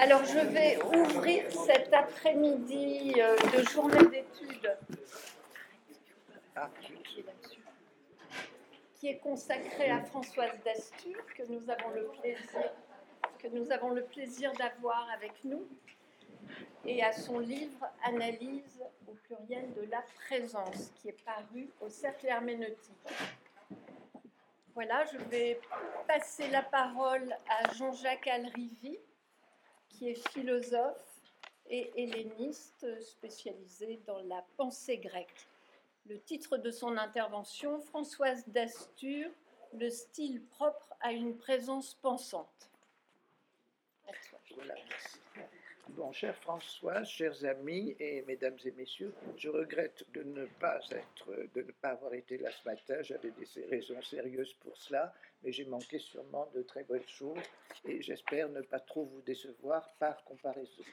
Alors, je vais ouvrir cet après-midi euh, de journée d'études qui est consacré à Françoise Dastur, que nous avons le plaisir, que nous avons le plaisir d'avoir avec nous, et à son livre Analyse au pluriel de la présence, qui est paru au Cercle herméneutique. Voilà, je vais passer la parole à Jean-Jacques Alrivi, qui est philosophe et helléniste spécialisé dans la pensée grecque. Le titre de son intervention, Françoise d'Astur, le style propre à une présence pensante. Bon, cher François, chers amis et mesdames et messieurs, je regrette de ne pas être, de ne pas avoir été là ce matin. J'avais des raisons sérieuses pour cela, mais j'ai manqué sûrement de très bonnes choses et j'espère ne pas trop vous décevoir par comparaison.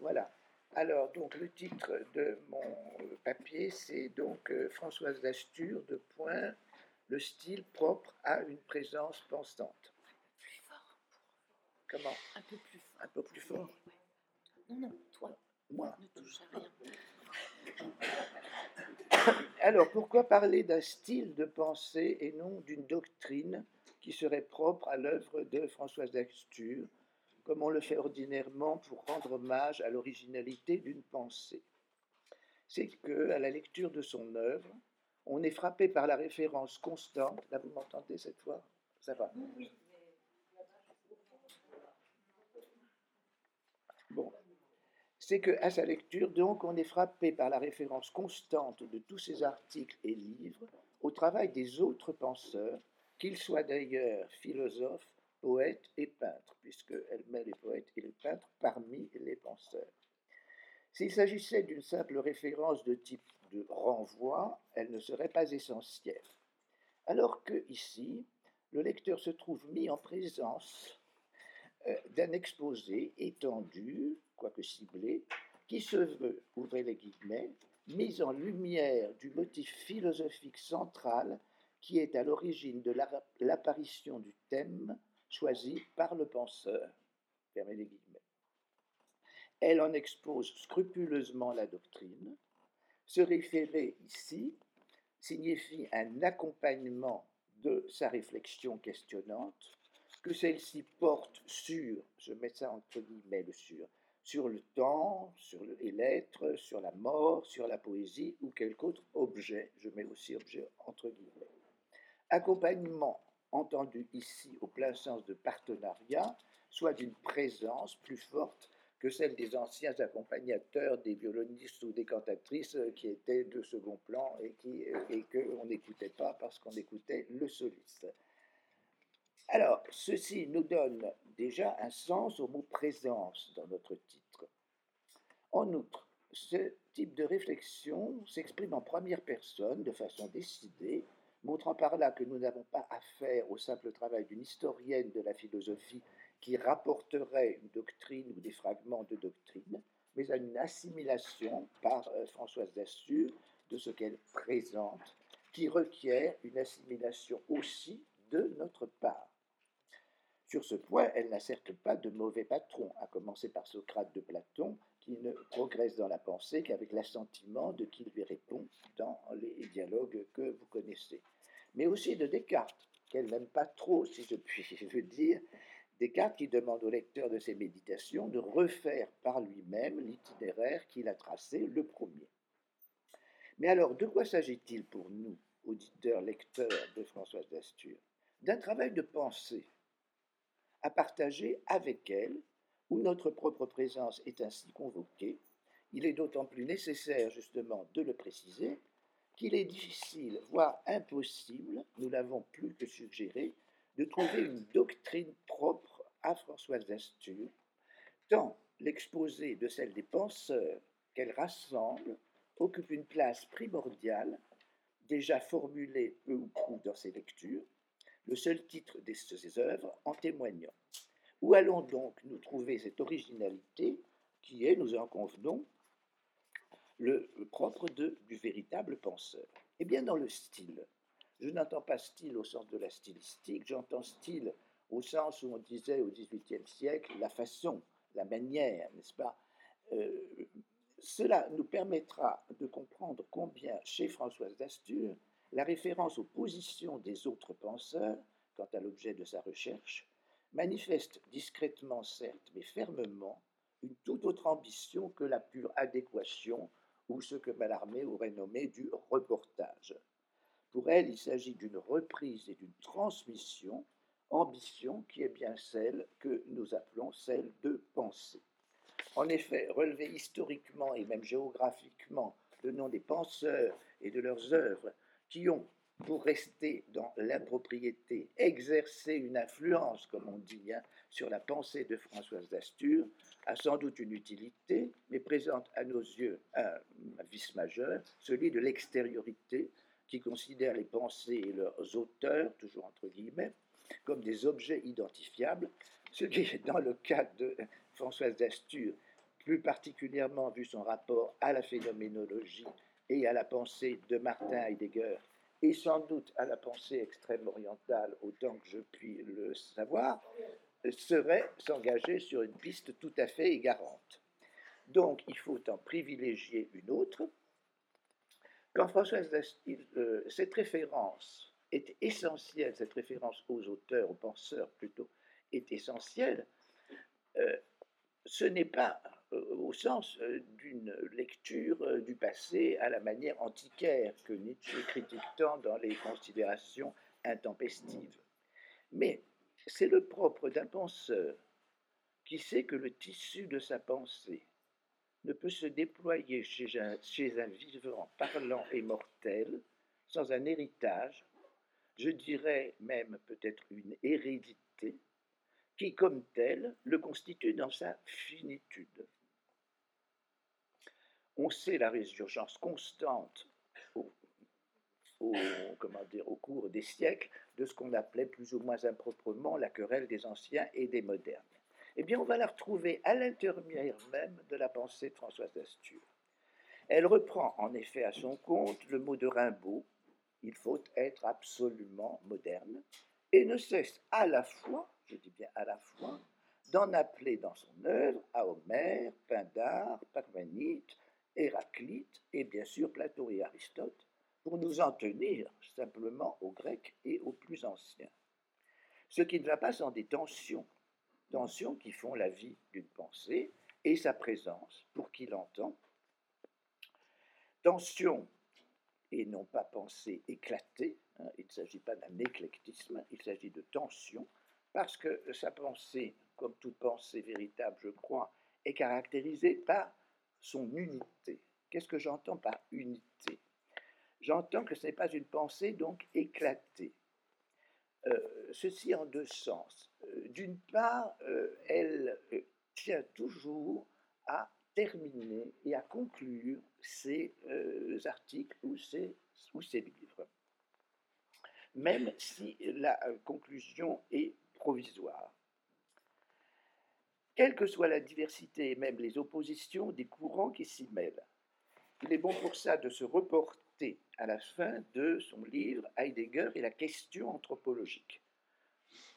Voilà. Alors, donc, le titre de mon papier, c'est donc euh, Françoise d'Astur, de point, le style propre à une présence pensante. Plus fort. Comment? Un peu plus fort. Un peu plus fort. Non, non, toi. Moi. Ne touche à rien. Alors, pourquoi parler d'un style de pensée et non d'une doctrine qui serait propre à l'œuvre de Françoise d'Astur, comme on le fait ordinairement pour rendre hommage à l'originalité d'une pensée? C'est que, à la lecture de son œuvre, on est frappé par la référence constante. Là, vous m'entendez cette fois? Ça va Oui. Bon. C'est que à sa lecture, donc, on est frappé par la référence constante de tous ces articles et livres au travail des autres penseurs, qu'ils soient d'ailleurs philosophes, poètes et peintres, puisqu'elle met les poètes et les peintres parmi les penseurs. S'il s'agissait d'une simple référence de type de renvoi, elle ne serait pas essentielle. Alors que ici, le lecteur se trouve mis en présence euh, d'un exposé étendu, quoique ciblé, qui se veut, ouvrez les guillemets, mis en lumière du motif philosophique central qui est à l'origine de la- l'apparition du thème choisi par le penseur. Elle en expose scrupuleusement la doctrine. Se référer ici signifie un accompagnement de sa réflexion questionnante, que celle-ci porte sur, je mets ça entre guillemets le sur, sur le temps, sur le, et sur la mort, sur la poésie ou quelque autre objet, je mets aussi objet entre guillemets. Accompagnement entendu ici au plein sens de partenariat, soit d'une présence plus forte que celle des anciens accompagnateurs, des violonistes ou des cantatrices qui étaient de second plan et, et qu'on n'écoutait pas parce qu'on écoutait le soliste. Alors, ceci nous donne déjà un sens au mot présence dans notre titre. En outre, ce type de réflexion s'exprime en première personne de façon décidée, montrant par là que nous n'avons pas affaire au simple travail d'une historienne de la philosophie qui rapporterait une doctrine ou des fragments de doctrine, mais à une assimilation par euh, Françoise d'Assur de ce qu'elle présente, qui requiert une assimilation aussi de notre part. Sur ce point, elle n'a certes pas de mauvais patron, à commencer par Socrate de Platon, qui ne progresse dans la pensée qu'avec l'assentiment de qui lui répond dans les dialogues que vous connaissez. Mais aussi de Descartes, qu'elle n'aime pas trop, si je puis dire, Descartes qui demande au lecteur de ses méditations de refaire par lui-même l'itinéraire qu'il a tracé le premier. Mais alors, de quoi s'agit-il pour nous, auditeurs, lecteurs de Françoise d'Astur? D'un travail de pensée à partager avec elle, où notre propre présence est ainsi convoquée. Il est d'autant plus nécessaire justement de le préciser qu'il est difficile, voire impossible, nous l'avons plus que suggéré, de trouver une doctrine propre à Françoise d'Astur, tant l'exposé de celle des penseurs qu'elle rassemble occupe une place primordiale, déjà formulée peu ou prou dans ses lectures, le seul titre de ses œuvres en témoignant. Où allons donc nous trouver cette originalité qui est, nous en convenons, le propre de, du véritable penseur? Eh bien, dans le style. Je n'entends pas style au sens de la stylistique, j'entends style au sens où on disait au XVIIIe siècle la façon, la manière, n'est-ce pas? Cela nous permettra de comprendre combien, chez Françoise d'Astur, la référence aux positions des autres penseurs, quant à l'objet de sa recherche, manifeste discrètement certes, mais fermement, une toute autre ambition que la pure adéquation ou ce que Mallarmé aurait nommé du reportage. Pour elle, il s'agit d'une reprise et d'une transmission, ambition qui est bien celle que nous appelons celle de pensée. En effet, relever historiquement et même géographiquement le nom des penseurs et de leurs œuvres qui ont, pour rester dans l'impropriété, exercé une influence, comme on dit, hein, sur la pensée de Françoise d'Astur, a sans doute une utilité, mais présente à nos yeux un, vice majeur, celui de l'extériorité, qui considère les pensées et leurs auteurs, toujours entre guillemets, comme des objets identifiables, ce qui est dans le cas de Françoise d'Astur, plus particulièrement vu son rapport à la phénoménologie et à la pensée de Martin Heidegger, et sans doute à la pensée extrême orientale autant que je puis le savoir, serait s'engager sur une piste tout à fait égarante. Donc il faut en privilégier une autre. Quand Françoise euh, cette référence est essentielle, cette référence aux auteurs, aux penseurs plutôt, est essentielle, euh, ce n'est pas au sens euh, d'une lecture euh, du passé à la manière antiquaire que Nietzsche critique tant dans les considérations intempestives. Mais c'est le propre d'un penseur qui sait que le tissu de sa pensée ne peut se déployer chez un, chez un vivant parlant et mortel sans un héritage, je dirais même peut-être une hérédité, qui, comme tel, le constitue dans sa finitude. On sait la résurgence constante au, comment dire, au cours des siècles de ce qu'on appelait plus ou moins improprement la querelle des anciens et des modernes. Eh bien, on va la retrouver à l'intermédiaire même de la pensée de Françoise d'Astur. Elle reprend en effet à son compte le mot de Rimbaud, il faut être absolument moderne, et ne cesse à la fois je dis bien à la fois, d'en appeler dans son œuvre à Homère, Pindare, Parménide, Héraclite et bien sûr Platon et Aristote, pour nous en tenir simplement aux Grecs et aux plus anciens. Ce qui ne va pas sans des tensions, tensions qui font la vie d'une pensée et sa présence pour qui l'entend. Tensions et non pas pensée éclatée, hein, il ne s'agit pas d'un éclectisme, il s'agit de tensions parce que sa pensée, comme toute pensée véritable, je crois, est caractérisée par son unité. Qu'est-ce que j'entends par unité? J'entends que ce n'est pas une pensée donc éclatée. Euh, ceci en deux sens. Euh, d'une part, euh, elle tient toujours à terminer et à conclure ses articles ou ses, ou ses livres, même si la conclusion est provisoire. Quelle que soit la diversité et même les oppositions des courants qui s'y mêlent, il est bon pour ça de se reporter à la fin de son livre Heidegger et la question anthropologique.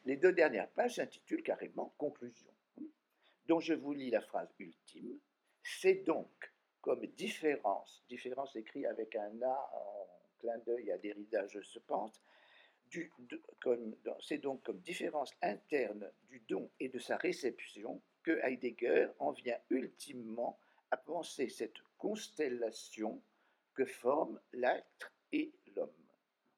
Les deux dernières pages s'intitulent carrément Conclusion, dont je vous lis la phrase ultime. C'est donc comme différence, différence écrit avec un A en clin d'œil à Derrida, je pense, c'est donc comme différence interne du don et de sa réception que Heidegger en vient ultimement à penser cette constellation que forment l'être et l'homme.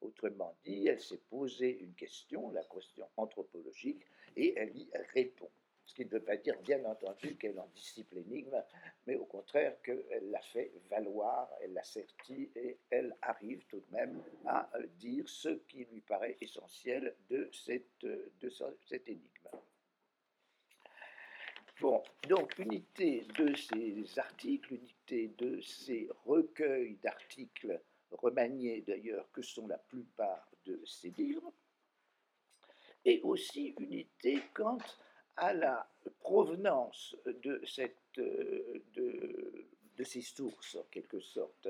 Autrement dit, elle s'est posé une question, la question anthropologique, et elle y répond. Ce qui ne veut pas dire, bien entendu, qu'elle en dissipe l'énigme, mais au contraire qu'elle l'a fait valoir, elle l'a serti et elle arrive tout de même à dire ce qui lui paraît essentiel de cette, de énigme. Bon, donc unité de ces articles, unité de ces recueils d'articles remaniés d'ailleurs que sont la plupart de ces livres, et aussi unité quant à la provenance de, cette, de, de, ces sources, en quelque sorte.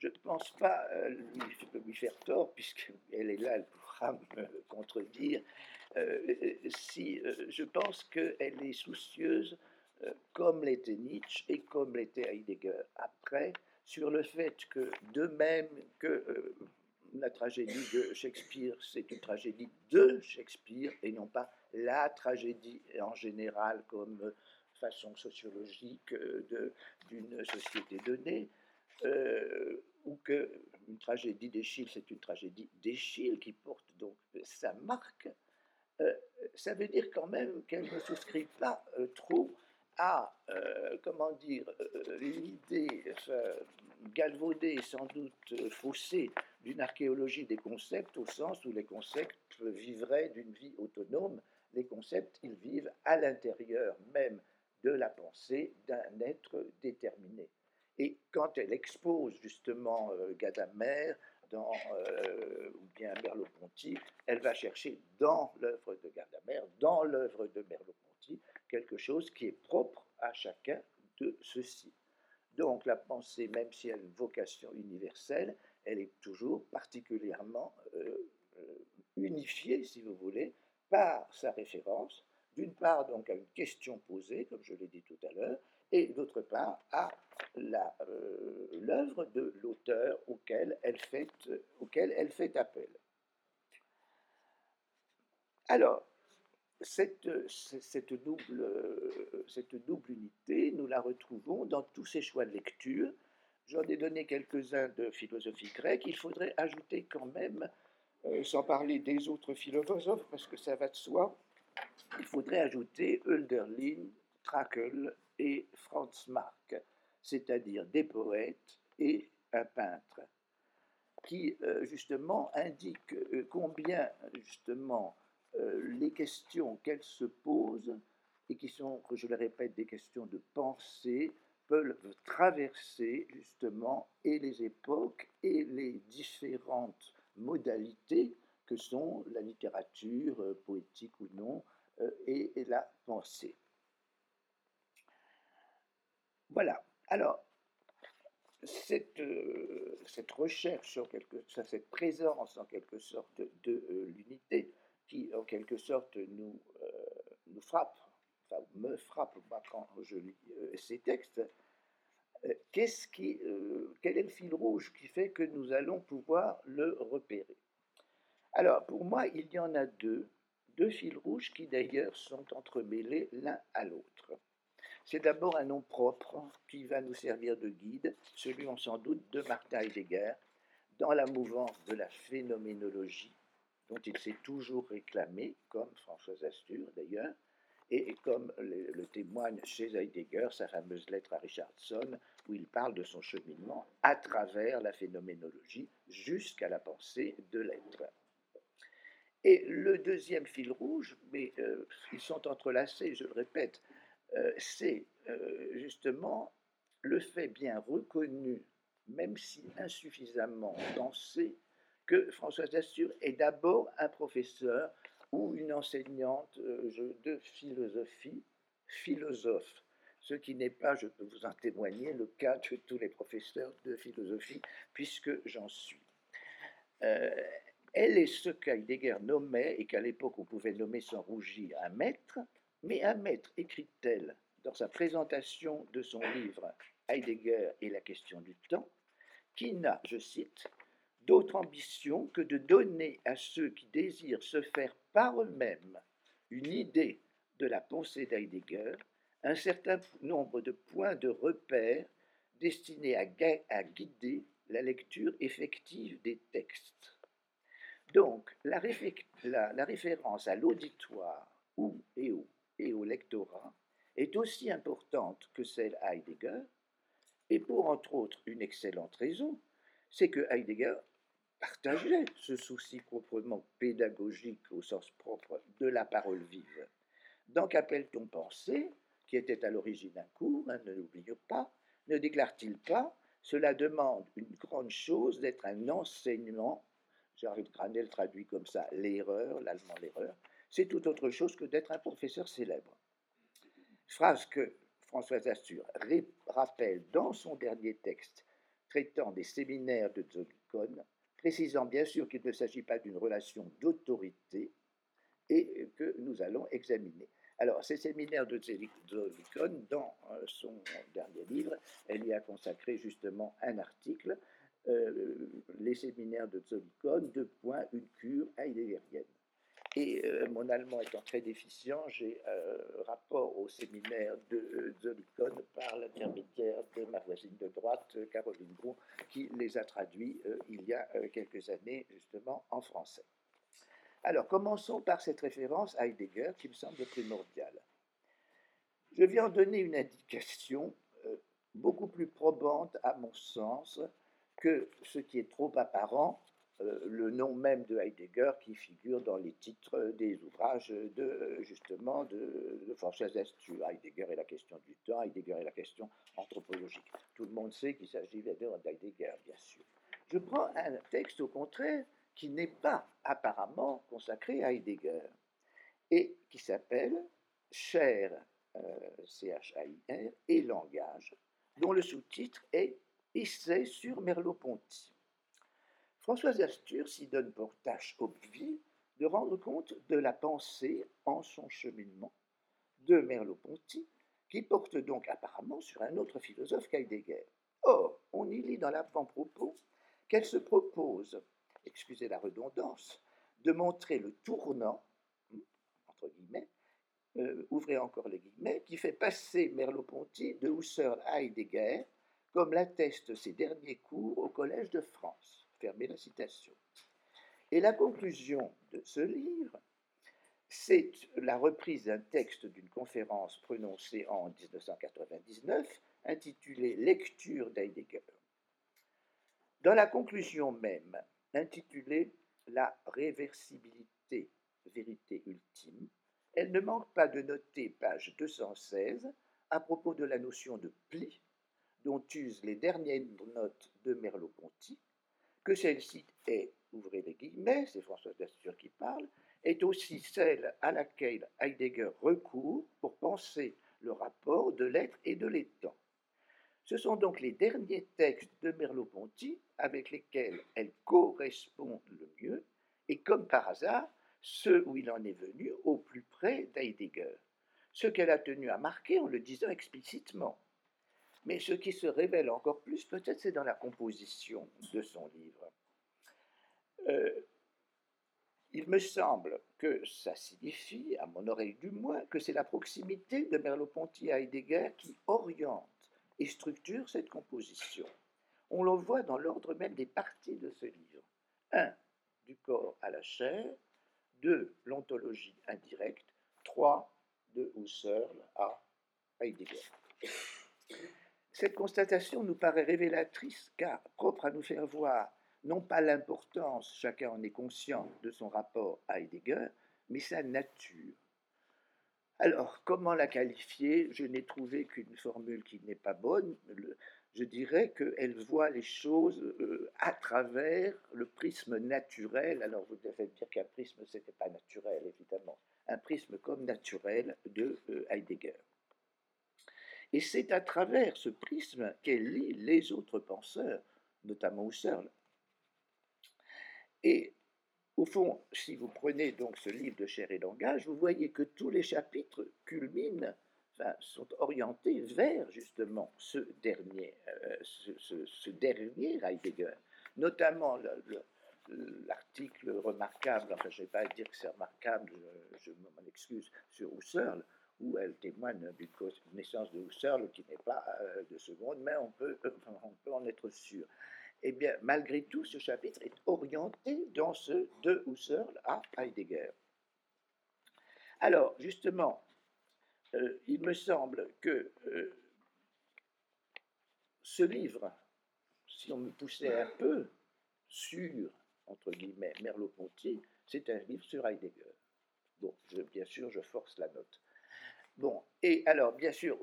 Je ne pense pas euh, lui, lui faire tort, puisqu'elle est là, elle pourra me contredire, si je pense qu'elle est soucieuse comme l'était Nietzsche et comme l'était Heidegger. Après, sur le fait que de même que euh, la tragédie de Shakespeare, c'est une tragédie de Shakespeare et non pas la tragédie en général comme façon sociologique euh, d'une société donnée, euh, ou que une tragédie d'Échille, c'est une tragédie d'Échille qui porte donc sa marque, euh, ça veut dire quand même qu'elle ne souscrit pas trop à, comment dire, l'idée galvaudée et sans doute faussée d'une archéologie des concepts, au sens où les concepts vivraient d'une vie autonome. Les concepts, ils vivent à l'intérieur même de la pensée d'un être déterminé. Et quand elle expose justement euh, Gadamer euh, ou bien Merleau-Ponty, elle va chercher dans l'œuvre de Gadamer, dans l'œuvre de Merleau-Ponty, quelque chose qui est propre à chacun de ceux-ci. Donc la pensée, même si elle a une vocation universelle, elle est toujours particulièrement euh, unifiée, si vous voulez, par sa référence d'une part donc à une question posée, comme je l'ai dit tout à l'heure, et d'autre part à euh, l'œuvre de l'auteur auquel, elle fait, fait appel. Alors, cette, cette, double, unité, nous la retrouvons dans tous ces choix de lecture. J'en ai donné quelques-uns de philosophie grecque. Il faudrait ajouter quand même, euh, sans parler des autres philosophes, parce que ça va de soi, il faudrait ajouter Hölderlin, Trakl et Franz Marc, c'est-à-dire des poètes et un peintre, qui euh, justement indiquent euh, combien justement euh, les questions qu'elles se posent et qui sont, je le répète, des questions de pensée, peuvent traverser justement et les époques et les différentes modalités que sont la littérature, poétique ou non, et, la pensée. Voilà. Alors, cette, euh, recherche, cette présence en quelque sorte de euh, l'unité, qui en quelque sorte nous, nous frappe, enfin me frappe quand je lis ces textes, quel est le fil rouge qui fait que nous allons pouvoir le repérer? Alors, pour moi, il y en a deux deux fils rouges qui d'ailleurs sont entremêlés l'un à l'autre. C'est d'abord un nom propre qui va nous servir de guide, celui on sans doute de Martin Heidegger, dans la mouvance de la phénoménologie, dont il s'est toujours réclamé, comme François Astur d'ailleurs, et comme le, témoigne chez Heidegger sa fameuse lettre à Richardson, où il parle de son cheminement à travers la phénoménologie jusqu'à la pensée de l'être. Et le deuxième fil rouge, mais euh, ils sont entrelacés, je le répète, c'est euh, justement le fait bien reconnu, même si insuffisamment pensé, que Françoise Assur est d'abord un professeur ou une enseignante de philosophie, philosophe, ce qui n'est pas, je peux vous en témoigner, le cas de tous les professeurs de philosophie, puisque j'en suis. Elle est ce qu'Heidegger nommait, et qu'à l'époque on pouvait nommer sans rougir, un maître, mais un maître, écrit-elle dans sa présentation de son livre Heidegger et la question du temps, qui n'a, je cite, d'autre ambition que de donner à ceux qui désirent se faire par eux-mêmes une idée de la pensée d'Heidegger un certain nombre de points de repère destinés à, guider la lecture effective des textes. Donc, la, référence à l'auditoire ou et au, et au lectorat est aussi importante que celle à Heidegger, et pour entre autres une excellente raison, c'est que Heidegger partageait ce souci proprement pédagogique au sens propre de la parole vive. Dans Qu'appelle-t-on penser, qui était à l'origine un cours, hein, ne l'oublions pas, ne déclare-t-il pas Cela demande une grande chose d'être un enseignement Jean-Yves Granel traduit comme ça l'erreur, l'allemand l'erreur, c'est tout autre chose que d'être un professeur célèbre. Phrase que François Assur rappelle dans son dernier texte traitant des séminaires de Zolikon, précisant bien sûr qu'il ne s'agit pas d'une relation d'autorité et que nous allons examiner. Alors, ces séminaires de Zolikon, dans son dernier livre, elle y a consacré justement un article, euh, Les séminaires de Zolikon, deux points, une cure heideggerienne. Et euh, mon allemand étant très déficient, j'ai un rapport au séminaire de Zolikon par l'intermédiaire de ma voisine de droite, Caroline Gros, qui les a traduits il y a quelques années justement en français. Alors, commençons par cette référence à Heidegger qui me semble primordiale. Je viens en donner une indication euh, beaucoup plus probante, à mon sens, que ce qui est trop apparent, euh, le nom même de Heidegger qui figure dans les titres des ouvrages de, justement, de, François Heidegger et la question du temps, Heidegger et la question anthropologique. Tout le monde sait qu'il s'agit d'Heidegger, bien sûr. Je prends un texte, au contraire, qui n'est pas apparemment consacré à Heidegger et qui s'appelle Cher, euh, C-H-A-I-R, et langage, dont le sous-titre est Essai sur Merleau-Ponty. Françoise Astur s'y donne pour tâche obvie de rendre compte de la pensée en son cheminement de Merleau-Ponty, qui porte donc apparemment sur un autre philosophe qu'Heidegger. Or, on y lit dans l'avant-propos qu'elle se propose excusez la redondance, de montrer le tournant, entre guillemets, euh, ouvrez encore les guillemets, qui fait passer Merleau-Ponty de Husserl à Heidegger, comme l'attestent ses derniers cours au Collège de France. Et la conclusion de ce livre, c'est la reprise d'un texte d'une conférence prononcée en 1999 intitulée Lecture d'Heidegger. Dans la conclusion même, intitulée La réversibilité, vérité ultime, elle ne manque pas de noter, page 216, à propos de la notion de pli, dont usent les dernières notes de Merleau-Ponty, que celle-ci est, ouvrez les guillemets, c'est François Dastur qui parle, est aussi celle à laquelle Heidegger recourt pour penser le rapport de l'être et de l'étant. Ce sont donc les derniers textes de Merleau-Ponty avec lesquels elle correspond le mieux, et comme par hasard, ceux où il en est venu au plus près d'Heidegger, ce qu'elle a tenu à marquer en le disant explicitement. Mais ce qui se révèle encore plus, peut-être, c'est dans la composition de son livre. Euh, il me semble que ça signifie, à mon oreille du moins, que c'est la proximité de Merleau-Ponty à Heidegger qui oriente et structure cette composition. On le voit dans l'ordre même des parties de ce livre. 1. Du corps à la chair. 2. L'ontologie indirecte. 3. De Husserl à Heidegger. Cette constatation nous paraît révélatrice car propre à nous faire voir non pas l'importance, chacun en est conscient, de son rapport à Heidegger, mais sa nature, alors, comment la qualifier? Je n'ai trouvé qu'une formule qui n'est pas bonne. je dirais qu'elle voit les choses euh, à travers le prisme naturel. Alors, vous devez dire qu'un prisme, ce n'était pas naturel, évidemment. Un prisme comme naturel de euh, Heidegger. Et c'est à travers ce prisme qu'elle lit les autres penseurs, notamment Husserl. Et au fond, si vous prenez donc ce livre de chair et langage, vous voyez que tous les chapitres culminent, enfin, sont orientés vers justement ce dernier, euh, ce, dernier Heidegger, notamment l'article remarquable, enfin je ne vais pas dire que c'est remarquable, je, m'en excuse, sur Husserl, où elle témoigne d'une connaissance de Husserl qui n'est pas euh, de seconde, mais on peut, on peut en être sûr eh bien, malgré tout, ce chapitre est orienté dans ce de Husserl à Heidegger. Alors, justement, euh, il me semble que euh, ce livre, si on me poussait un peu sur, entre guillemets, Merleau-Ponty, c'est un livre sur Heidegger. Bon, bien sûr, je force la note. Bon, et alors, bien sûr,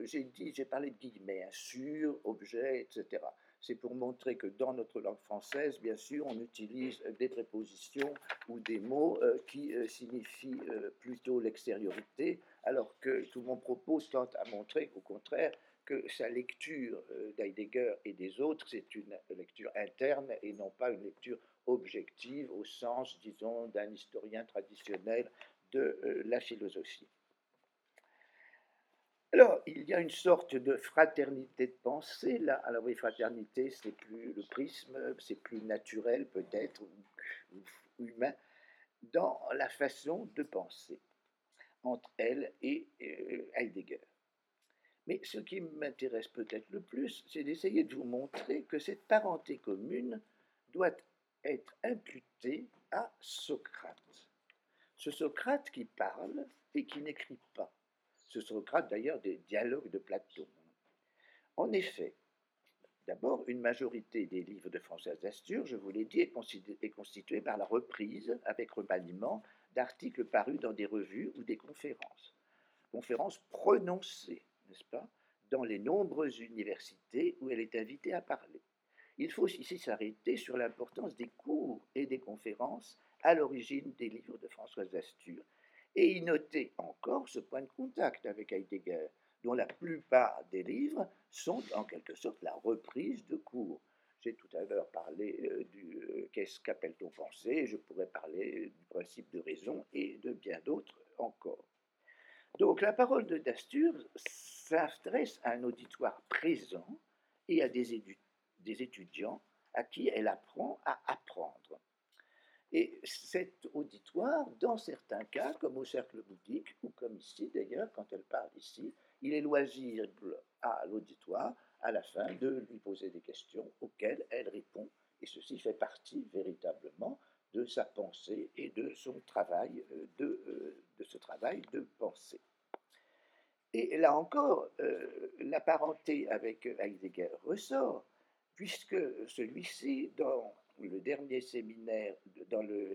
j'ai dit, j'ai parlé de guillemets, hein, sur, objet, etc c'est pour montrer que dans notre langue française, bien sûr, on utilise des prépositions ou des mots euh, qui euh, signifient euh, plutôt l'extériorité, alors que tout mon propos tente à montrer au contraire que sa lecture d'Heidegger et des autres, c'est une lecture interne et non pas une lecture objective au sens, disons, d'un historien traditionnel de la philosophie. Alors, il y a une sorte de fraternité de pensée là. Alors oui, fraternité, c'est plus le prisme, c'est plus naturel peut-être, ou, humain, dans la façon de penser entre elle et euh, Heidegger. Mais ce qui m'intéresse peut-être le plus, c'est d'essayer de vous montrer que cette parenté commune doit être imputée à Socrate. Ce Socrate qui parle et qui n'écrit pas. Ce Socrate d'ailleurs des dialogues de Platon. En effet, d'abord, une majorité des livres de François Astur, je vous l'ai dit, est constituée par la reprise, avec remaniement, d'articles parus dans des revues ou des conférences. Conférences prononcées, n'est-ce pas, dans les nombreuses universités où elle est invitée à parler. Il faut ici s'arrêter sur l'importance des cours et des conférences à l'origine des livres de Françoise Astur et y noter encore ce point de contact avec Heidegger, dont la plupart des livres sont en quelque sorte la reprise de cours. J'ai tout à l'heure parlé euh, du euh, qu'est-ce qu'appelle-t-on penser, je pourrais parler du principe de raison et de bien d'autres encore. Donc la parole de Dastur s'adresse à un auditoire présent et à des étudiants à qui elle apprend à apprendre. Et cet auditoire, dans certains cas, comme au cercle bouddhique, ou comme ici d'ailleurs, quand elle parle ici, il est loisible à l'auditoire, à la fin, de lui poser des questions auxquelles elle répond. Et ceci fait partie véritablement de sa pensée et de son travail euh, de, euh, de ce travail de pensée. Et là encore, euh, la parenté avec Heidegger ressort, puisque celui-ci, dans le dernier séminaire, dans le,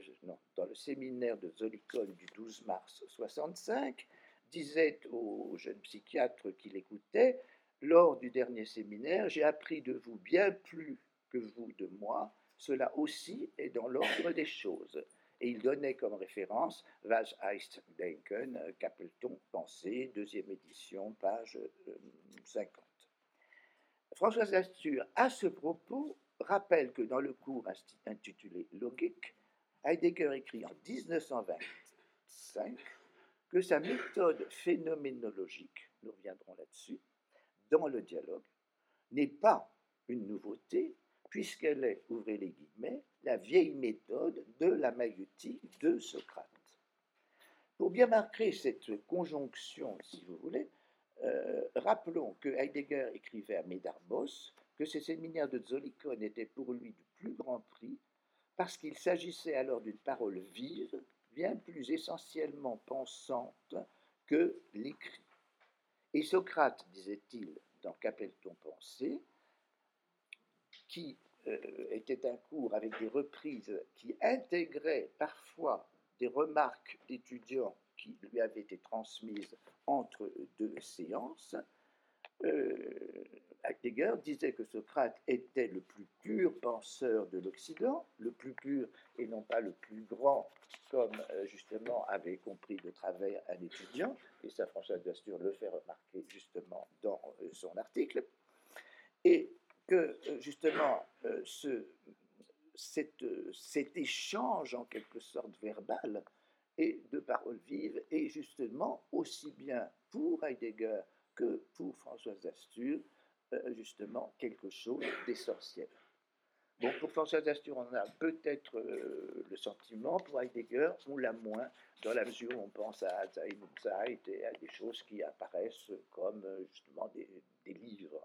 dans le séminaire de Zolikon du 12 mars 65, disait au jeune psychiatre qui l'écoutait, lors du dernier séminaire, j'ai appris de vous bien plus que vous de moi, cela aussi est dans l'ordre des choses. Et il donnait comme référence Was heißt denken, qu'appelle-t-on penser, deuxième édition, page 50. Euh, François Astur, à ce propos, rappelle que dans le cours intitulé Logique, Heidegger écrit en 1925 que sa méthode phénoménologique, nous reviendrons là-dessus, dans le dialogue, n'est pas une nouveauté, puisqu'elle est, ouvrez les guillemets, la vieille méthode de la maïeutique de Socrate. Pour bien marquer cette conjonction, si vous voulez, euh, rappelons que Heidegger écrivait à Medarbos que ces séminaires de Zolikon étaient pour lui du plus grand prix parce qu'il s'agissait alors d'une parole vive, bien plus essentiellement pensante que l'écrit. Et Socrate, disait-il dans Qu'appelle-t-on penser, qui euh, était un cours avec des reprises qui intégraient parfois des remarques d'étudiants qui lui avaient été transmises entre deux séances, Heidegger disait que Socrate était le plus pur penseur de l'Occident, le plus pur et non pas le plus grand, comme euh, justement avait compris de travers un étudiant, et ça François d'Astur le fait remarquer justement dans euh, son article, et que justement ce, cet échange en quelque sorte verbal et de paroles vives est justement aussi bien pour Heidegger que pour Françoise Astur, euh, justement, quelque chose d'essentiel. Bon, pour Françoise Astur, on a peut-être euh, le sentiment, pour Heidegger, on l'a moins, dans la mesure où on pense à Zeit et à des choses qui apparaissent comme euh, justement des, livres.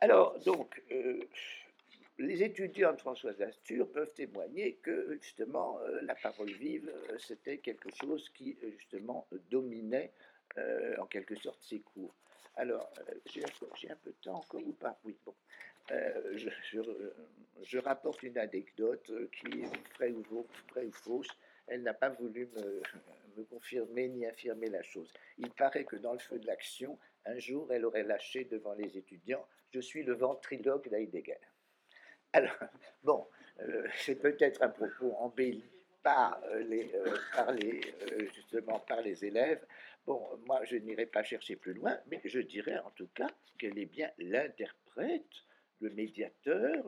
Alors, donc, les étudiants de Françoise Astur peuvent témoigner que justement euh, la parole vive, euh, c'était quelque chose qui euh, justement dominait en quelque sorte ses cours. Alors, j'ai un, peu de temps encore ou pas? Oui, bon. Je, rapporte une anecdote qui est vraie ou, ou fausse. Elle n'a pas voulu me, me, confirmer ni affirmer la chose. Il paraît que dans le feu de l'action, un jour, elle aurait lâché devant les étudiants Je suis le ventriloque d'Heidegger. Alors, bon, euh, c'est peut-être un propos embelli par euh, les, euh, justement par les élèves. Bon, moi, je n'irai pas chercher plus loin, mais je dirais en tout cas qu'elle est bien l'interprète, le médiateur,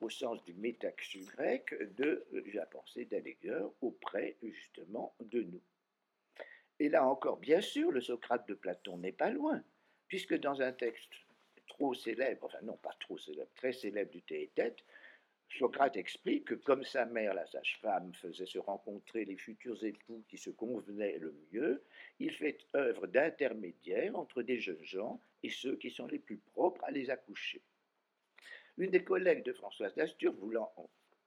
au sens du métaxu grec, de la pensée d'Alleger auprès justement de nous. Et là encore, bien sûr, le Socrate de Platon n'est pas loin, puisque dans un texte trop célèbre, enfin non pas trop célèbre, très célèbre du Théétète, Socrate explique que comme sa mère, la sage-femme, faisait se rencontrer les futurs époux qui se convenaient le mieux, il fait œuvre d'intermédiaire entre des jeunes gens et ceux qui sont les plus propres à les accoucher. Une des collègues de Françoise d'Astur, voulant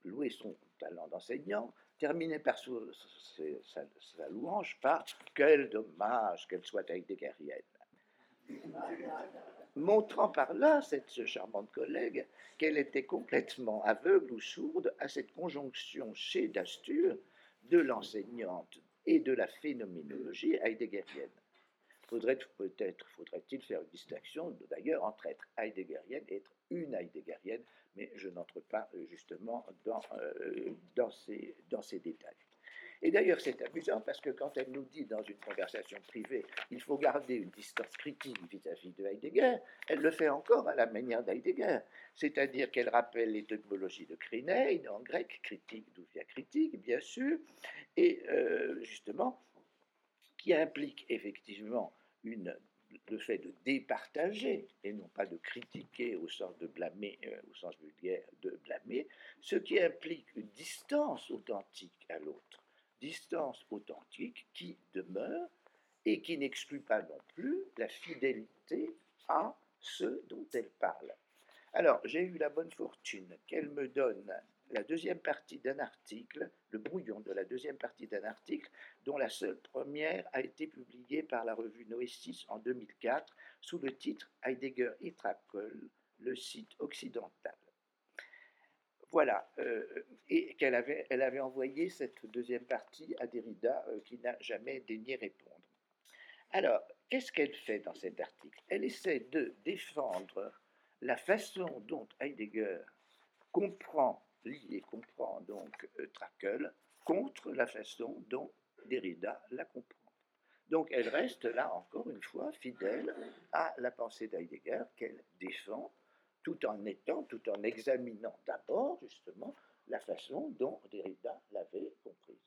louer son talent d'enseignant, terminait par sa, sa, louange par Quel dommage qu'elle soit heideggerienne montrant par là, cette charmante collègue, qu'elle était complètement aveugle ou sourde à cette conjonction chez Dastur de l'enseignante et de la phénoménologie heideggerienne. Faudrait peut-être, faudrait-il faire une distinction d'ailleurs entre être heideggerienne et être une heideggerienne, mais je n'entre pas justement euh, dans, ces, dans ces détails. Et d'ailleurs, c'est amusant parce que quand elle nous dit dans une conversation privée, il faut garder une distance critique vis-à-vis de Heidegger, elle le fait encore à la manière d'Heidegger. C'est-à-dire qu'elle rappelle l'étymologie de krinein en grec, critique, d'où vient critique, bien sûr, et euh, justement, qui implique effectivement le fait de départager et non pas de critiquer au sens de blâmer, euh, au sens vulgaire de blâmer, ce qui implique une distance authentique à l'autre distance authentique qui demeure et qui n'exclut pas non plus la fidélité à ce dont elle parle. Alors, j'ai eu la bonne fortune qu'elle me donne la deuxième partie d'un article, le brouillon de la deuxième partie d'un article, dont la seule première a été publiée par la revue Noestis en 2004 sous le titre Heidegger et Trakel, le site occidental. Voilà, euh, et qu'elle avait, elle avait envoyé cette deuxième partie à Derrida euh, qui n'a jamais daigné répondre. Alors, qu'est-ce qu'elle fait dans cet article? Elle essaie de défendre la façon dont Heidegger comprend, lit et comprend donc euh, contre la façon dont Derrida la comprend. Donc elle reste là encore une fois fidèle à la pensée d'Heidegger qu'elle défend tout en étant, tout en examinant d'abord justement la façon dont Derrida l'avait comprise.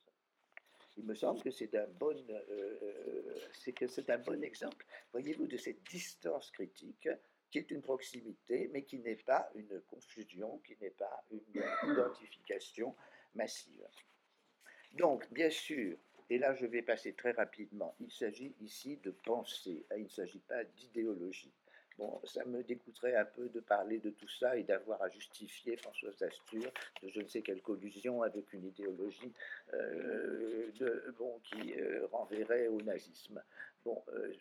Il me semble que c'est un bon, euh, euh, c'est un bon exemple, voyez-vous, de cette distance critique qui est une proximité, mais qui n'est pas une confusion, qui n'est pas une identification massive. Donc, bien sûr, et là je vais passer très rapidement, il s'agit ici de pensée, il ne s'agit pas d'idéologie. Bon, ça me dégoûterait un peu de parler de tout ça et d'avoir à justifier Françoise Astur de je ne sais quelle collusion avec une idéologie euh, qui euh, renverrait au nazisme. Euh,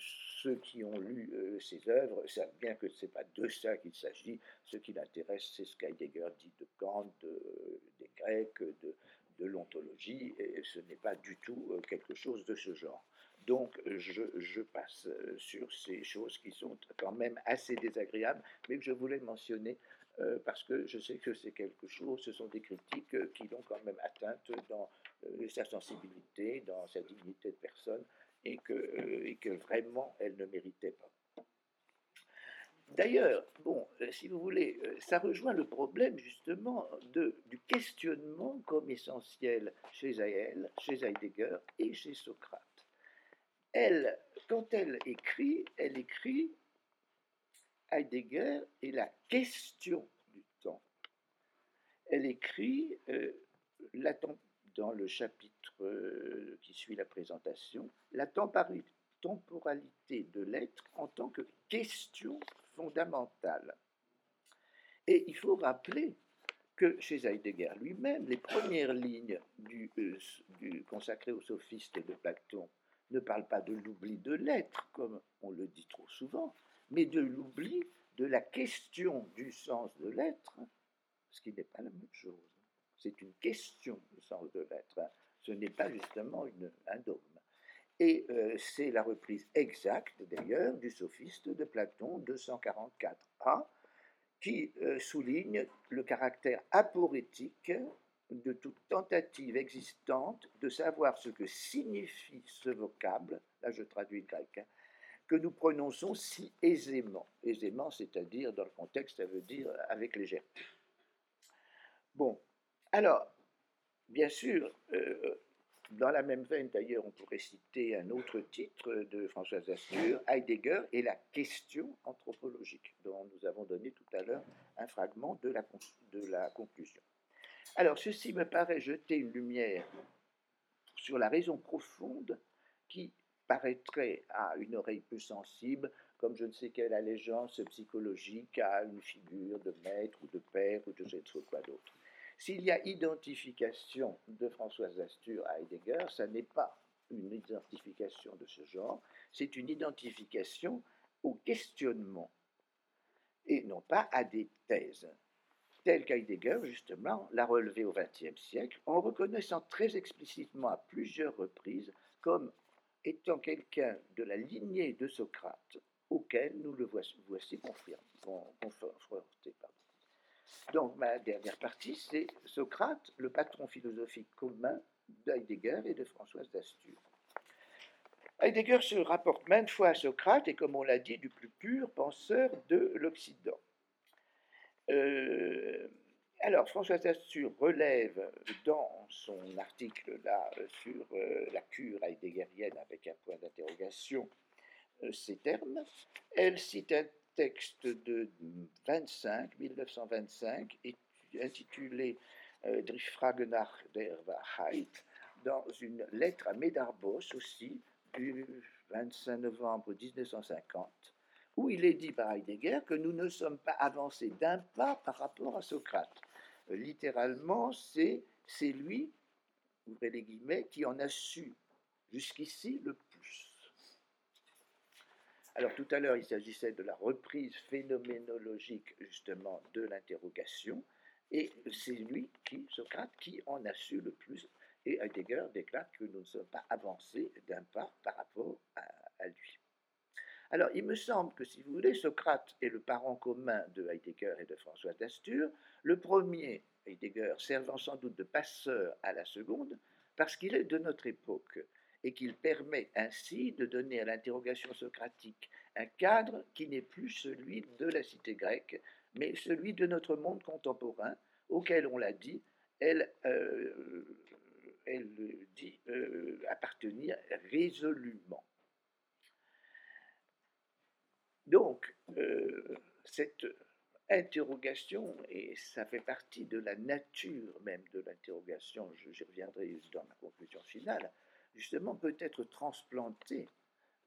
ceux qui ont lu ses œuvres savent bien que ce n'est pas de ça qu'il s'agit. Ce qui l'intéresse, c'est ce qu'Heidegger dit de Kant, des Grecs, de, de l'ontologie, et ce n'est pas du tout quelque chose de ce genre. Donc, je, passe euh, sur ces choses qui sont quand même assez désagréables, mais que je voulais mentionner euh, parce que je sais que c'est quelque chose, ce sont des critiques euh, qui l'ont quand même atteinte dans sa sensibilité, dans sa dignité de personne, et que, vraiment elle ne méritait pas. D'ailleurs, bon, si vous voulez, ça rejoint le problème justement de, du questionnement comme essentiel chez Hegel, chez Heidegger et chez Socrate elle, quand elle écrit, elle écrit Heidegger et la question du temps. Elle écrit euh, dans le chapitre euh, qui suit la présentation, la temporalité de l'être en tant que question fondamentale. Et il faut rappeler que chez Heidegger lui-même, les premières lignes du, euh, du, consacrées aux sophistes de Platon ne parle pas de l'oubli de l'être, comme on le dit trop souvent, mais de l'oubli de la question du sens de l'être, ce qui n'est pas la même chose. C'est une question du sens de l'être. Ce n'est pas justement un dogme. Et euh, c'est la reprise exacte, d'ailleurs, du sophiste de Platon 244a, qui euh, souligne le caractère aporétique de toute tentative existante de savoir ce que signifie ce vocable, là je traduis le grec, hein, que nous prononçons si aisément. Aisément, c'est-à-dire, dans le contexte, ça veut dire avec légèreté. Bon, alors, bien sûr, euh, Dans la même veine, d'ailleurs, on pourrait citer un autre titre de Françoise Astur, Heidegger et la question anthropologique, dont nous avons donné tout à l'heure un fragment de la, de la conclusion. Alors, ceci me paraît jeter une lumière sur la raison profonde qui paraîtrait à une oreille peu sensible comme je ne sais quelle allégeance psychologique à une figure de maître ou de père ou de je ne sais quoi d'autre. S'il y a identification de Françoise Astur à Heidegger, ça n'est pas une identification de ce genre, c'est une identification au questionnement et non pas à des thèses, telles qu'Heidegger, justement, l'a relevé au XXe siècle, en reconnaissant très explicitement à plusieurs reprises comme étant quelqu'un de la lignée de Socrate, auquel nous le voici, voici. Donc ma dernière partie, c'est Socrate, le patron philosophique commun d'Heidegger et de Françoise d'Astur. Heidegger se rapporte maintes fois à Socrate et, comme on l'a dit, du plus pur penseur de l'Occident. Euh, alors, Françoise d'Astur relève dans son article là sur euh, la cure heideggerienne avec un point d'interrogation euh, ces termes. Elle cite un texte de 25, 1925, intitulé Die der Wahrheit, dans une lettre à Medarbos aussi, du 25 novembre 1950, où il est dit par Heidegger que nous ne sommes pas avancés d'un pas par rapport à Socrate. Euh, littéralement, c'est lui, ouvrez les guillemets, qui en a su jusqu'ici le alors tout à l'heure, il s'agissait de la reprise phénoménologique justement de l'interrogation, et c'est lui, qui, Socrate, qui en a su le plus. Et Heidegger déclare que nous ne sommes pas avancés d'un pas par rapport à, lui. Alors, il me semble que, si vous voulez, Socrate est le parent commun de Heidegger et de François d'Astur, le premier, Heidegger, servant sans doute de passeur à la seconde, parce qu'il est de notre époque et qu'il permet ainsi de donner à l'interrogation socratique un cadre qui n'est plus celui de la cité grecque, mais celui de notre monde contemporain, auquel, on l'a dit, elle, euh, dit euh, appartenir résolument. Donc, euh, cette interrogation, et ça fait partie de la nature même de l'interrogation, j'y reviendrai dans ma conclusion finale, justement peut être transplanté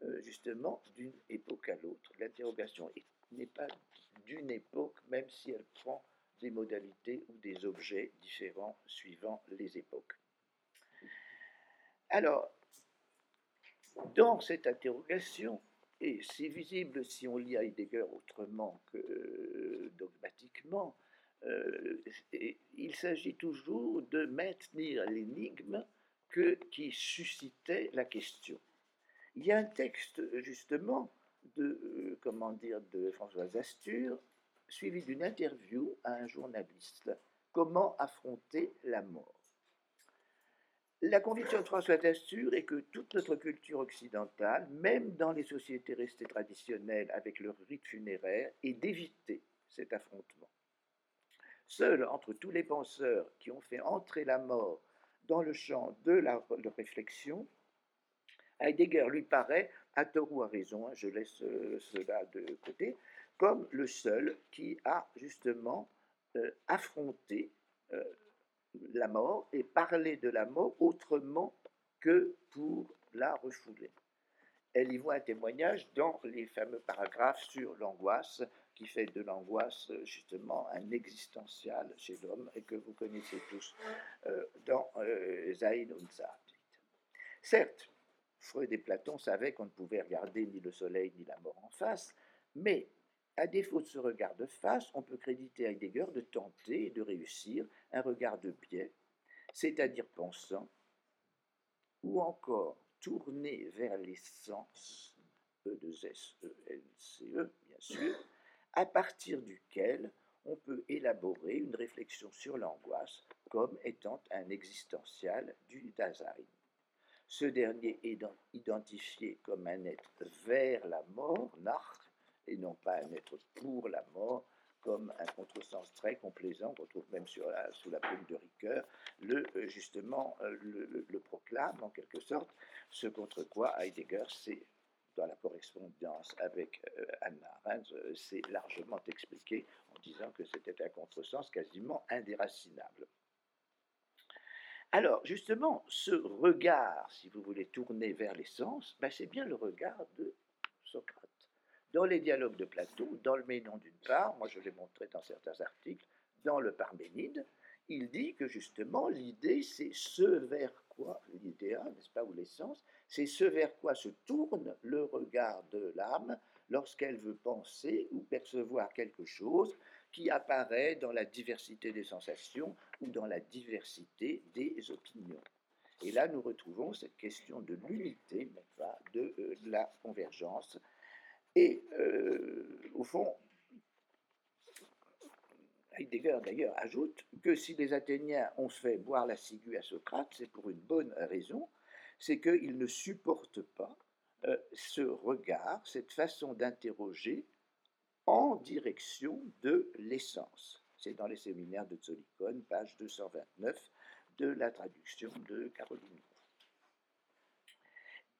euh, justement d'une époque à l'autre. L'interrogation n'est pas d'une époque, même si elle prend des modalités ou des objets différents suivant les époques. Alors, dans cette interrogation, et c'est visible si on lit Heidegger autrement que euh, dogmatiquement, euh, il s'agit toujours de maintenir l'énigme qui suscitait la question. Il y a un texte justement de, euh, comment dire, de Françoise Astur, suivi d'une interview à un journaliste. Comment affronter la mort La conviction de Françoise Astur est que toute notre culture occidentale, même dans les sociétés restées traditionnelles avec leur rite funéraire, est d'éviter cet affrontement. Seul entre tous les penseurs qui ont fait entrer la mort dans le champ de la réflexion, Heidegger lui paraît, à tort ou à raison, hein, je laisse euh, cela de côté, comme le seul qui a justement euh, affronté euh, la mort et parlé de la mort autrement que pour la refouler. Elle y voit un témoignage dans les fameux paragraphes sur l'angoisse, qui fait de l'angoisse justement un existentiel chez l'homme et que vous connaissez tous dans Zayn und Certes, Freud et Platon savaient qu'on ne pouvait regarder ni le soleil ni la mort en face, mais à défaut de ce regard de face, on peut créditer Heidegger de tenter et de réussir un regard de biais, c'est-à-dire pensant, ou encore tourné vers l'essence, E de S, E, C, E, bien sûr, à partir duquel on peut élaborer une réflexion sur l'angoisse comme étant un existentiel du Dasein. Ce dernier est identifié comme un être vers la mort, nach, et non pas un être pour la mort, comme un contresens très complaisant qu'on trouve même sous la plume de Ricoeur, le, euh, justement euh, le, proclame en quelque sorte, ce contre quoi Heidegger c'est dans la correspondance avec euh, Anna Arendt, c'est largement expliqué en disant que c'était un contresens quasiment indéracinable. Alors, justement, ce regard, si vous voulez, tourner vers l'essence, ben, c'est bien le regard de Socrate. Dans les dialogues de Platon, dans le Ménon d'une part, moi je l'ai montré dans certains articles, dans le Parménide, il dit que justement l'idée c'est ce vers quoi, n'est-ce pas, ou l'essence, c'est ce vers quoi se tourne le regard de l'âme lorsqu'elle veut penser ou percevoir quelque chose qui apparaît dans la diversité des sensations ou dans la diversité des opinions. Et là, nous retrouvons cette question de l'unité, euh, de la convergence. Et euh, au fond, Heidegger d'ailleurs ajoute que si les Athéniens ont fait boire la ciguë à Socrate, c'est pour une bonne raison, c'est qu'ils ne supportent pas euh, ce regard, cette façon d'interroger en direction de l'essence. C'est dans les séminaires de Zolikon, page 229 de la traduction de Caroline.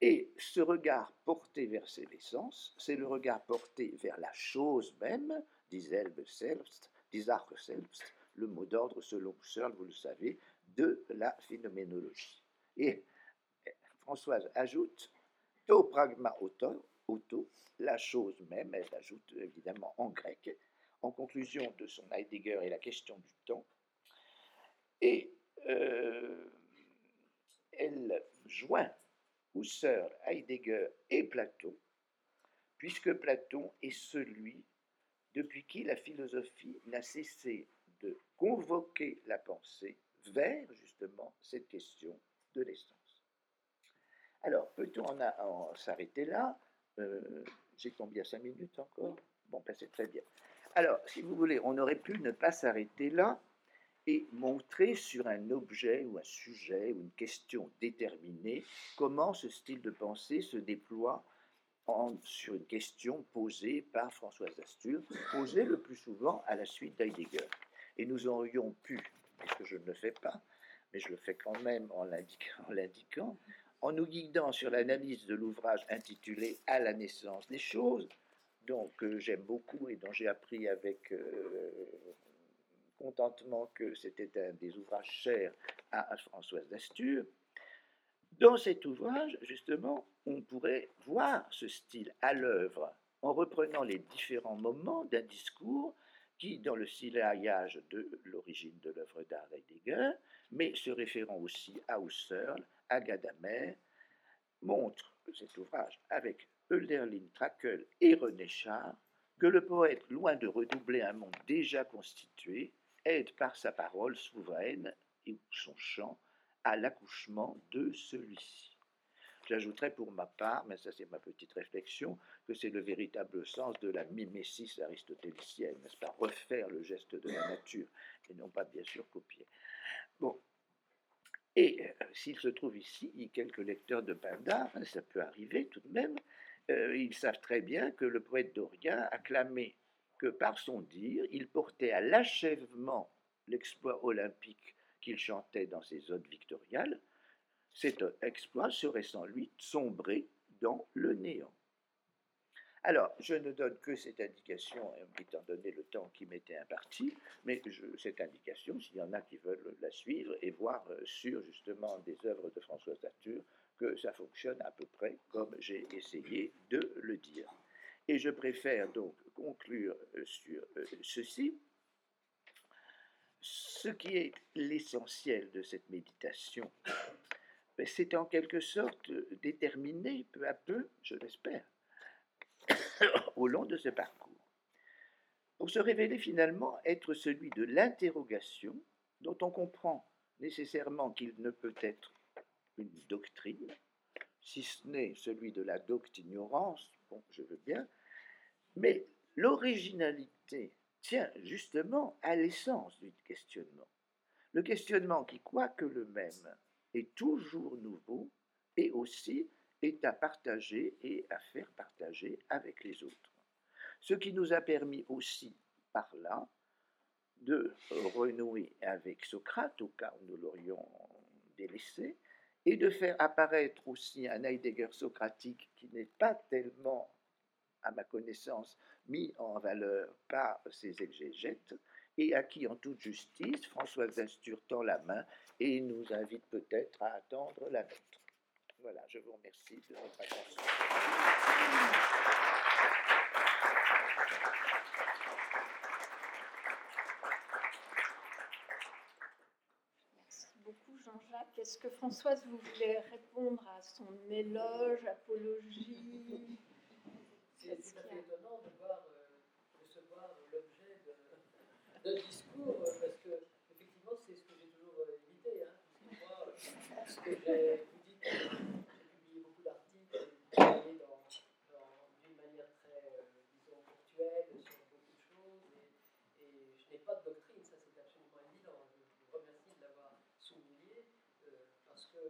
Et ce regard porté vers l'essence, c'est le regard porté vers la chose même, dieselbe selbst, Sache selbst, le mot d'ordre selon Searle, vous le savez, de la phénoménologie. Et Françoise ajoute to pragma auto, auto, la chose même, elle ajoute évidemment en grec, en conclusion de son Heidegger et la question du temps. Et euh, elle joint Husserl, Heidegger et Platon, puisque Platon est celui depuis qui la philosophie n'a cessé de convoquer la pensée vers justement cette question de l'essence. Alors, peut-on s'arrêter là? Euh, J'ai combien? Cinq minutes encore? Bon, ben c'est très bien. Alors, si vous voulez, on aurait pu ne pas s'arrêter là et montrer sur un objet ou un sujet ou une question déterminée comment ce style de pensée se déploie sur une question posée par Françoise Astur, posée le plus souvent à la suite d'Heidegger. Et nous aurions pu, puisque je ne le fais pas, mais je le fais quand même en l'indiquant, en nous guidant sur l'analyse de l'ouvrage intitulé À la naissance des choses, donc que j'aime beaucoup et dont j'ai appris avec euh, contentement que c'était un des ouvrages chers à Françoise Dastur. Dans cet ouvrage, justement, on pourrait voir ce style à l'œuvre en reprenant les différents moments d'un discours qui, dans le syllaillage de l'origine de l'œuvre d'art Heidegger, mais se référant aussi à Husserl, à Gadamer, montre cet ouvrage avec Hölderlin, Trakl et René Char que le poète, loin de redoubler un monde déjà constitué, aide par sa parole souveraine et son chant à l'accouchement de celui-ci. J'ajouterais pour ma part, mais ça c'est ma petite réflexion, que c'est le véritable sens de la mimésis aristotélicienne, n'est-ce pas? Refaire le geste de la nature, et non pas bien sûr copier. Bon. Et euh, s'il se trouve ici quelques lecteurs de Pindar, hein, ça peut arriver tout de même, euh, ils savent très bien que le poète Dorien a clamé que par son dire, il portait à l'achèvement l'exploit olympique qu'il chantait dans ses odes victoriales, cet exploit serait sans lui sombré dans le néant. Alors, je ne donne que cette indication, étant donné le temps qui m'était imparti, mais cette indication, s'il y en a qui veulent la suivre et voir euh, sur justement des œuvres de François Satur, que ça fonctionne à peu près comme j'ai essayé de le dire. Et je préfère donc conclure euh, sur euh, ceci, ce qui est l'essentiel de cette méditation, ben, c'est en quelque sorte déterminé peu à peu, je l'espère, au long de ce parcours, pour se révéler finalement être celui de l'interrogation dont on comprend nécessairement qu'il ne peut être une doctrine, si ce n'est celui de la docte-ignorance, bon, je veux bien, mais l'originalité tient justement à l'essence du questionnement. Le questionnement qui, quoique le même, est toujours nouveau et aussi est à partager et à faire partager avec les autres. Ce qui nous a permis aussi, par là de renouer avec Socrate, au cas où nous l'aurions délaissé, et de faire apparaître aussi un Heidegger socratique qui n'est pas tellement, à ma connaissance, mis en valeur par ses exégètes, et à qui, en toute justice, François Astur tend la main et nous invite peut-être à attendre la nôtre. Voilà, je vous remercie de votre attention. Merci beaucoup Jean-Jacques. Est-ce que Françoise, vous voulez répondre à son éloge, apologie? C'est étonnant de voir euh, l'objet de discours, parce que effectivement c'est ce que j'ai toujours euh, évité. Hein, moi, euh, ce que j'ai publié beaucoup d'articles, j'ai travaillé dans, dans- d'une manière très, euh, disons, ponctuelle sur beaucoup de choses, et, et je n'ai pas de doctrine, ça c'est absolument évident. Je vous remercie de l'avoir souligné, euh, parce que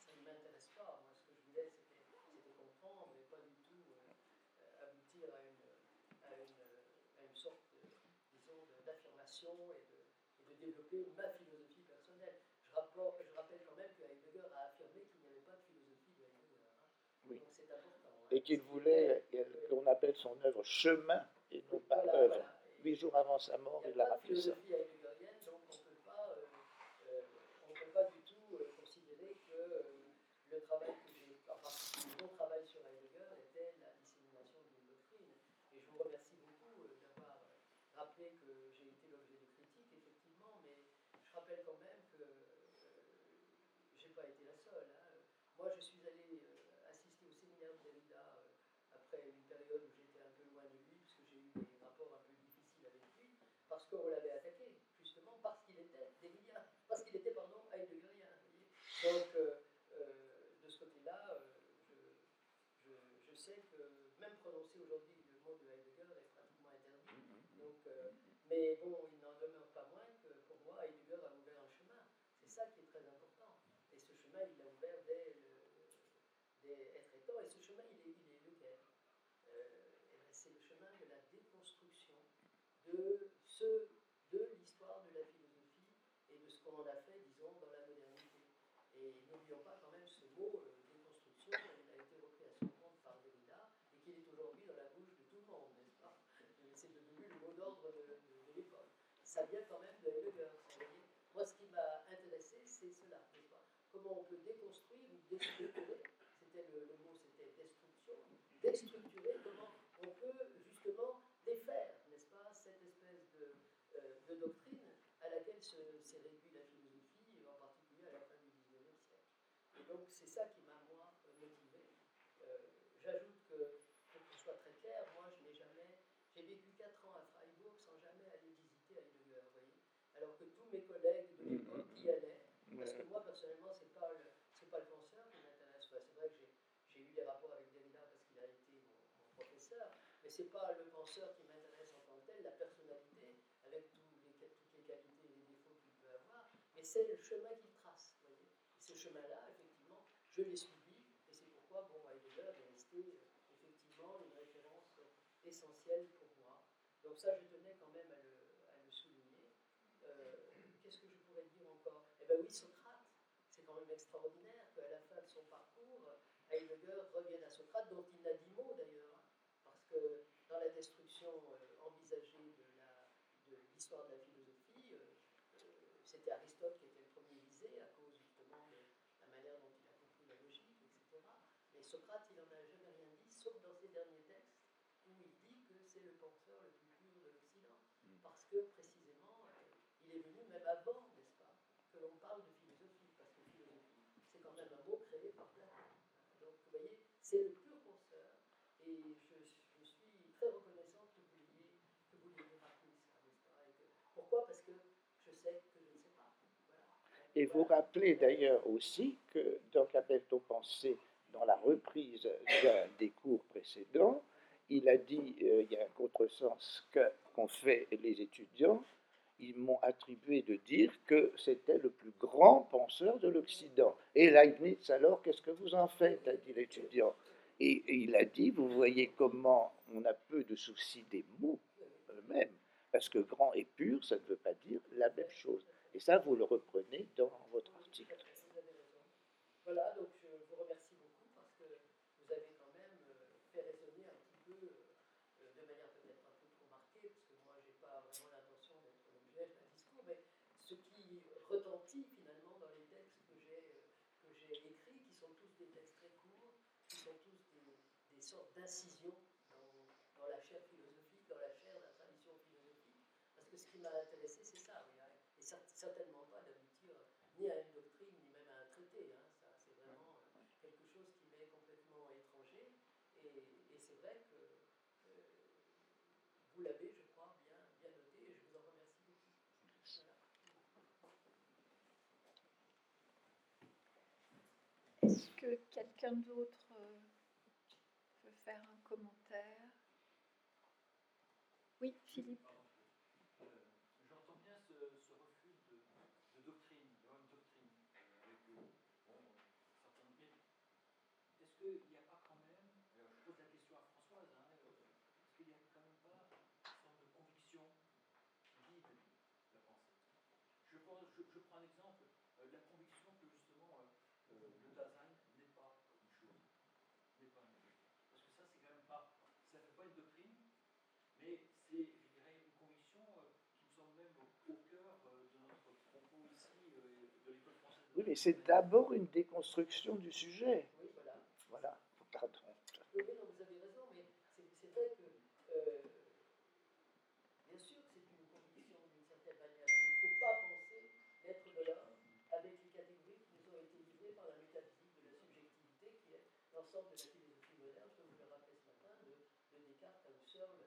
ça ne m'intéresse pas. Moi, ce que je voulais, c'était c'était comprendre, mais pas du tout euh, aboutir à une, à une, à une sorte, de, disons, de- et de, et de développer ma philosophie personnelle. Je, rapport- je rappelle quand même que Heidegger a affirmé qu'il n'y avait pas de philosophie de Heidegger. hein. Oui. Donc c'est important. hein. Et qu'il voulait qu'on appelle son œuvre chemin et non pas Voilà, œuvre. voilà. Huit jours avant sa mort, Il il a a pas de rappelé ça heideggerienne, donc on ne peut pas, euh, euh, on peut pas du tout euh, considérer que euh, le travail que j'ai, en particulier mon travail sur Heidegger, était la dissémination d'une doctrine. Et je vous remercie beaucoup euh, d'avoir euh, rappelé que j'ai été l'objet de critiques, effectivement, mais je rappelle quand même que euh, j'ai pas été la seule. hein. Moi, je suis allé euh, assister au séminaire de Derrida euh, après une période où j'étais un peu loin de lui, parce que j'ai eu des rapports un peu difficiles avec lui parce qu'on l'avait attaqué, justement parce qu'il était démilien, parce qu'il était, pardon, heideggerien. Donc, euh, euh, de ce côté-là, euh, je, je- je sais que même prononcer aujourd'hui le mot de Heidegger est pratiquement interdit. Donc, euh, mais bon, il n'en demeure pas moins que pour moi, Heidegger a ouvert un chemin. C'est ça qui est très important. Et ce chemin, il l'a ouvert dès, le, dès être étant. Et ce chemin, il est, il est lequel Euh, ben, C'est le chemin de la déconstruction de, ce, de l'histoire de la philosophie et de ce qu'on en a fait, disons, dans la modernité. Et n'oublions pas quand même ce mot euh, déconstruction, il a été repris à son compte par Derrida et qu'il est aujourd'hui dans la bouche de tout le monde, n'est-ce pas? C'est devenu le mot d'ordre de, de- l'époque. Ça vient quand même de Heidegger. Moi, ce qui m'a intéressé, c'est cela, n'est-ce pas? Comment on peut déconstruire ou déstructurer, c'était le, mot, c'était destruction, comment on peut justement défaire, n'est-ce pas, cette espèce de, euh, de doctrine se- s'est réduite la philosophie, en particulier à la fin du XIXe siècle. Et donc, c'est ça qui m'a, moi, motivé. Euh, J'ajoute que, pour que ce soit très clair, moi, je n'ai jamais. J'ai vécu 4 ans à Freiburg sans jamais aller visiter Heidegger, vous voyez. Alors que tous mes collègues de l'époque y allaient. Parce que moi, personnellement, c'est pas le, pas le penseur qui m'intéresse. Enfin, c'est vrai que j'ai, eu des rapports avec Derrida parce qu'il a été mon, mon professeur, mais c'est pas le penseur qui m'intéresse en tant que tel, la personnalité, avec tous les, toutes les qualités et les défauts qu'il peut avoir, mais c'est le chemin qu'il trace. ce chemin-là, effectivement, je l'ai suivi, et c'est pourquoi, bon, Heidegger est resté effectivement une référence essentielle pour moi. Donc ça, je tenais quand même à le, souligner. Euh, Qu'est-ce que je pourrais dire encore? Eh bien oui, Socrate, c'est quand même extraordinaire qu'à la fin de son parcours, Heidegger revienne à Socrate, dont il n'a dit mot d'ailleurs, hein, parce que dans la destruction euh, envisagée de la- de l'histoire de, la philosophie, euh, euh, c'était Aristote qui était le premier visé à cause justement de la manière dont il a compris la logique, etc. Mais Socrate, il n'en a jamais rien dit, sauf dans ses derniers textes, où il dit que c'est le penseur le plus pur de l'Occident, parce que précisément, euh, il est venu même avant, n'est-ce pas, que l'on parle de philosophie, parce que philosophie, c'est quand même un mot créé par Platon. Donc, vous voyez, c'est le pur penseur, et je, je suis très reconnaissante que vous l'ayez que vous l'ayez rappelé ça, n'est-ce pas, et que- pourquoi? Parce que je sais que je ne sais pas. Voilà. Et vous rappelez d'ailleurs aussi que dans Qu'appelle-t-on penser, dans la reprise des cours précédents, il a dit, euh, il y a un contresens qu'ont fait les étudiants, ils m'ont attribué de dire que c'était le plus grand penseur de l'Occident. Et Leibniz, alors, qu'est-ce que vous en faites? a dit l'étudiant. Et, et il a dit, vous voyez comment on a peu de soucis des mots eux-mêmes, Parce que grand et pur, ça ne veut pas dire la même chose. Et ça, vous le reprenez dans votre article. Voilà, donc je vous remercie beaucoup parce que vous avez quand même euh, fait résonner un petit peu, euh, de manière peut-être un peu trop marquée, parce que moi, je n'ai pas vraiment l'intention d'être l'objet d'un discours, mais ce qui retentit finalement dans les textes que j'ai euh, que j'ai écrits, qui sont tous des textes très courts, qui sont tous des, d'incisions dans, la chair philosophique, dans la chair de la tradition philosophique. Parce que ce qui m'a intéressé, c'est ça, hein, et cer- certainement pas d'aboutir ni à une doctrine, ni même à un traité. hein, ça, c'est vraiment euh, quelque chose qui m'est complètement étranger. Et, c'est vrai que euh, vous l'avez, je crois, bien, noté, je vous en remercie beaucoup. Est-ce que quelqu'un d'autre euh, veut faire un commentaire Oui, Philippe. Euh, J'entends bien ce, ce refus de, de doctrine, d'avoir une doctrine euh, avec euh, bon, certains. Mais est-ce qu'il n'y a pas quand même, je pose la question à Françoise, hein, est-ce qu'il n'y a quand même pas une sorte de conviction qui guide la pensée? Je, pense, je, je prends un exemple, la conviction que justement euh, euh, le Dasein n'est pas une chose, n'est pas une chose. Parce que ça, c'est quand même pas, ça ne fait pas une doctrine, mais c'est, je dirais, une conviction euh, qui me semble même au, au cœur euh, de notre propos ici, euh, de l'école française. de Oui, mais c'est d'abord une déconstruction du sujet. Oui, voilà. Voilà, pardon. Oui, non, vous avez raison, mais c'est vrai que, euh, bien sûr que c'est une conviction d'une certaine manière. Il ne faut pas penser l'être de l'homme avec les catégories qui nous ont été livrées par la métaphysique de la subjectivité, qui est l'ensemble de la philosophie moderne, je vous le rappelais ce matin, de, de Descartes à Husserl,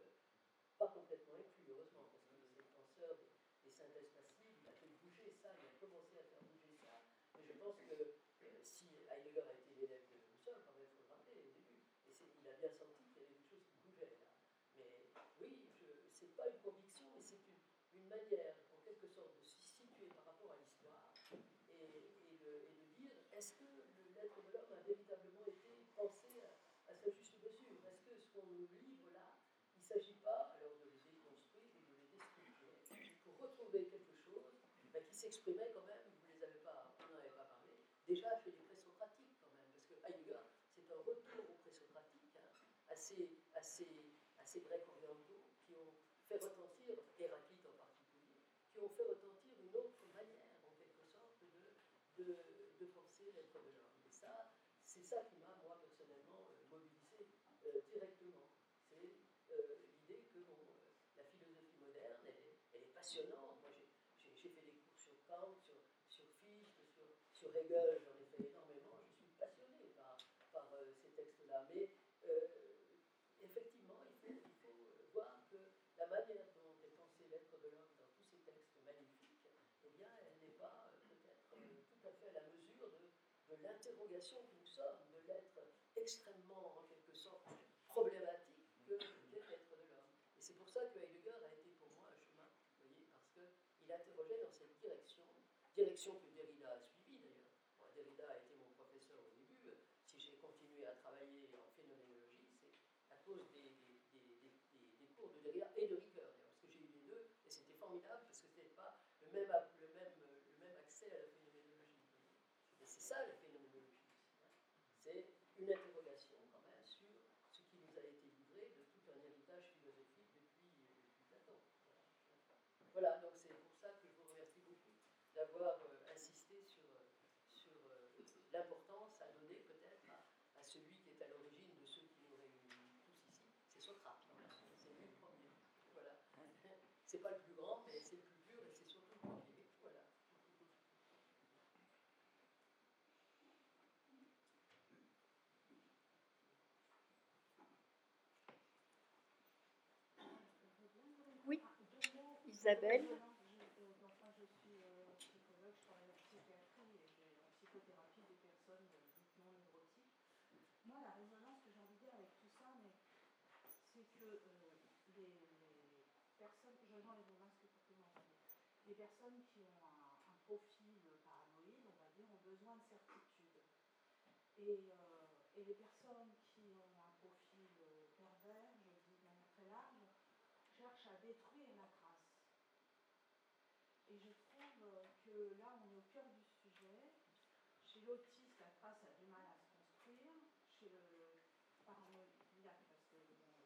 pas complètement inclus, heureusement, parce que c'est le penseur des, des synthèses passives, il a fait bouger ça, il a commencé à faire bouger ça, mais je pense que euh, si Heidegger a été l'élève de Husserl, quand il faut le rappeler au et il a bien senti qu'il y avait quelque chose qui bougeait là. Mais oui, ce n'est pas une conviction, mais c'est une, manière, en quelque sorte, de se situer par rapport à l'histoire et, et de, et dire est-ce que l'être de l'homme a véritablement été pensé à, à sa juste mesure? Est-ce que ce qu'on nous livre là, il ne s'agit pas alors de les déconstruire ou de les déstructurer pour retrouver quelque chose ben, qui s'exprimait quand même, vous les avez pas, on n'en avait pas parlé, déjà chez les présocratiques quand même, parce que Heidegger, c'est un retour aux présocratiques, hein, assez grecs orientaux, qui ont fait retentir, Héraclite en particulier, qui ont fait retentir une autre manière, en quelque sorte, de, de, penser l'être de l'homme. Et ça, c'est ça qui m'a, moi, personnellement, euh, mobilisé euh, directement. C'est euh, l'idée que la philosophie moderne, elle est, passionnante. Moi, j'ai- fait des cours sur Kant, sur, sur Fichte, sur Hegel, j'en ai fait énormément. Je suis passionné par, par euh, ces textes-là. Mais euh, effectivement, il faut, il faut euh, voir que la manière dont est pensé l'être de l'homme dans tous ces textes magnifiques, eh bien, elle n'est pas euh, peut-être euh, tout à fait à la mesure de, de que nous sommes, de l'être extrêmement, en quelque sorte, problématique que l'être de l'homme. Et c'est pour ça que Heidegger a été pour moi un chemin, vous voyez, parce qu'il interrogeait dans cette direction, direction que Derrida a suivie d'ailleurs. Derrida a été mon professeur au début. Si j'ai continué à travailler en phénoménologie, c'est à cause des, cours de Derrida et de d'ailleurs, parce que j'ai eu les deux, et c'était formidable, parce que ce n'était pas le même, le, même, le même accès à la phénoménologie. Et c'est ça la phénoménologie aussi. hein. C'est une interrogation quand même sur ce qui nous a été livré de tout un héritage philosophique depuis, euh, depuis Platon. Voilà. Voilà, donc c'est pour ça que je vous remercie beaucoup d'avoir euh, insisté sur, euh, sur euh, l'importance à donner peut-être à, à celui qui est à l'origine de ceux qui nous réunissent tous ici. C'est Socrate, quand même. c'est lui le premier. Voilà. C'est pas le plus grand, mais c'est le plus pur et c'est surtout le premier. Voilà. Oui, Isabelle. Donc moi je suis euh, psychologue, je travaille en psychiatrie et j'ai- en psychothérapie des personnes euh, dites non neurotiques. Moi la résonance que j'ai envie de dire avec tout ça, mais c'est que euh, les, les personnes, je vais enlever mon masque pour que vous m'entendiez. les qui ont un, profil paranoïde, on va dire, ont besoin de certitude. Et, euh, les personnes qui ont un profil euh, pervers, je dis de manière très large, cherchent à détruire la trace. et je trouve euh, que là, on est au cœur du sujet. Chez l'autiste, la trace a du mal à se construire. Chez le paranoïaque, parce que,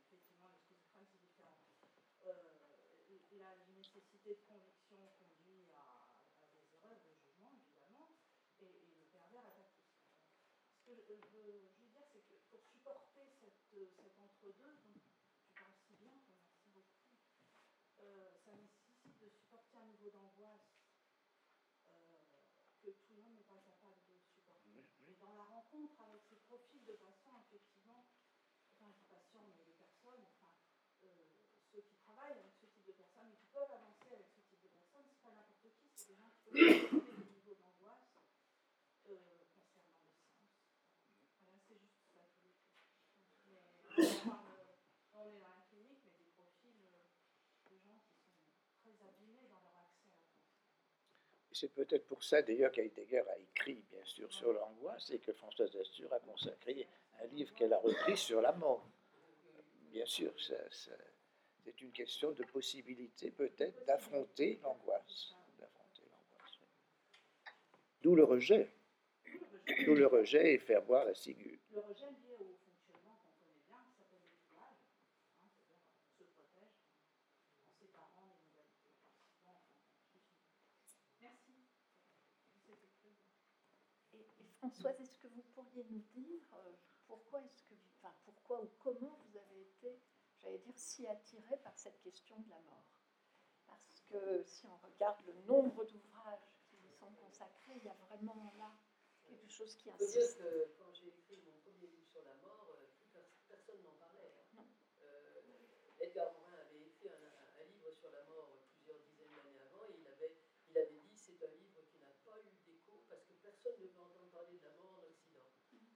effectivement, le schizophrène, c'est différent. Euh, la nécessité de conviction conduit à, à des erreurs de jugement, évidemment, et, et le pervers est actif. Ce que je, je veux je veux dire, c'est que pour supporter cette, cet entre-deux, tu parles si bien, merci beaucoup, euh, ça nécessite de supporter un niveau d'angoisse euh, que tout le monde n'est pas capable de supporter. Et dans la rencontre avec ces profils de patients, effectivement, enfin, je dis patients, mais de personnes, enfin, euh, ceux qui travaillent avec ce type de personnes et qui peuvent avancer avec ce type de personnes, c'est pas n'importe qui, c'est des gens qui peuvent supporter des niveaux d'angoisse euh, concernant les sens. Voilà, c'est juste ça que je voulais dire. Mais on, parle- on est dans la clinique, mais des profils euh, de gens qui sont très abîmés dans leur accès à la pensée. Et C'est peut-être pour ça d'ailleurs qu'Heidegger a écrit, bien sûr, sur l'angoisse et que Françoise Astur a consacré un livre qu'elle a repris sur la mort. Bien sûr, c'est une question de possibilité peut-être d'affronter l'angoisse. D'où le rejet. D'où le rejet et faire boire la ciguë. Le rejet lié au fonctionnement qu'on connaît bien, qui s'appelle l'étoilage, hein, c'est-à-dire on se protège en séparant les modalités de participants. Enfin, je finis. Merci. C'était très bien. Et, et Françoise, est-ce que vous pourriez nous dire euh, pourquoi est-ce que, enfin pourquoi ou comment vous avez été, j'allais dire, si attirée par cette question de la mort? Parce que si on regarde le nombre d'ouvrages qui vous sont consacrés, il y a vraiment là quelque chose qui faut dire insiste. que quand j'ai écrit mon premier livre sur la mort, euh, personne n'en parlait. hein. Non. Euh, Edgar Morin avait écrit un, un- un livre sur la mort plusieurs dizaines d'années avant et il avait, il avait dit c'est un livre qui n'a pas eu d'écho parce que personne ne veut entendre parler de la mort en Occident.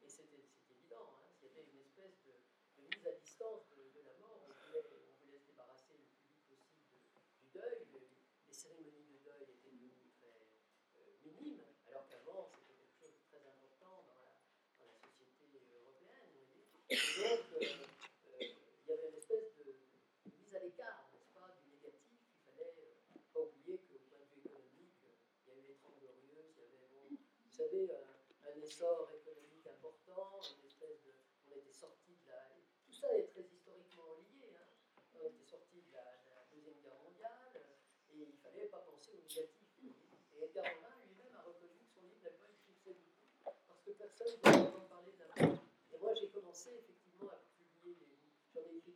Et c'était c'est évident, hein, il y avait une espèce de, de mise à distance de, de la mort. On voulait, on voulait se débarrasser le plus vite possible de- du deuil. Le- les cérémonies de deuil étaient devenues très euh, minimes, alors qu'avant c'était quelque chose de très important dans la, dans la société européenne. Vous voyez. Et donc, euh, euh, il y avait une espèce de, mise à l'écart, pas, du négatif. Il fallait pas oublier qu'au point de vue économique, il y a eu les Trente Glorieuses, il y avait, vous savez, un, essor économique important, une espèce de. On était sorti de la. Tout ça est très historiquement lié. On était sorti de la, de la Deuxième Guerre mondiale et il fallait pas penser au négatif. Et Edgar Morin lui-même a reconnu que son livre n'a pas de succès du tout parce que personne ne voulait entendre parler de la mort. Et moi, j'ai commencé effectivement à publier les. J'en ai écrit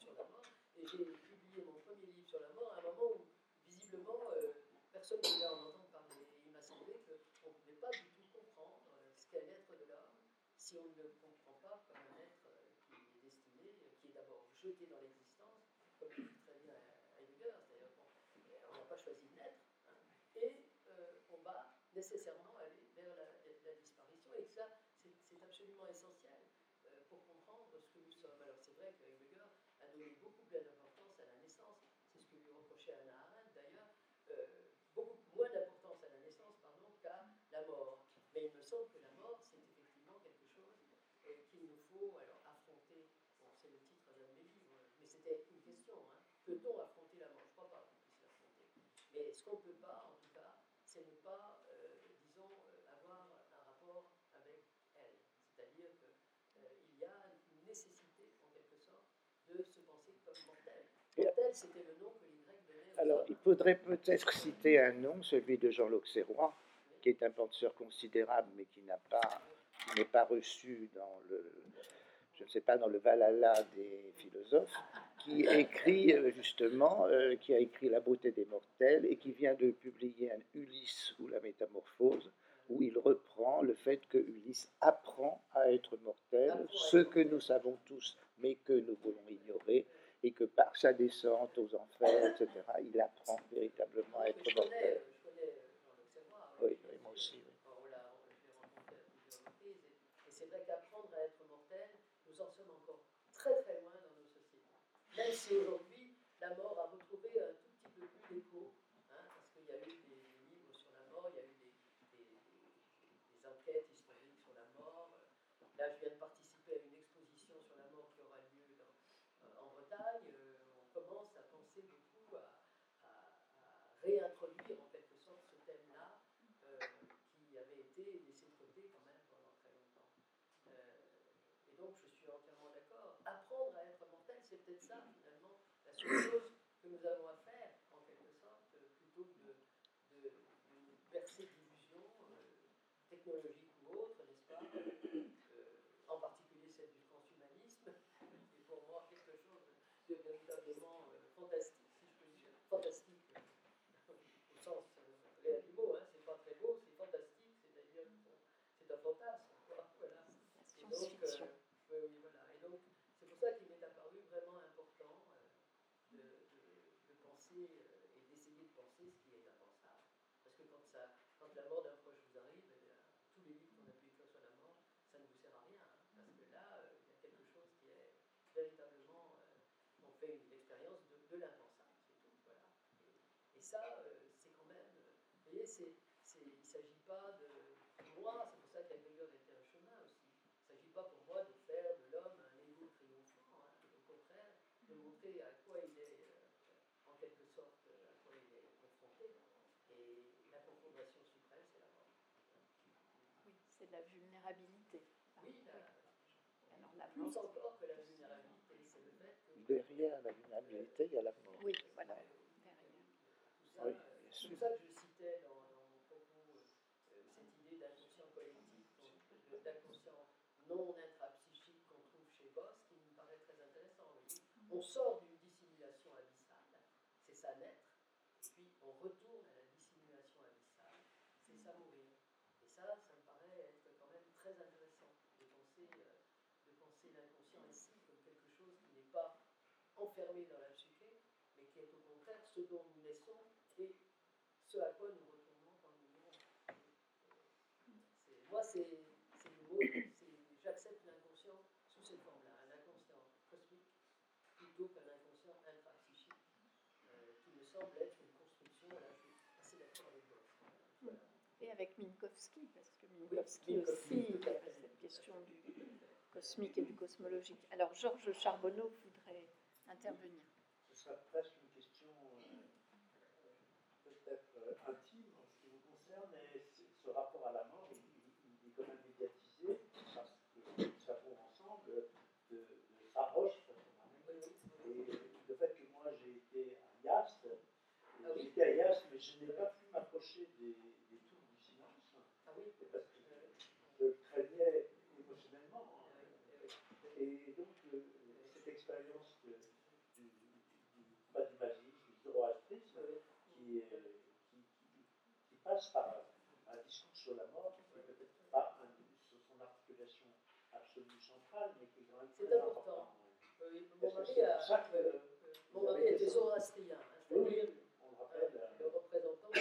sur la mort et j'ai publié mon premier livre sur la mort à un moment où, visiblement, euh, personne ne voulait en entendre parler. Il m'a semblé qu'on ne pouvait pas du tout comprendre euh, ce qu'est l'être de l'homme si on ne le comprend pas comme un être euh, qui est destiné, qui est d'abord jeté dans l'existence, comme le dit très bien Heidegger, c'est-à-dire qu'on on n'a pas choisi de naître, hein, et on va nécessairement aller vers la, la disparition, et que ça, c'est c'est absolument essentiel euh, pour comprendre ce que nous sommes. Alors c'est vrai que Heidegger a donné beaucoup plus d'importance à la naissance, c'est ce que lui reprochait Anna Arendt d'ailleurs, euh, beaucoup moins d'importance à la naissance pardon, qu'à la mort. Mais il me semble que la mort, c'est effectivement quelque chose euh, qu'il nous faut alors affronter. Bon, c'est le titre d'un de mes livres, mais c'était une question. Hein. Peut-on affronter la mort? Je ne crois pas qu'on puisse l'affronter. Mais ce qu'on ne peut pas, en tout cas, c'est ne pas, euh, disons, euh, avoir un rapport avec elle? C'est-à-dire qu'il y a une nécessité, en quelque sorte, de se penser comme mortel. Mortel, c'était le nom que les Grecs donnaient Alors, il faudrait peut-être citer un nom, celui de Jean l'Auxerrois, qui est un penseur considérable, mais qui n'a pas, n'est pas reçu dans le, je ne sais pas, dans le Valhalla des philosophes, qui écrit euh, justement, euh, qui a écrit La beauté des mortels et qui vient de publier un Ulysse ou la métamorphose, où il reprend le fait que Ulysse apprend à être mortel, ce que nous savons tous, mais que nous voulons ignorer, et que par sa descente aux enfers, etc., il apprend véritablement à être mortel. euh, je connais euh, Jean Luc Oui, bien oui, moi sûr. aussi, oui. On l'a on l'a rencontré à plusieurs reprises. Et, et c'est vrai qu'apprendre à être mortel, nous en sommes encore très très loin dans nos sociétés. Même si aujourd'hui, la mort a retrouvé un tout petit peu plus d'écho, hein, parce qu'il y a eu des, des livres sur la mort, il y a eu des, des- des- des enquêtes historiques sur la mort. Là, je viens de participer à une exposition sur la mort qui aura lieu dans- euh, en Bretagne. Euh, on commence à penser beaucoup à, à- à réintroduire ça, finalement, la seule chose que nous avons à faire, en quelque sorte, plutôt que de, de, de bercer d'illusions euh, technologiques ou autres, n'est-ce pas euh, En particulier celle du transhumanisme, qui est pour moi quelque chose de véritablement euh, fantastique, si je peux dire. Fantastique, euh, au sens euh, réel du mot, hein, c'est pas très beau, c'est fantastique, c'est-à-dire que bon, c'est un fantasme, quoi, voilà. La Et donc, science-fiction. euh, oui, oui, voilà. Et donc, c'est pour ça qu'il m'est apparu vraiment important euh, de, de- de penser euh, et d'essayer de penser ce qui est impensable. Parce que quand, ça, quand la mort d'un proche vous arrive, eh bien, tous les livres qu'on a pu écrire sur la mort, ça ne vous sert à rien. hein, parce que là, euh, il y a quelque chose qui est véritablement. euh, on fait une expérience de, de l'impensable, c'est tout. Voilà. Et, et ça, euh, c'est quand même. vous voyez, il ne s'agit pas de. Pour moi, c'est pour ça qu'Heidegger était un chemin aussi. Il ne s'agit pas pour moi de faire de l'homme un ego triomphant. hein. Au contraire, de montrer à quoi il est, euh, en quelque sorte, euh, à quoi il est confronté. Et la confrontation suprême, c'est la mort. Oui, c'est de la vulnérabilité. Oui, la- Alors la plus mort. encore que la vulnérabilité, c'est le fait que. Derrière la vulnérabilité, il y a la mort. Oui, voilà. Ouais. Derrière. Tout ça, Oui, euh, bien c'est sûr. Pour ça que je citais dans, mon propos euh, cette idée d'inconscient collectif, d'inconscient non intrapsychique qu'on trouve chez Boss, qui me paraît très intéressant. On sort d'une dissimulation abyssale, c'est ça naître, puis on retourne à la dissimulation abyssale, c'est ça mourir. Et ça, ça me paraît être quand même très intéressant de penser, euh, penser l'inconscient ici comme quelque chose qui n'est pas enfermé dans la psyché, mais qui est au contraire ce dont nous ce à quoi nous retournons quand nous mourons. C'est- Moi, c'est c'est- j'accepte l'inconscient sous cette forme-là, un inconscient cosmique plutôt qu'un inconscient intrapsychique, euh, qui me semble être une construction, là je suis assez d'accord avec vous. Et avec Minkowski, parce que Minkowski Minkowski, aussi, il y a fait. cette question du cosmique et du cosmologique. Alors Georges Charbonneau voudrait intervenir. Ce sera presque une question euh, peut-être euh, intime en ce qui vous concerne, mais c- ce rapport à la mort, il, il- il est quand même médiatisé parce que nous savons ensemble de, de sa roche Oui, oui. Et le fait que moi j'ai été à Yast, À mais je n'ai pas pu m'approcher des, des tours du silence Ah oui, parce que je craignais émotionnellement. Et donc, euh, cette expérience de- du, du- pas du magisme, du zoroastrisme, euh, qui, euh, qui, qui- qui passe par un discours sur la mort, qui peut-être pas un, sur son articulation absolue centrale, mais qui est quand même C'est très important. important. oui, mon mari a. pour ça que euh, mon mari était zoroastrien, hein, c'est-à-dire oui, on le rappelle. Euh, euh, le représentant du,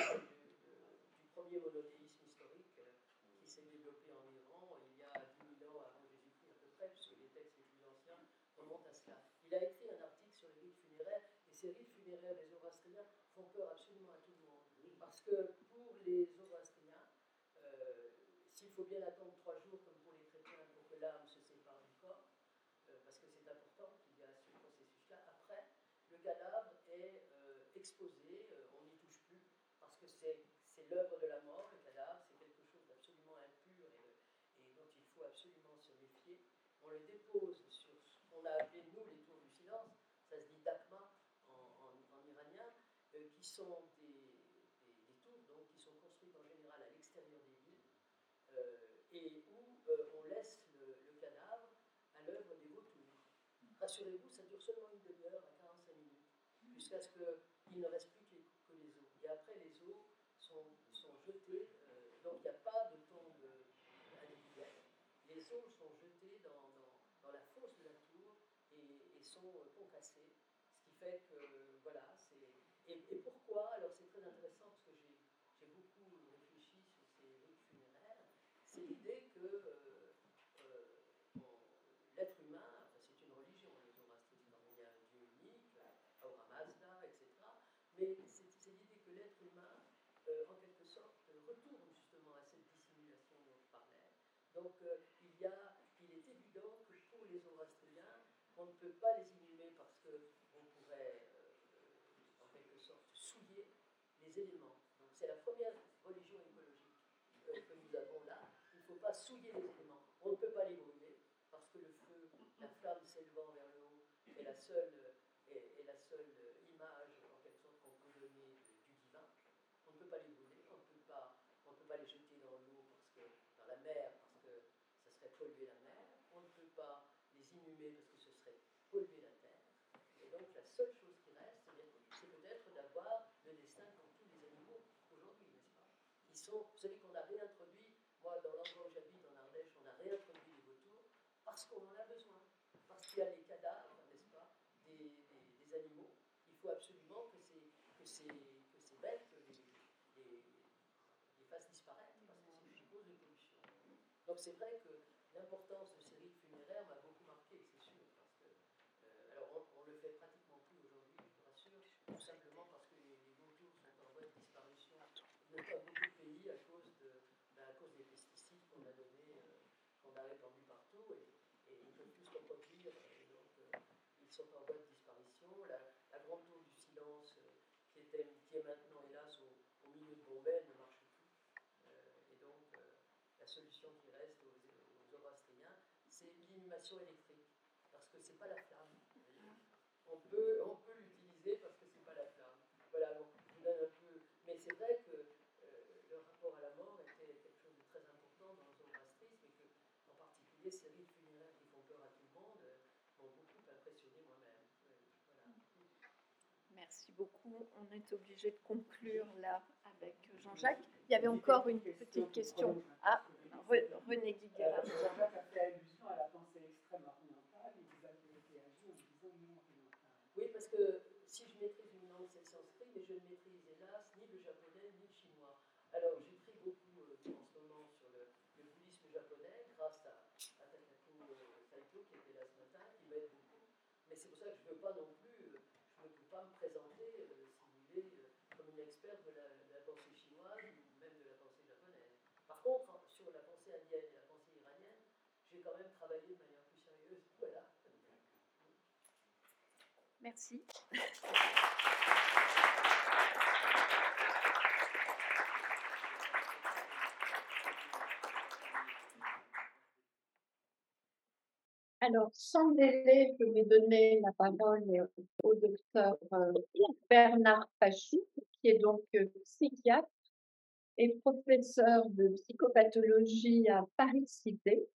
du premier monothéisme historique euh, qui s'est développé en Iran il y a 10 000 ans avant Jésus-Christ à peu près, puisque les textes les plus anciens remontent à cela. Il a écrit un article sur les rites funéraires, et ces rites funéraires des zoroastriens font peur absolument à tout le monde. Parce que pour les zoroastriens, euh, s'il faut bien attendre trois jours comme pour les chrétiens pour que l'âme se sépare du corps, euh, parce que c'est important qu'il y a ce processus-là, après, le cadavre est euh, exposé, euh, on n'y touche plus, parce que c'est c'est l'œuvre de la mort, le cadavre, c'est quelque chose d'absolument impur et, et dont il faut absolument se méfier. On le dépose sur ce qu'on a appelé, nous, les tours du silence, ça se dit dakma en, en- en iranien, euh, qui sont des, tours donc, qui sont construites en général à l'extérieur des villes, euh, et où euh, on laisse le, cadavre à l'œuvre des vautours. Rassurez-vous, ça dure seulement une demi-heure à 45 minutes, jusqu'à ce qu'il ne reste plus que les, os. Et après, les os sont, sont jetés, euh, donc il n'y a pas de tombe individuelle. Les os sont jetés dans, dans- la fosse de la tour et, sont concassés, ce qui fait que, voilà. Et, pourquoi? Alors c'est très intéressant parce que j'ai beaucoup réfléchi sur ces rites funéraires. C'est l'idée que euh, euh, l'être humain, c'est une religion, le zoroastrisme, il y a un Dieu unique, Aura Mazda, etc. Mais c'est l'idée que l'être humain, euh, en quelque sorte, retourne justement à cette dissimulation dont je parlais. Donc il, est évident que pour les zoroastriens, on ne peut pas les inhumer parce qu'on pourrait, euh, en quelque sorte, souiller éléments. C'est la première religion écologique que nous avons là. Il ne faut pas souiller les éléments. On ne peut pas les brûler parce que le feu, la flamme s'élevant vers le haut, est la seule euh, peut pas les brûler, on ne peut pas, on peut pas les jeter dans l'eau parce que dans la mer parce que ça serait polluer la mer. On ne peut pas les inhumer parce que ce serait polluer la terre. Et donc la seule chose qui reste, c'est peut-être d'avoir le destin comme tous les animaux aujourd'hui, n'est-ce pas Ils sont, vous savez qu'on a réintroduit, moi dans l'endroit où j'habite en Ardèche, on a réintroduit les vautours parce qu'on en a besoin, parce qu'il y a les cadavres, n'est-ce pas, des, animaux. Il faut absolument que ces, que bêtes les, fassent disparaître parce que c'est une de pollution. Donc c'est vrai que l'importance de ces rites funéraires m'a beaucoup marqué, c'est sûr, parce que euh, alors on, on le fait pratiquement plus aujourd'hui, je vous rassure, tout simplement parce que les, les vautours sont en voie de disparition dans beaucoup de pays à cause, de, ben, à cause des pesticides qu'on a donnés, euh, qu'on a répandus partout et, et ils ne peuvent plus se reproduire. Et donc euh, ils sont en voie de disparition. La, la grande tour du silence euh, qui, était, qui est maintenant hélas au, au milieu de Bombay ne marche plus. Euh, et donc euh, la solution qui reste aux, aux Zoroastriens, c'est l'inhumation électrique. Parce que c'est pas la flamme. On peut, on peut l'utiliser parce que c'est pas la flamme. Voilà, donc je vous donne un peu. Mais c'est vrai que euh, le rapport à la mort était quelque chose de très important dans le zoroastrisme et que, en particulier, ces rites funéraires qui font peur à tout le monde euh, m'ont beaucoup impressionné moi-même. Euh, voilà. Merci beaucoup. On est obligé de conclure là avec Jean-Jacques. Il y avait encore une petite question. Ah, Re- René Guiguera. Jean-Jacques a fait allusion à la pensée extrême orientale et vous avez réagi en disant non orientale. Oui, parce que si je maîtrise une langue, c'est le sanskrit, mais je ne maîtrise hélas ni le japonais ni le chinois. Alors j'écris beaucoup euh, en ce moment sur le, le bouddhisme japonais grâce à, à euh, qui était là ce matin, qui m'aide beaucoup. Mais c'est pour ça que je ne veux pas non plus, euh, je ne peux pas me présenter, euh, si vous voulez, euh, comme une experte de la, de la pensée chinoise ou même de la pensée japonaise. Par contre, en- sur la pensée indienne et la pensée iranienne, j'ai quand même travaillé de manière plus sérieuse. Voilà. Merci. Alors, sans délai, je vais donner la parole au docteur euh, Bernard Pachou, qui est donc euh, psychiatre et professeur de psychopathologie à Paris-Cité,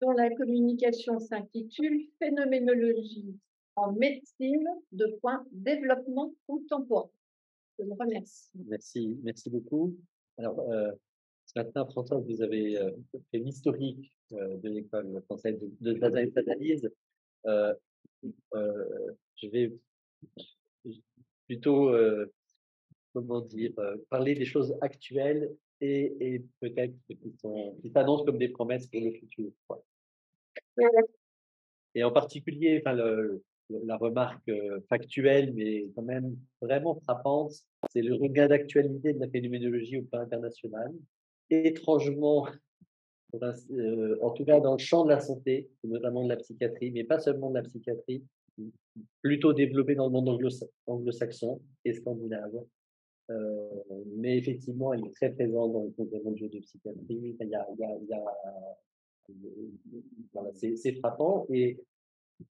dont la communication s'intitule Phénoménologie en médecine de point développement contemporain. Je vous remercie. Merci, merci beaucoup. Alors, euh, ce matin, François, vous avez euh, fait l'historique euh, de l'école française de, data et d'analyse. Je vais plutôt, comment dire, parler des choses actuelles et, et peut-être qui sont, qui s'annoncent comme des promesses pour le futur. quoi. Et en particulier, enfin, le, la remarque euh, factuelle, mais quand même vraiment frappante, c'est le regain d'actualité de la phénoménologie au plan international. Étrangement, euh, en tout cas dans le champ de la santé, notamment de la psychiatrie, mais pas seulement de la psychiatrie, plutôt développé dans le monde anglo- anglo-saxon et scandinave. Euh, mais effectivement, elle est très présente dans le complément de psychiatrie. Il y a, il y a, voilà, c'est frappant. Et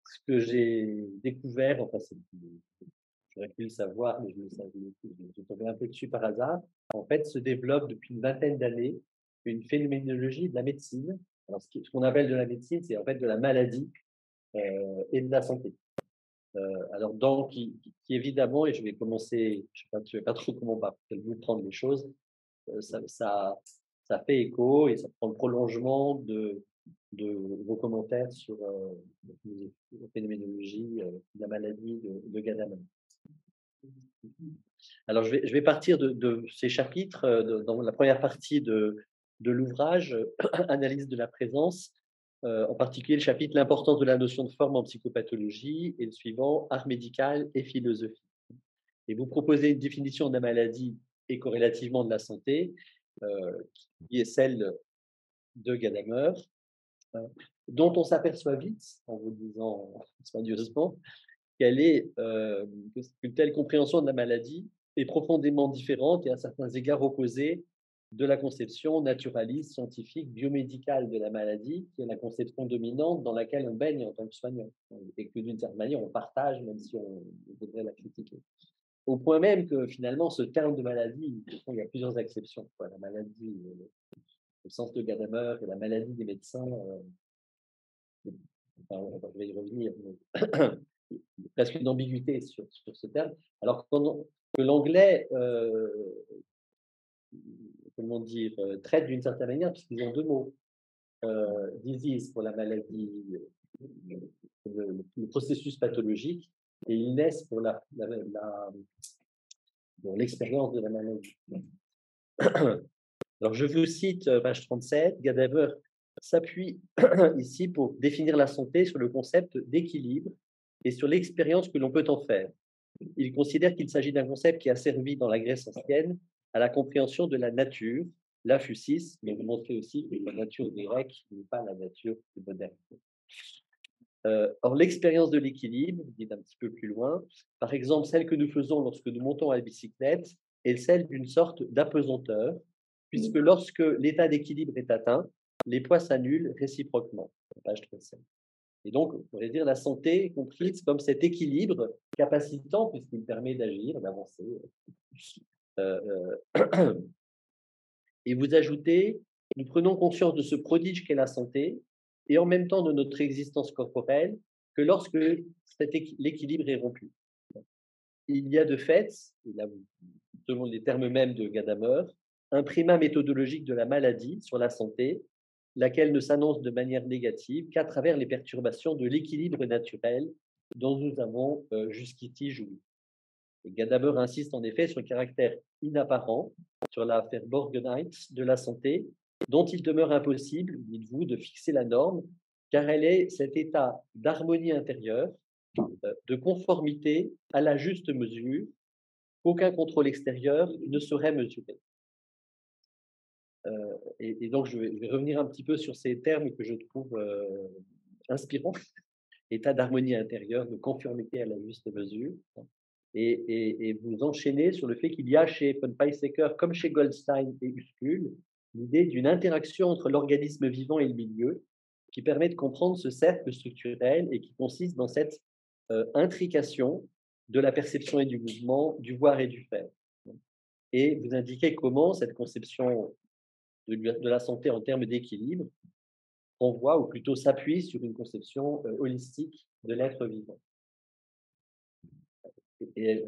ce que j'ai découvert, enfin, j'aurais pu le savoir, mais je le savais je tombé un peu dessus par hasard. En fait, se développe depuis une vingtaine d'années une phénoménologie de la médecine. Alors, ce qu'on appelle de la médecine, c'est en fait de la maladie euh, et de la santé. Euh, alors, donc, qui, évidemment, et je vais commencer, je ne sais, pas- trop comment vous prendre les choses, euh, ça fait écho et ça prend le prolongement de, de vos commentaires sur euh, la phénoménologie euh, de la maladie de, Gadamer. Alors, je vais, partir de, ces chapitres euh, dans la première partie de, l'ouvrage, euh, Analyse de la présence, euh, en particulier le chapitre L'importance de la notion de forme en psychopathologie et le suivant, Art médical et philosophie. Et vous proposez une définition de la maladie et corrélativement de la santé, euh, qui est celle de Gadamer, euh, dont on s'aperçoit vite, en vous disant soigneusement, qu'elle est euh, une telle compréhension de la maladie est profondément différente et à certains égards opposée de la conception naturaliste, scientifique, biomédicale de la maladie, qui est la conception dominante dans laquelle on baigne en tant que soignant, et que d'une certaine manière on partage, même si on voudrait la critiquer. au point même que finalement, ce terme de maladie, il y a plusieurs exceptions. Quoi. La maladie, au sens de Gadamer, et la maladie des médecins, euh, je vais y revenir, a presque une ambiguïté sur, sur ce terme. Alors que l'anglais, euh, comment dire, euh, traite d'une certaine manière, puisqu'ils ont deux mots. Disease pour la maladie, le, le, processus pathologique, et illness pour la l'expérience de la maladie. Alors, je vous cite page 37, Gadaver s'appuie ici pour définir la santé sur le concept d'équilibre et sur l'expérience que l'on peut en faire. Il considère qu'il s'agit d'un concept qui a servi dans la Grèce ancienne à la compréhension de la nature, la mais vous montrez aussi que la nature grecque n'est pas la nature moderne. Euh, or, l'expérience de l'équilibre, dit un petit peu plus loin, par exemple celle que nous faisons lorsque nous montons à la bicyclette, est celle d'une sorte d'apesanteur, puisque lorsque l'état d'équilibre est atteint, les poids s'annulent réciproquement. Page 37. Et donc, on pourrait dire la santé comprise comme cet équilibre capacitant, puisqu'il permet d'agir, d'avancer. Euh, euh, et vous ajoutez, nous prenons conscience de ce prodige qu'est la santé, et en même temps de notre existence corporelle, que lorsque l'équilibre est rompu. Il y a de fait, selon les termes mêmes de Gadamer, un primat méthodologique de la maladie sur la santé, laquelle ne s'annonce de manière négative qu'à travers les perturbations de l'équilibre naturel dont nous avons euh, jusqu'ici joui. Gadamer insiste en effet sur le caractère inapparent, sur l'affaire Borgenheit de la santé, dont il demeure impossible, dites-vous, de fixer la norme, car elle est cet état d'harmonie intérieure, euh, de conformité à la juste mesure, qu'aucun contrôle extérieur ne saurait mesurer. Et, donc, je vais, revenir un petit peu sur ces termes que je trouve euh, inspirants. État d'harmonie intérieure, de conformité à la juste mesure. Et, et, vous enchaînez sur le fait qu'il y a chez von Weizsäcker, comme chez Goldstein et Huskul, l'idée d'une interaction entre l'organisme vivant et le milieu qui permet de comprendre ce cercle structurel et qui consiste dans cette euh, intrication de la perception et du mouvement, du voir et du faire. Et vous indiquez comment cette conception de, la santé en termes d'équilibre renvoie, ou plutôt s'appuie sur une conception euh, holistique de l'être vivant. Euh,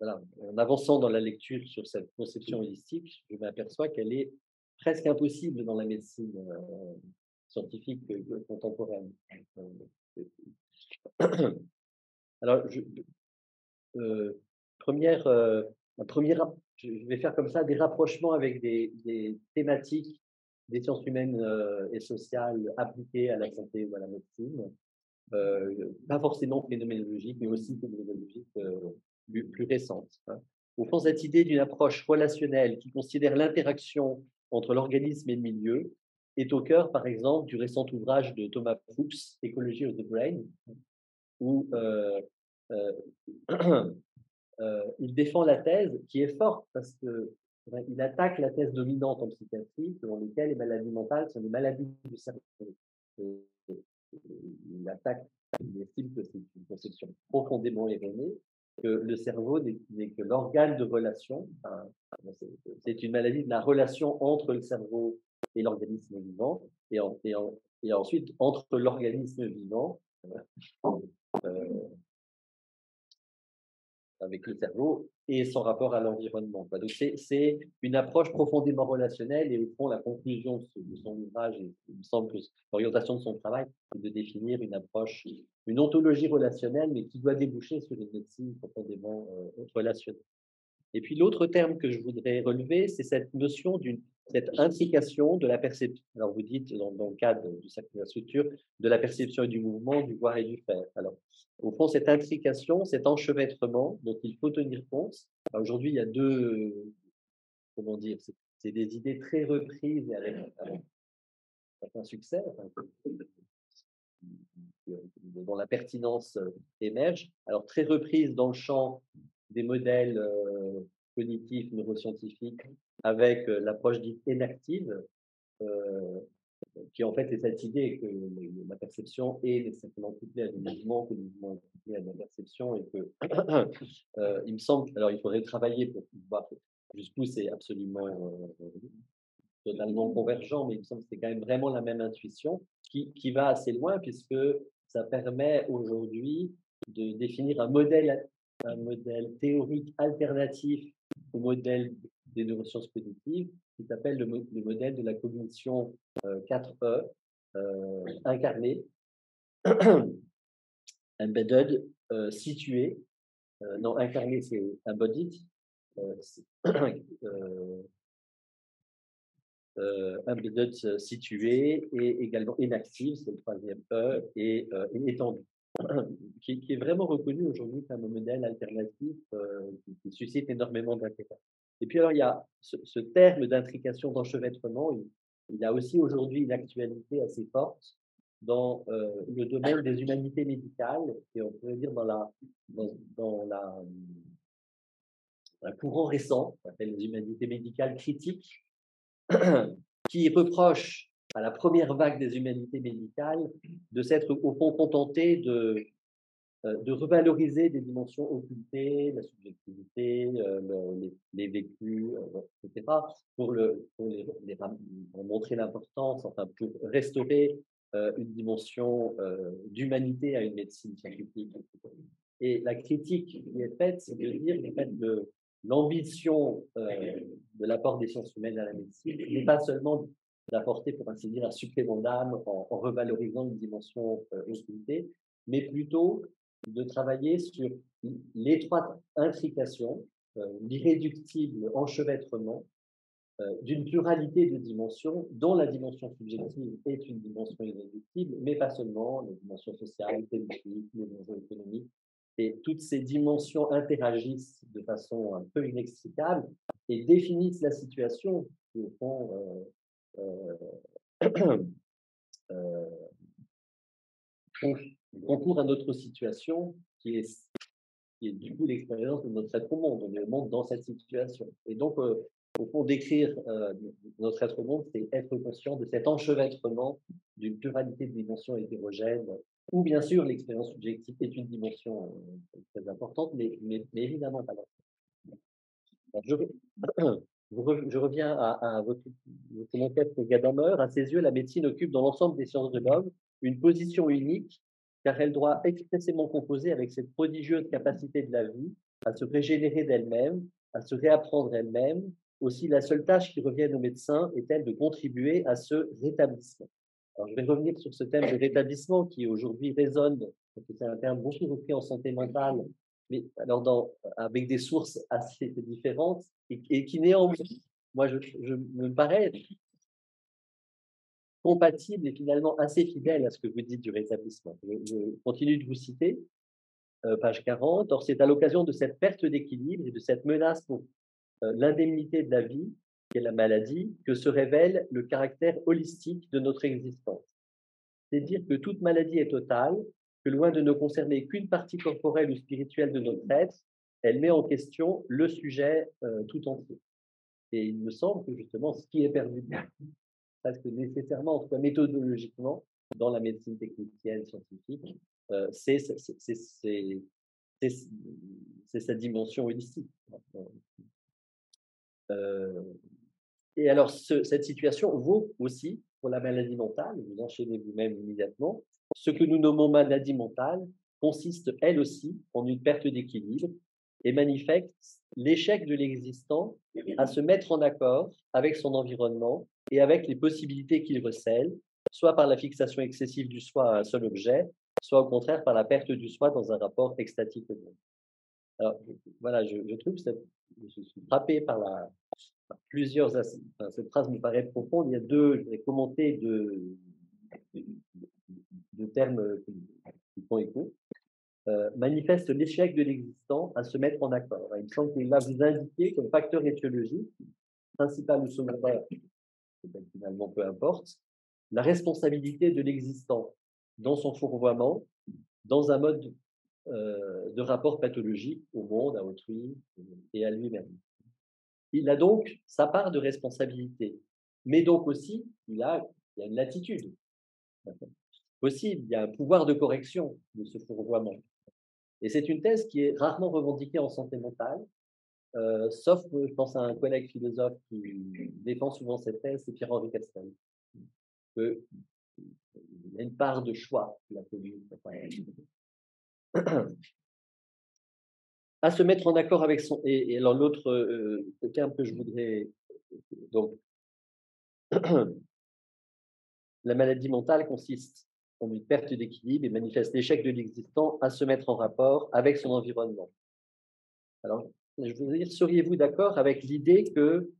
en avançant dans la lecture sur cette conception holistique, je m'aperçois qu'elle est presque impossible dans la médecine euh, scientifique contemporaine. Alors, je, première, première je vais faire comme ça des rapprochements avec des, thématiques des sciences humaines euh, et sociales appliquées à la santé ou à la médecine, euh, pas forcément phénoménologiques, mais aussi phénoménologiques euh, plus, récentes. Hein. Au fond, cette idée d'une approche relationnelle qui considère l'interaction entre l'organisme et le milieu est au cœur, par exemple, du récent ouvrage de Thomas Fuchs, Écologie of the Brain, où Euh, il défend la thèse qui est forte parce que il attaque la thèse dominante en psychiatrie selon laquelle les maladies mentales sont des maladies du cerveau. il attaque, il estime que c'est une conception profondément erronée, que le cerveau n'est que l'organe de relation. c'est une maladie de la relation entre le cerveau et l'organisme vivant, et, ensuite entre l'organisme vivant euh, avec le cerveau et son rapport à l'environnement. Donc c'est une approche profondément relationnelle et au fond la conclusion de son ouvrage, me semble que l'orientation de son travail, c'est de définir une approche, une ontologie relationnelle, mais qui doit déboucher sur une médecine profondément euh, relationnelle. Et puis l'autre terme que je voudrais relever, c'est cette notion d'une cette intrication de la perception. Alors vous dites dans, le cadre du cercle de la structure de la perception et du mouvement, du voir et du faire. Alors au fond cette intrication, cet enchevêtrement dont il faut tenir compte. Aujourd'hui il y a deux comment dire, c'est des idées très reprises et avec, un succès. dont la pertinence émerge. Alors très reprise dans le champ des modèles cognitifs, neuroscientifiques, avec l'approche dite inactive, qui en fait est cette idée que la perception est nécessairement couplée à du mouvement, que le mouvement est couplé à de la perception, et que il me semble, alors il faudrait travailler pour voir jusqu'où c'est absolument totalement convergent, mais il me semble que c'est quand même vraiment la même intuition qui, qui va assez loin puisque ça permet aujourd'hui de définir un modèle, un modèle théorique alternatif au modèle des neurosciences cognitives qui s'appelle le, mo- le modèle de la cognition euh, 4E euh, incarné, embedded, euh, situé, euh, non incarné c'est embodied, euh, embedded situé et également inactive, c'est le troisième E, et, et étendu, qui, est vraiment reconnu aujourd'hui comme un modèle alternatif euh, qui, suscite énormément d'intérêt. Et puis alors, il y a ce, terme d'intrication, d'enchevêtrement, il, il a aussi aujourd'hui une actualité assez forte dans euh, le domaine des humanités médicales, et on pourrait dire dans la, dans, la, un courant récent, qu'on appelle les humanités médicales critiques, qui reproche à la première vague des humanités médicales de s'être au fond contenté de, euh, de revaloriser des dimensions occultées, la subjectivité, euh, le- les, les vécus, euh, etc., pour, le, pour, les, montrer l'importance, enfin pour restaurer une dimension d'humanité à une médecine scientifique. Et la critique qui est faite, c'est de dire en fait, l'ambition de l'apport des sciences humaines à la médecine n'est pas seulement d'apporter, pour ainsi dire, un supplément d'âme en, revalorisant une dimension euh, occultée, mais plutôt de travailler sur l'étroite intrication, euh, l'irréductible enchevêtrement euh, d'une pluralité de dimensions, dont la dimension subjective est une dimension irréductible, mais pas seulement, les dimensions sociales, politiques, les dimensions économiques. Et toutes ces dimensions interagissent de façon un peu inextricable et définissent la situation qui, au fond, euh, euh, euh, con- concourt à notre situation qui est, qui est du coup l'expérience de notre être au monde. On est au monde dans cette situation. Et donc, euh, au fond, décrire notre être au monde, c'est être conscient de cet enchevêtrement d'une pluralité de dimensions hétérogènes, où bien sûr l'expérience subjective est une dimension très importante, mais, mais, évidemment pas la seule. Alors, Je, je re- je reviens à, votre, votre enquête Gadamer. À ses yeux, la médecine occupe dans l'ensemble des sciences de l'homme une position unique, car elle doit expressément composer avec cette prodigieuse capacité de la vie à se régénérer d'elle-même, à se réapprendre elle-même. Aussi, la seule tâche qui revient aux médecins est-elle de contribuer à ce rétablissement. Alors, je vais revenir sur ce thème de rétablissement qui aujourd'hui résonne, parce que c'est un terme beaucoup repris en santé mentale, mais alors dans, avec des sources assez différentes et, et qui néanmoins, moi, je, je me paraît compatible et finalement assez fidèle à ce que vous dites du rétablissement. Je, je continue de vous citer, euh, page 40. Or, c'est à l'occasion de cette perte d'équilibre et de cette menace pour euh, l'indemnité de la vie, qui est la maladie, que se révèle le caractère holistique de notre existence. C'est dire que toute maladie est totale, loin de ne concerner qu'une partie corporelle ou spirituelle de notre être, elle met en question le sujet euh, tout entier. Et il me semble que justement, ce qui est perdu presque nécessairement, en tout cas méthodologiquement, dans la médecine technicienne scientifique, euh, c'est sa dimension holistique. Euh, et alors, ce- cette situation vaut aussi pour la maladie mentale, vous enchaînez vous-même immédiatement. Ce que nous nommons maladie mentale consiste, elle aussi, en une perte d'équilibre et manifeste l'échec de l'existant à se mettre en accord avec son environnement et avec les possibilités qu'il recèle, soit par la fixation excessive du soi à un seul objet, soit au contraire par la perte du soi dans un rapport extatique au monde. Alors, voilà, je, je trouve je suis frappé par la, plusieurs, as- enfin, cette phrase me paraît profonde. Il y a deux, je vais deux, deux, termes qui, font écho. Euh, manifeste l'échec de l'existant à se mettre en accord. Il semble que là, vous indiquez comme facteur étiologique, principal ou secondaire, finalement peu importe, la responsabilité de l'existant dans son fourvoiement, dans un mode euh, de rapport pathologique au monde, à autrui et à lui-même. Il a donc sa part de responsabilité, mais donc aussi, il a une latitude possible, il y a un pouvoir de correction de ce fourvoiement. Et c'est une thèse qui est rarement revendiquée en santé mentale, euh, sauf, je pense à un collègue philosophe qui défend souvent cette thèse, c'est Pierre-Henri Castel. Que il y a une part de choix la à se mettre en accord avec son. Et, alors, l'autre euh, terme que je voudrais. Donc, la maladie mentale consiste en une perte d'équilibre et manifeste l'échec de l'existant à se mettre en rapport avec son environnement. Alors, je veux dire, seriez-vous d'accord avec l'idée que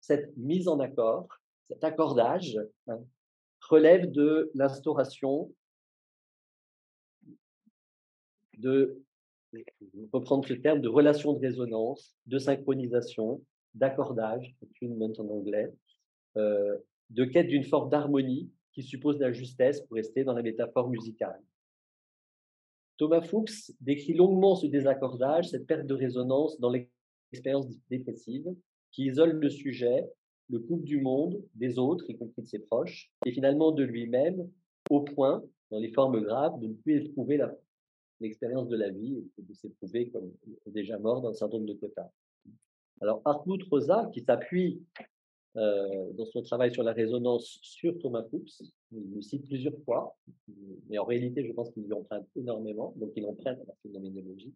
cette mise en accord, cet accordage, hein, relève de l'instauration de, reprendre ce terme, de relation de résonance, de synchronisation, d'accordage, en anglais, euh, de quête d'une forme d'harmonie qui suppose la justesse pour rester dans la métaphore musicale. Thomas Fuchs décrit longuement ce désaccordage, cette perte de résonance dans l'expérience dépressive qui isole le sujet, le couple du monde, des autres, y compris de ses proches, et finalement de lui-même, au point, dans les formes graves, de ne plus éprouver l'expérience de la vie et de s'éprouver comme déjà mort dans certain nombre de quotas. Alors, Hartmut Rosa, qui s'appuie euh, dans son travail sur la résonance sur Thomas Fuchs, il le cite plusieurs fois, mais en réalité, je pense qu'il lui emprunte énormément, donc il emprunte à la phénoménologie,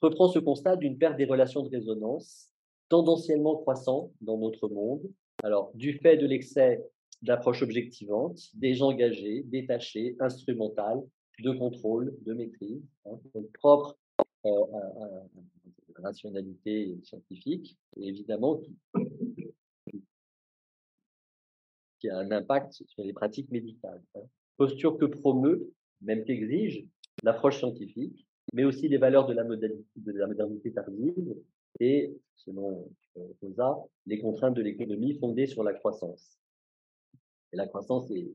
reprend ce constat d'une perte des relations de résonance tendanciellement croissant dans notre monde, alors, du fait de l'excès d'approche objectivante, désengagée, détachée, instrumentale, de contrôle, de maîtrise, hein, propre euh, à, la rationalité scientifique, et évidemment qui, a un impact sur les pratiques médicales. Hein. Posture que promeut, même qu'exige, l'approche scientifique, mais aussi les valeurs de la, modernité, tardive et, selon Rosa, les contraintes de l'économie fondées sur la croissance. Et la croissance est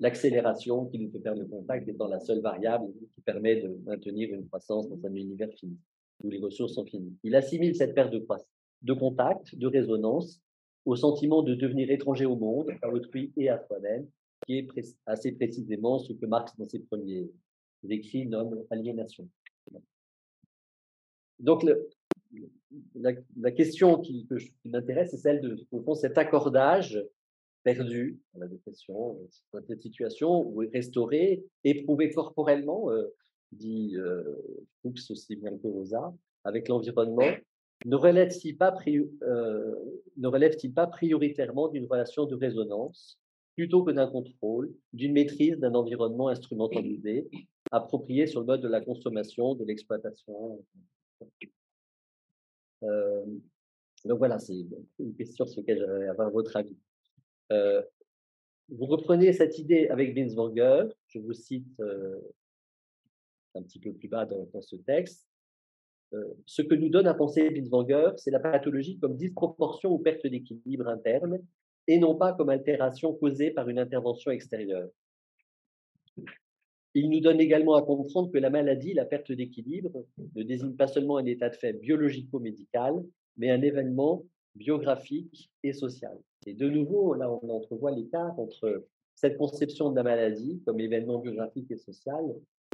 l'accélération qui nous fait perdre le contact étant la seule variable qui permet de maintenir une croissance dans un univers fini, où les ressources sont finies. Il assimile cette perte de, de contact, de résonance, au sentiment de devenir étranger au monde, à autrui et à soi-même, qui est assez précisément ce que Marx, dans ses premiers écrits, nomme aliénation. Donc, la, question qui, m'intéresse, c'est celle de, au cet accordage perdu dans la dépression, dans cette situation, ou restauré, éprouvé corporellement, euh, dit euh, Fuchs aussi bien que Rosa, avec l'environnement, ne relève-t-il pas, euh, ne relève pas prioritairement d'une relation de résonance plutôt que d'un contrôle, d'une maîtrise d'un environnement instrumentalisé, approprié sur le mode de la consommation, de l'exploitation euh, donc voilà, c'est une question sur laquelle j'aimerais avoir votre avis. Vous reprenez cette idée avec Binswanger, je vous cite un petit peu plus bas dans, ce texte. ce que nous donne à penser Binswanger, c'est la pathologie comme disproportion ou perte d'équilibre interne et non pas comme altération causée par une intervention extérieure. Il nous donne également à comprendre que la maladie, la perte d'équilibre, ne désigne pas seulement un état de fait biologico-médical, mais un événement biographique et social. Et de nouveau, là, on entrevoit l'écart entre cette conception de la maladie comme événement biographique et social,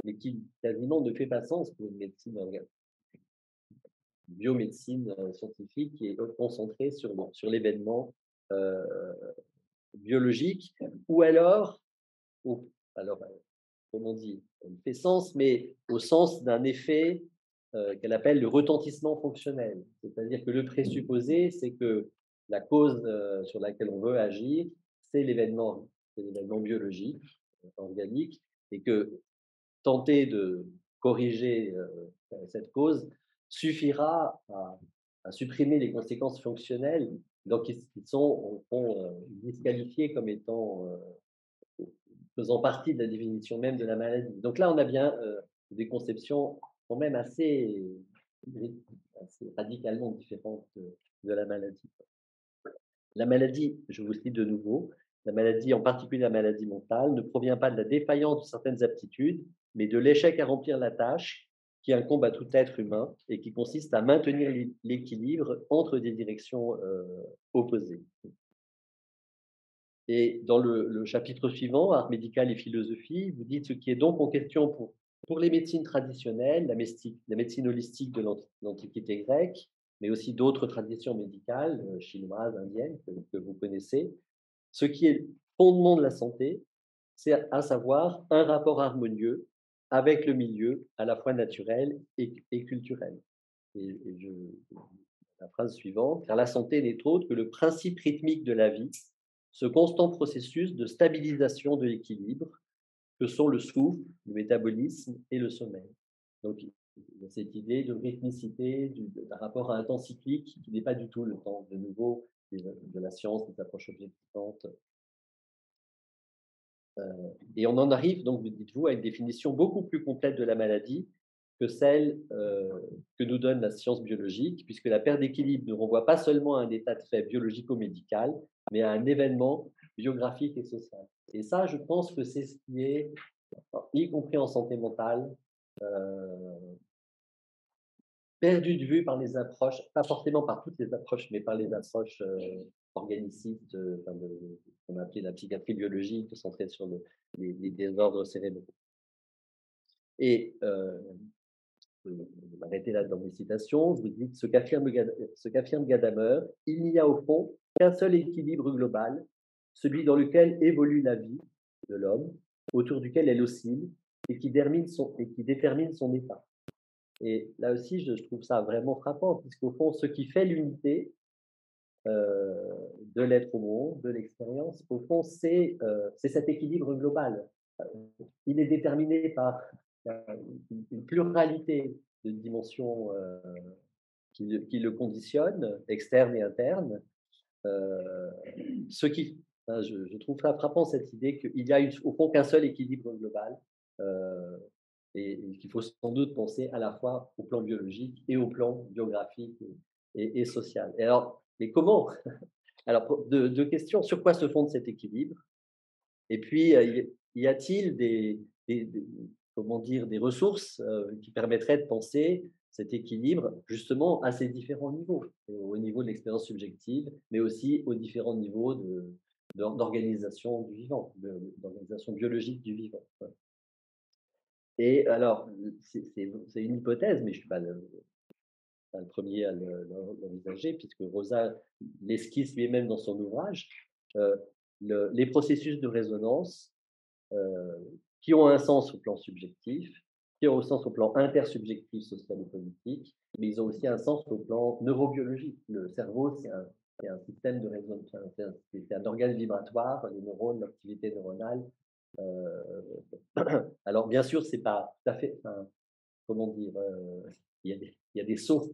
mais qui quasiment ne fait pas sens pour une médecine biomédecine euh, scientifique est concentrée sur, sur l'événement euh, biologique, ou alors, ou, alors euh, comme on dit, elle fait sens, mais au sens d'un effet euh, qu'elle appelle le retentissement fonctionnel. C'est-à-dire que le présupposé, c'est que la cause euh, sur laquelle on veut agir, c'est l'événement, c'est l'événement biologique, euh, organique, et que tenter de corriger cette cause suffira à, supprimer les conséquences fonctionnelles, donc qui, sont, disqualifiées comme étant faisant partie de la définition même de la maladie. Donc là, on a bien des conceptions même assez, radicalement différentes de, la maladie. La maladie, je vous cite de nouveau, la maladie, en particulier la maladie mentale, ne provient pas de la défaillance de certaines aptitudes, mais de l'échec à remplir la tâche qui incombe à tout être humain et qui consiste à maintenir l'équilibre entre des directions euh, opposées. Et dans le chapitre suivant, Art médical et philosophie, vous dites ce qui est donc en question pour, pour les médecines traditionnelles, la, médecine holistique de l'Antiquité grecque, mais aussi d'autres traditions médicales, euh, chinoises, indiennes, que, vous connaissez. Ce qui est fondement de la santé, c'est à savoir un rapport harmonieux avec le milieu, à la fois naturel et, culturel. Et, la phrase suivante, car la santé n'est autre que le principe rythmique de la vie, ce constant processus de stabilisation de l'équilibre que sont le souffle, le métabolisme et le sommeil. Donc, cette idée de rythmicité, d'un rapport à un temps cyclique qui n'est pas du tout le temps de nouveau de la science, des approches objectivantes. Euh, et on en arrive, donc, dites-vous, à une définition beaucoup plus complète de la maladie que celle euh, que nous donne la science biologique, puisque la perte d'équilibre ne renvoie pas seulement à un état de fait biologico-médical, mais à un événement biographique et social. Et ça, je pense que c'est ce qui est, y compris en santé mentale, euh, perdu de vue par les approches, pas forcément par toutes les approches, mais par les approches euh, organicistes, euh, enfin qu'on a appelé la psychiatrie biologique, centrée sur le, les, les, désordres cérébraux. Et euh, m'arrêter là dans mes citations, vous dites ce qu'affirme Gadamer, il n'y a au fond qu'un seul équilibre global, celui dans lequel évolue la vie de l'homme, autour duquel elle oscille et qui, détermine son, et qui détermine son état. Et là aussi, je, trouve ça vraiment frappant, puisqu'au fond, ce qui fait l'unité euh, de l'être au monde, de l'expérience, au fond, c'est euh, cet équilibre global. Il est déterminé par une pluralité de dimensions euh, qui, qui, le conditionnent, externes et internes. Euh, ce qui, je, trouve frappant cette idée qu'il y a qu'un seul équilibre global euh, et, qu'il faut sans doute penser à la fois au plan biologique et au plan biographique et, social. Et alors, mais comment Alors, deux, questions. Sur quoi se fonde cet équilibre? Et puis, y a-t-il des, comment dire, des ressources euh, qui permettraient de penser cet équilibre justement à ces différents niveaux, au niveau de l'expérience subjective, mais aussi aux différents niveaux d'organisation du vivant, d'organisation biologique du vivant. Et alors, c'est une hypothèse, mais je ne suis pas le, premier à l'envisager, puisque Rosa l'esquisse lui-même dans son ouvrage. Euh, le, les processus de résonance euh, qui ont un sens au plan subjectif, qui ont un sens au plan intersubjectif, social et politique, mais ils ont aussi un sens au plan neurobiologique. Le cerveau, c'est un, un, système de résonance, c'est un, organe vibratoire, les neurones, l'activité neuronale. Euh, alors, bien sûr, c'est pas tout à fait, comment dire, euh, il, y a des, y a des sauts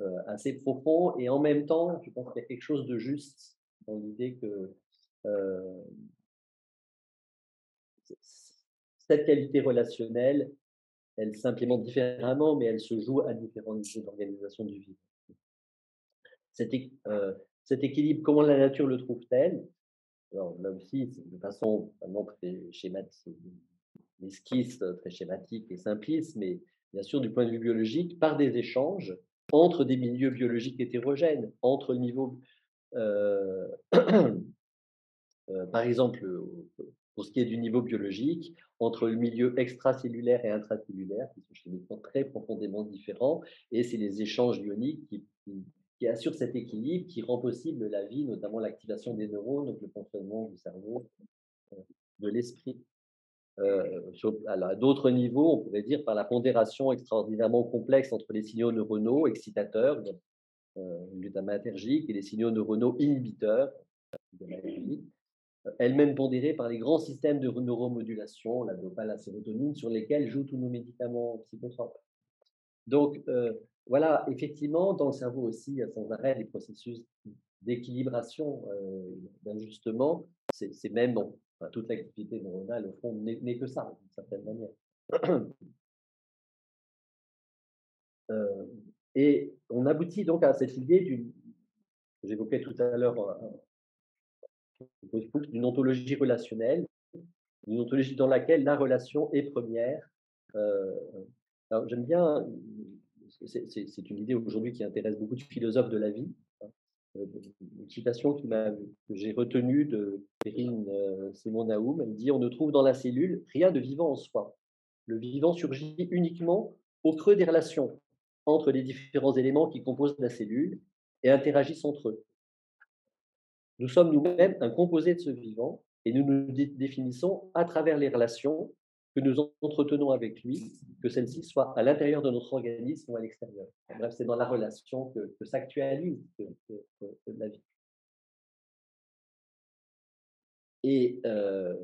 euh, assez profonds, et en même temps, je pense qu'il y a quelque chose de juste dans l'idée que cette qualité relationnelle, elle s'implémente différemment, mais elle se joue à différents niveaux d'organisation du vivant. Euh, cet, équilibre, comment la nature le trouve-t-elle? Alors là aussi, de façon vraiment très schématique, très schématique et simpliste, mais bien sûr du point de vue biologique, par des échanges entre des milieux biologiques hétérogènes, entre le niveau, euh, par exemple, pour ce qui est du niveau biologique, entre le milieu extracellulaire et intracellulaire, qui sont très profondément différents, et c'est les échanges ioniques qui, assurent cet équilibre, qui rend possible la vie, notamment l'activation des neurones, donc le fonctionnement du cerveau, euh, de l'esprit. Euh, à d'autres niveaux, on pourrait dire par la pondération extraordinairement complexe entre les signaux neuronaux excitateurs, euh, glutamatergiques, et les signaux neuronaux inhibiteurs, elle-même pondérée par les grands systèmes de neuromodulation, la dopamine, la sérotonine, sur lesquels jouent tous nos médicaments psychotropes. Donc, euh, voilà, effectivement, dans le cerveau aussi, sans arrêt des processus d'équilibration, euh, d'ajustement. C'est même, bon, toute l'activité neuronale, au fond, n'est que ça, d'une certaine manière. Euh, et on aboutit donc à cette idée d'une, que j'évoquais tout à l'heure d'une ontologie relationnelle, une ontologie dans laquelle la relation est première. J'aime bien, c'est une idée aujourd'hui qui intéresse beaucoup de philosophes de la vie, hein, euh, citation qui m'a, que j'ai retenue de Perrine euh, Simon Naoum. Elle dit On ne trouve dans la cellule rien de vivant en soi. Le vivant surgit uniquement au creux des relations entre les différents éléments qui composent la cellule et interagissent entre eux. Nous sommes nous-mêmes un composé de ce vivant et nous nous définissons à travers les relations que nous entretenons avec lui, que celles-ci soient à l'intérieur de notre organisme ou à l'extérieur. Bref, c'est dans la relation que, s'actualise la vie. Et euh,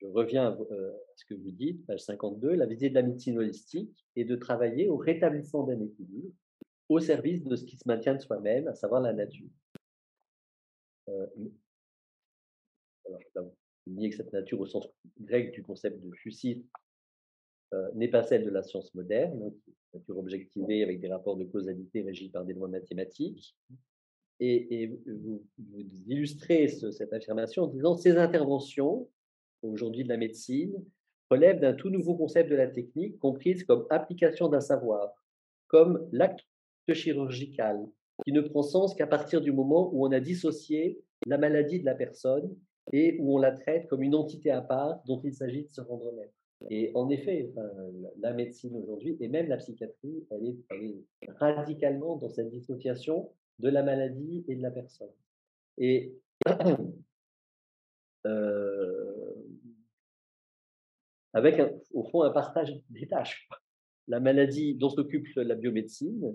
je reviens euh, à ce que vous dites, page 52, la visée de la médecine holistique est de travailler au rétablissement d'un équilibre au service de ce qui se maintient de soi-même, à savoir la nature. Euh, que cette nature au sens grec du concept de fusit euh, n'est pas celle de la science moderne, donc nature objectivée avec des rapports de causalité régis par des lois mathématiques. Et, vous, illustrez cette affirmation en disant ces interventions, aujourd'hui de la médecine, relèvent d'un tout nouveau concept de la technique, comprise comme application d'un savoir, comme l'acte chirurgical, qui ne prend sens qu'à partir du moment où on a dissocié la maladie de la personne et où on la traite comme une entité à part dont il s'agit de se rendre maître. Et en effet, la médecine aujourd'hui, et même la psychiatrie, elle est, radicalement dans cette dissociation de la maladie et de la personne. Et euh, avec au fond un partage des tâches. La maladie dont s'occupe la biomédecine,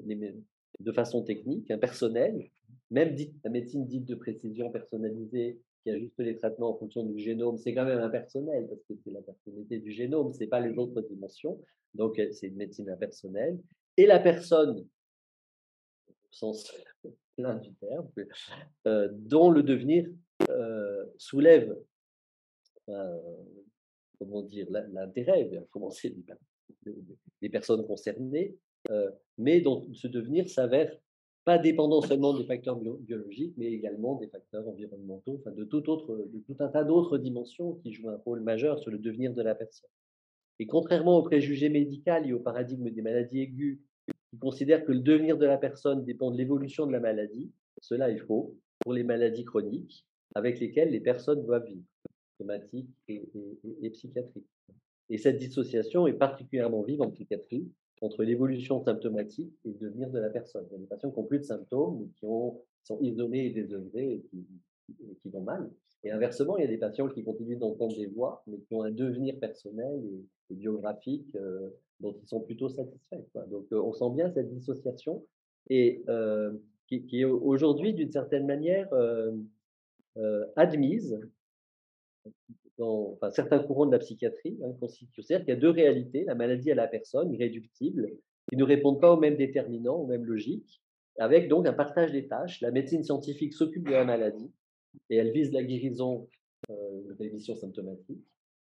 de façon technique, un personnel, même la médecine dite de précision personnalisée qui ajuste les traitements en fonction du génome, c'est quand même impersonnel parce que c'est la personnalité du génome, c'est pas les autres dimensions. Donc euh, c'est une médecine impersonnelle. Et la personne, au sens plein du terme, euh, dont le devenir euh, soulève, comment dire, l'intérêt, des personnes concernées, mais dont ce devenir s'avère pas dépendant seulement des facteurs biologiques, mais également des facteurs environnementaux, enfin de tout, un tas d'autres dimensions qui jouent un rôle majeur sur le devenir de la personne. Et contrairement au préjugé médical et au paradigme des maladies aiguës, qui considèrent que le devenir de la personne dépend de l'évolution de la maladie, cela est faux pour les maladies chroniques avec lesquelles les personnes doivent vivre, somatiques et, et psychiatriques. Et cette dissociation est particulièrement vive en psychiatrie, entre l'évolution symptomatique et le devenir de la personne. Il y a des patients qui n'ont plus de symptômes, qui, ont, sont isolés et désœuvrés et qui, vont mal. Et inversement, il y a des patients qui continuent d'entendre des voix, mais qui ont un devenir personnel et, biographique euh, dont ils sont plutôt satisfaits. Donc, euh, on sent bien cette dissociation et euh, qui, est aujourd'hui, d'une certaine manière, admise dans certains courants de la psychiatrie hein, qu'il y a deux réalités, la maladie et la personne, irréductibles, qui ne répondent pas aux mêmes déterminants, aux mêmes logiques, avec donc un partage des tâches. La médecine scientifique s'occupe de la maladie et elle vise la guérison, euh, la rémission symptomatique.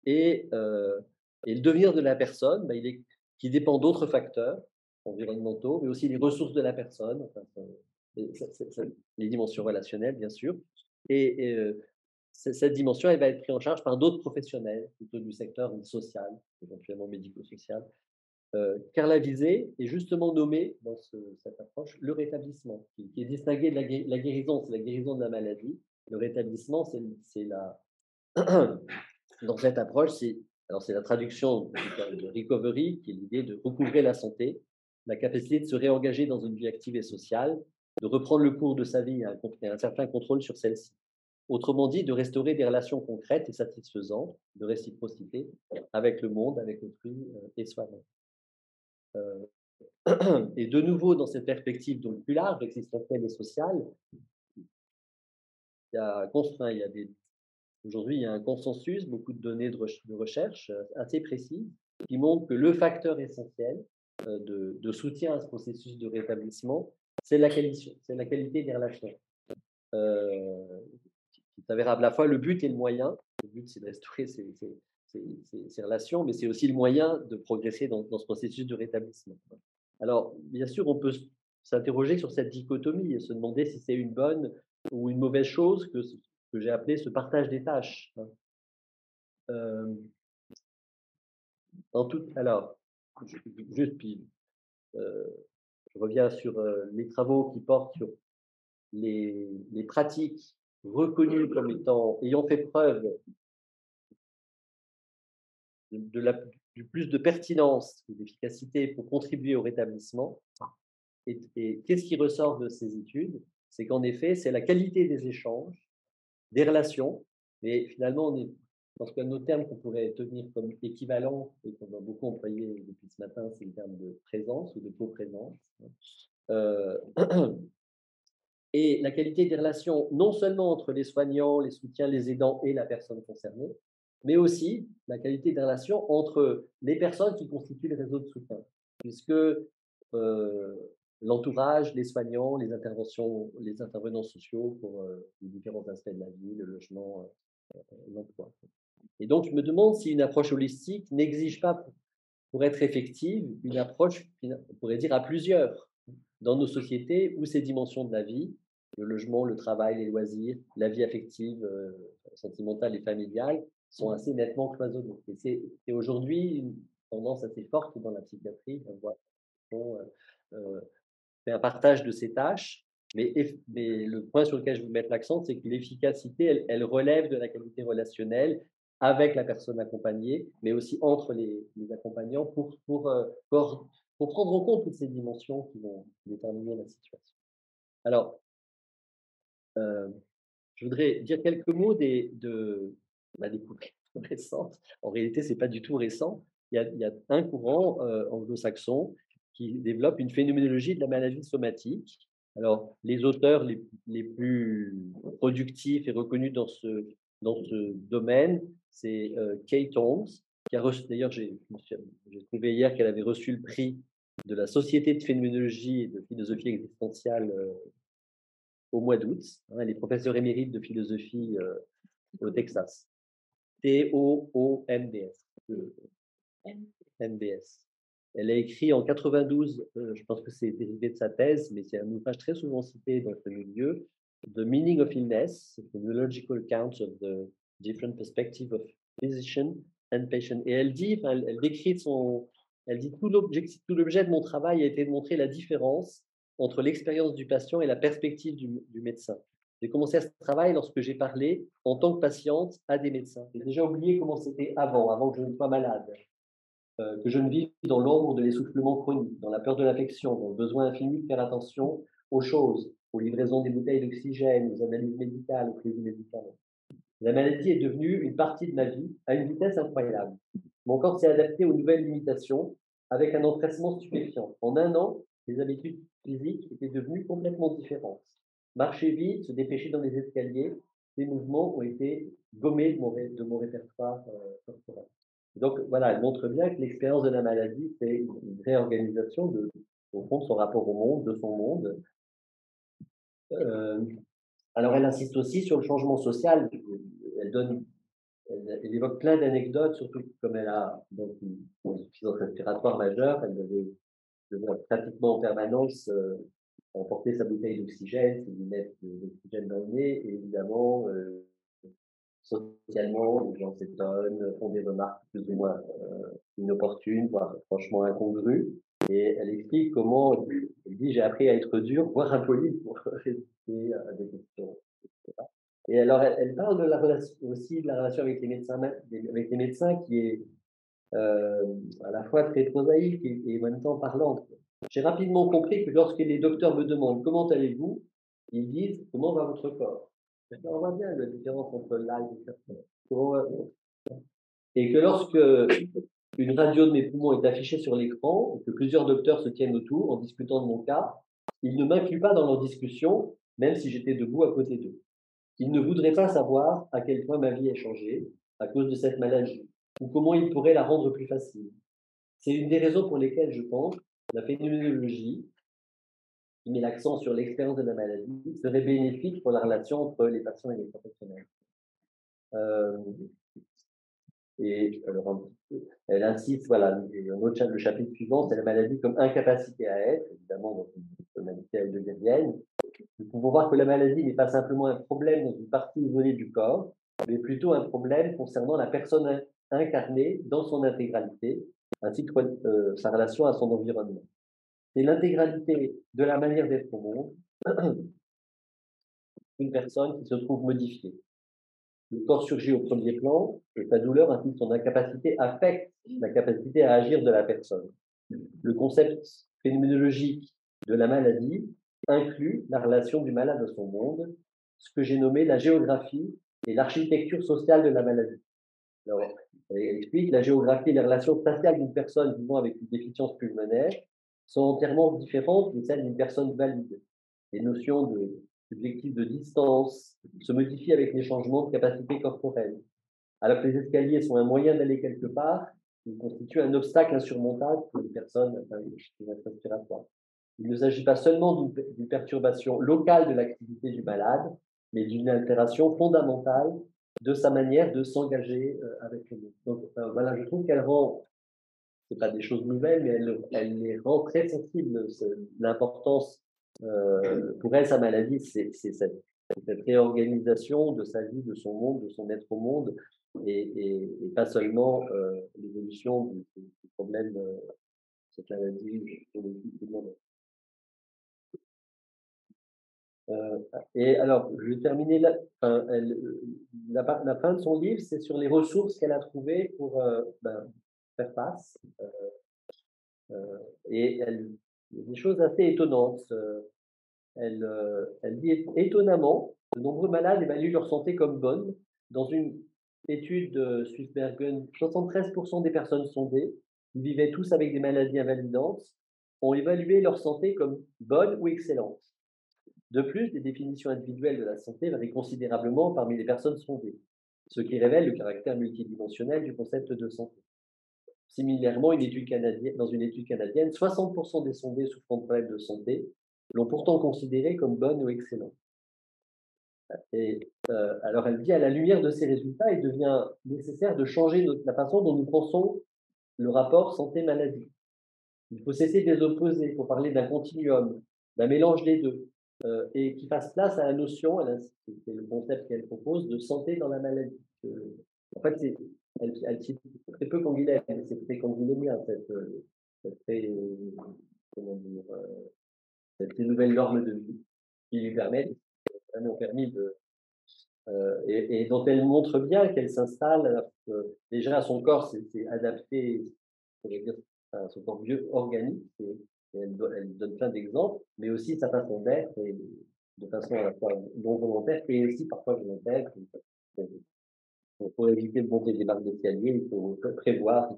Et, euh, et, le devenir de la personne, est, qui dépend d'autres facteurs environnementaux, mais aussi les ressources de la personne, les dimensions relationnelles, bien sûr. Et euh, cette dimension, elle va être prise en charge par d'autres professionnels, plutôt du secteur social, éventuellement médico-social. Euh, car la visée est justement nommée dans cette approche le rétablissement, qui, est distingué de la, guérison, c'est la guérison de la maladie. Le rétablissement, c'est la. dans cette approche, c'est la traduction de recovery, qui est l'idée de recouvrer la santé, la capacité de se réengager dans une vie active et sociale, de reprendre le cours de sa vie et un certain contrôle sur celle-ci. Autrement dit, de restaurer des relations concrètes et satisfaisantes de réciprocité avec le monde, avec autrui euh, et soi-même. Euh, et de nouveau, dans cette perspective donc plus large, existentielle et sociale, il y a, aujourd'hui, il y a un consensus, beaucoup de données de, recherche euh, assez précises qui montrent que le facteur essentiel de, soutien à ce processus de rétablissement, c'est la, qualité des relations. Qui à la fois le but et le moyen. Le but, c'est de restaurer ces, relations, mais c'est aussi le moyen de progresser dans, ce processus de rétablissement. Alors, bien sûr, on peut s'interroger sur cette dichotomie et se demander si c'est une bonne ou une mauvaise chose que, j'ai appelé ce partage des tâches. Hein. Euh, alors, juste puis, euh, je reviens sur euh, les travaux qui portent sur les pratiques reconnues comme étant, ayant fait preuve de, du plus de pertinence et d'efficacité pour contribuer au rétablissement. Et, qu'est-ce qui ressort de ces études? C'est qu'en effet, c'est la qualité des échanges, des relations, mais finalement, on est, parce qu'un autre terme qu'on pourrait tenir comme équivalent et qu'on va beaucoup employer depuis ce matin, c'est le terme de présence ou de co-présence. Euh, et la qualité des relations, non seulement entre les soignants, les soutiens, les aidants et la personne concernée, mais aussi la qualité des relations entre les personnes qui constituent les réseaux de soutien. Puisque euh, l'entourage, les soignants, les interventions, les intervenants sociaux pour euh, les différents aspects de la vie, le logement, euh, l'emploi. Et donc, je me demande si une approche holistique n'exige pas, pour être effective, une approche, on pourrait dire, à plusieurs dans nos sociétés où ces dimensions de la vie, le logement, le travail, les loisirs, la vie affective, euh, sentimentale et familiale, sont assez nettement cloisonnés. Et c'est aujourd'hui une tendance assez forte dans la psychiatrie. On voit on, euh, fait un partage de ces tâches, mais, mais, le point sur lequel je veux mettre l'accent, c'est que l'efficacité, elle, elle, relève de la qualité relationnelle avec la personne accompagnée, mais aussi entre les, les accompagnants pour, pour, pour, pour, prendre en compte toutes ces dimensions qui vont déterminer la situation. Alors, euh, je voudrais dire quelques mots des, de, bah, des découverte récentes. En réalité, c'est pas du tout récent. Il y a, il y a un courant euh, anglo-saxon qui développe une phénoménologie de la maladie somatique. Alors, les auteurs les, les plus productifs et reconnus dans ce, dans ce domaine, c'est euh, Kate Holmes, qui a reçu, d'ailleurs, j'ai trouvé hier qu'elle avait reçu le prix de la Société de phénoménologie et de philosophie existentielle euh, au mois d'août. Hein, elle est professeure émérite de philosophie euh, au Texas. T-O-O-M-D-S. MDS. Elle a écrit en 92, euh, je pense que c'est dérivé de sa thèse, mais c'est un ouvrage très souvent cité dans ce milieu, The Meaning of Illness, The Neurological Count of the Different Perspectives of Physician and Patient. Et elle dit, elle décrit son, elle dit tout l'objet de mon travail a été de montrer la différence entre l'expérience du patient et la perspective du, médecin. J'ai commencé à ce travail lorsque j'ai parlé en tant que patiente à des médecins. J'ai déjà oublié comment c'était avant, avant que je ne sois malade, euh, que je ne vive dans l'ombre de l'essoufflement chronique, dans la peur de l'infection, dans le besoin infini de faire attention aux choses, aux livraisons des bouteilles d'oxygène, aux analyses médicales, aux prises de médicaments. La maladie est devenue une partie de ma vie à une vitesse incroyable. Mon corps s'est adapté aux nouvelles limitations avec un empressement stupéfiant. En un an, les habitudes physiques étaient devenues complètement différentes. Marcher vite, se dépêcher dans les escaliers, ces mouvements ont été gommés de mon, répertoire euh, corporel. Donc voilà, elle montre bien que l'expérience de la maladie, c'est une réorganisation de, au fond, son rapport au monde, de son monde. Euh, alors elle insiste aussi sur le changement social. Elle donne, elle, évoque plein d'anecdotes, surtout comme elle a donc une, insuffisance respiratoire majeure, elle devait pratiquement en permanence euh, emporter sa bouteille d'oxygène, ses lunettes d'oxygène dans le nez, et évidemment, euh, socialement, les gens s'étonnent, font des remarques plus ou moins euh, inopportunes, voire franchement incongrues. Et elle explique comment, elle dit, j'ai appris à être dur, voire impoli pour résister à des questions. Et alors, elle, parle aussi de la relation avec les médecins, avec les médecins qui est euh, à la fois très prosaïque et, et, en même temps parlante. J'ai rapidement compris que lorsque les docteurs me demandent comment allez-vous, ils disent comment va votre corps? On voit bien la différence entre là et Et que lorsque une radio de mes poumons est affichée sur l'écran et que plusieurs docteurs se tiennent autour en discutant de mon cas, ils ne m'incluent pas dans leur discussion, même si j'étais debout à côté d'eux. Ils ne voudraient pas savoir à quel point ma vie a changé à cause de cette maladie ou comment il pourrait la rendre plus facile. C'est une des raisons pour lesquelles je pense la phénoménologie, qui met l'accent sur l'expérience de la maladie, serait bénéfique pour la relation entre les patients et les professionnels. Euh, et elle insiste, voilà, le chapitre suivant, c'est la maladie comme incapacité à être, évidemment dans une maladie heideggerienne. Nous pouvons voir que la maladie n'est pas simplement un problème dans une partie isolée du corps, mais plutôt un problème concernant la personne incarné dans son intégralité, ainsi que euh, sa relation à son environnement. C'est l'intégralité de la manière d'être au monde une personne qui se trouve modifiée. Le corps surgit au premier plan et sa douleur ainsi que son incapacité affecte la capacité à agir de la personne. Le concept phénoménologique de la maladie inclut la relation du malade à son monde, ce que j'ai nommé la géographie et l'architecture sociale de la maladie. Alors, elle explique la géographie et les relations spatiales d'une personne vivant avec une déficience pulmonaire sont entièrement différentes de celles d'une personne valide. Les notions de subjectives de distance se modifient avec les changements de capacité corporelle. Alors que les escaliers sont un moyen d'aller quelque part, ils constituent un obstacle insurmontable pour les personnes respiratoires. Il ne s'agit pas seulement d'une perturbation locale de l'activité du malade, mais d'une altération fondamentale de sa manière de s'engager euh, avec le monde. Donc euh, voilà, je trouve qu'elle rend, c'est pas des choses nouvelles, mais elle, elle les rend très sensibles. L'importance euh, pour elle, sa maladie, c'est cette, cette, réorganisation de sa vie, de son monde, de son être au monde, et, pas seulement euh, l'évolution du, du, problème de cette maladie euh, et alors, je vais terminer elle, la, la, fin de son livre, c'est sur les ressources qu'elle a trouvées pour euh, ben, faire face. Euh, euh et elle, des choses assez étonnantes. Euh, elle, euh, dit étonnamment, de nombreux malades évaluent leur santé comme bonne. Dans une étude de Swissbergen, 73% des personnes sondées, qui vivaient tous avec des maladies invalidantes, ont évalué leur santé comme bonne ou excellente. De plus, les définitions individuelles de la santé varient considérablement parmi les personnes sondées, ce qui révèle le caractère multidimensionnel du concept de santé. Similairement, une étude canadienne, dans une étude canadienne, 60% des sondés souffrant de problèmes de santé l'ont pourtant considéré comme bonne ou excellente. Et euh, alors elle dit, à la lumière de ces résultats, il devient nécessaire de changer la façon dont nous pensons le rapport santé-maladie. Il faut cesser de les opposer pour parler d'un continuum, d'un mélange des deux, euh, et qui fasse place à la notion, c'est le concept qu'elle propose, de santé dans la maladie. Euh, en fait, elle, elle cite très peu Canguilhem, mais c'est très canguilhémien, cette, euh, cette, très, comment dire, euh, cette nouvelle norme de vie qui lui permettent, vraiment permis de, euh, et, dont elle montre bien qu'elle s'installe, euh, déjà son corps s'est adapté, dire, à son corps mieux organique, elle, donne plein d'exemples, mais aussi sa façon d'être, et de façon à la fois non volontaire et aussi parfois volontaire. Pour éviter de monter des marques d'escalier, il faut prévoir.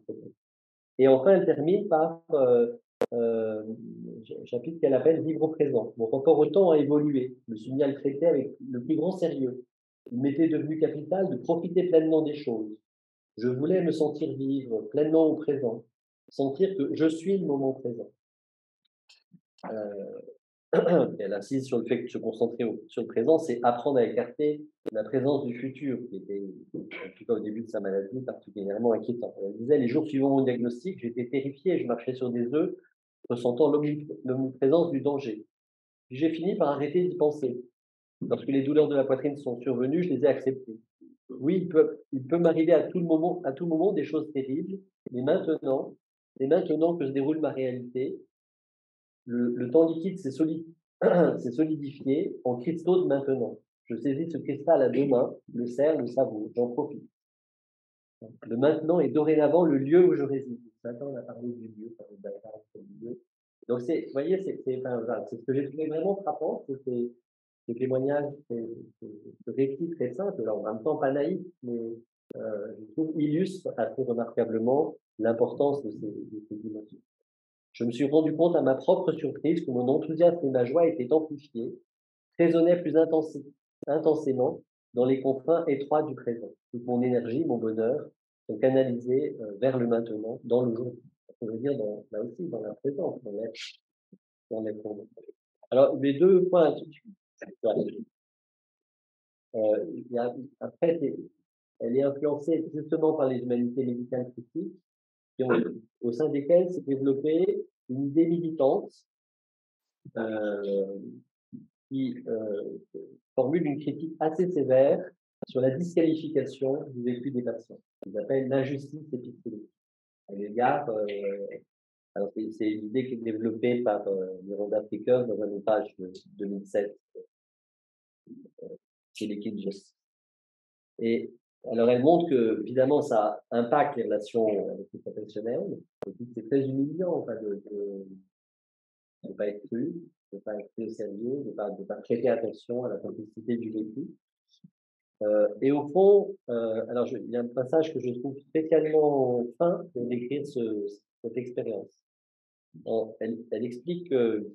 Et enfin, elle termine par euh, euh, chapitre qu'elle appelle Vivre au présent. Mon rapport au temps a évolué. Je me suis avec le plus grand sérieux. Il m'était devenu capital de profiter pleinement des choses. Je voulais me sentir vivre pleinement au présent, sentir que je suis le moment présent. Euh, elle insiste sur le fait que se concentrer sur le présent, c'est apprendre à écarter la présence du futur, qui était, en tout cas au début de sa maladie, particulièrement inquiétant. Elle disait, les jours suivant mon diagnostic, j'étais terrifié, je marchais sur des œufs, ressentant l'omniprésence du danger. J'ai fini par arrêter d'y penser. Lorsque les douleurs de la poitrine sont survenues, je les ai acceptées. Oui, il peut, m'arriver à tout moment, à tout moment des choses terribles, mais maintenant, et maintenant que se déroule ma réalité, le, temps liquide s'est solidifié en cristaux de maintenant. Je saisis ce cristal à deux mains, le serre, le savoure, j'en profite. Le maintenant est dorénavant le lieu où je réside. Satan a parlé du lieu, du lieu. Donc, vous voyez, c'est, ce que j'ai trouvé vraiment frappant, c'est ces, ces témoignages, ce récit très simple, alors en même temps pas naïf, mais euh, je trouve illustre assez remarquablement l'importance de de ces dimensions. Je me suis rendu compte à ma propre surprise que mon enthousiasme et ma joie étaient amplifiés, résonnaient plus intensément dans les confins étroits du présent. Toute mon énergie, mon bonheur sont canalisés euh, vers le maintenant, dans le jour. On veut dire dans, là aussi dans la présence, Alors, les deux points. Euh, après, elle est influencée justement par les humanités médicales critiques au sein desquels s'est développée une idée militante euh, qui euh, formule une critique assez sévère sur la disqualification du vécu des patients. Ils appellent l'injustice épistémique. À euh, c'est une idée qui est développée par Miranda Fricker dans un ouvrage de 2007 euh, chez les Kinjes. Et alors, elle montre que, évidemment, ça impacte les relations avec les professionnels. C'est très humiliant enfin, de ne pas être cru, de ne pas être pris au sérieux, de ne pas, de pas prêter attention à la complexité du vécu. Euh, et au fond, euh, alors il y a un passage que je trouve spécialement fin pour décrire ce, cette expérience. Elle, elle, explique que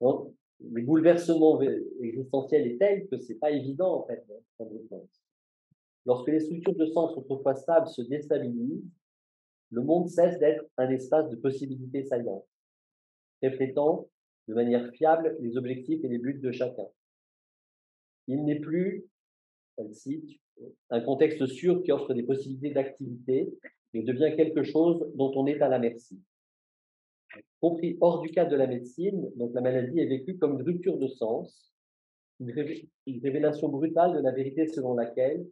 bon, le bouleversement existentiel est tel que c'est pas évident en fait de prendre. Lorsque les structures de sens autrefois stables se déstabilisent, le monde cesse d'être un espace de possibilités saillantes, reflétant de manière fiable les objectifs et les buts de chacun. Il n'est plus, elle cite, un contexte sûr qui offre des possibilités d'activité, mais devient quelque chose dont on est à la merci. Compris hors du cadre de la médecine, donc la maladie est vécue comme une rupture de sens, une révélation brutale de la vérité selon laquelle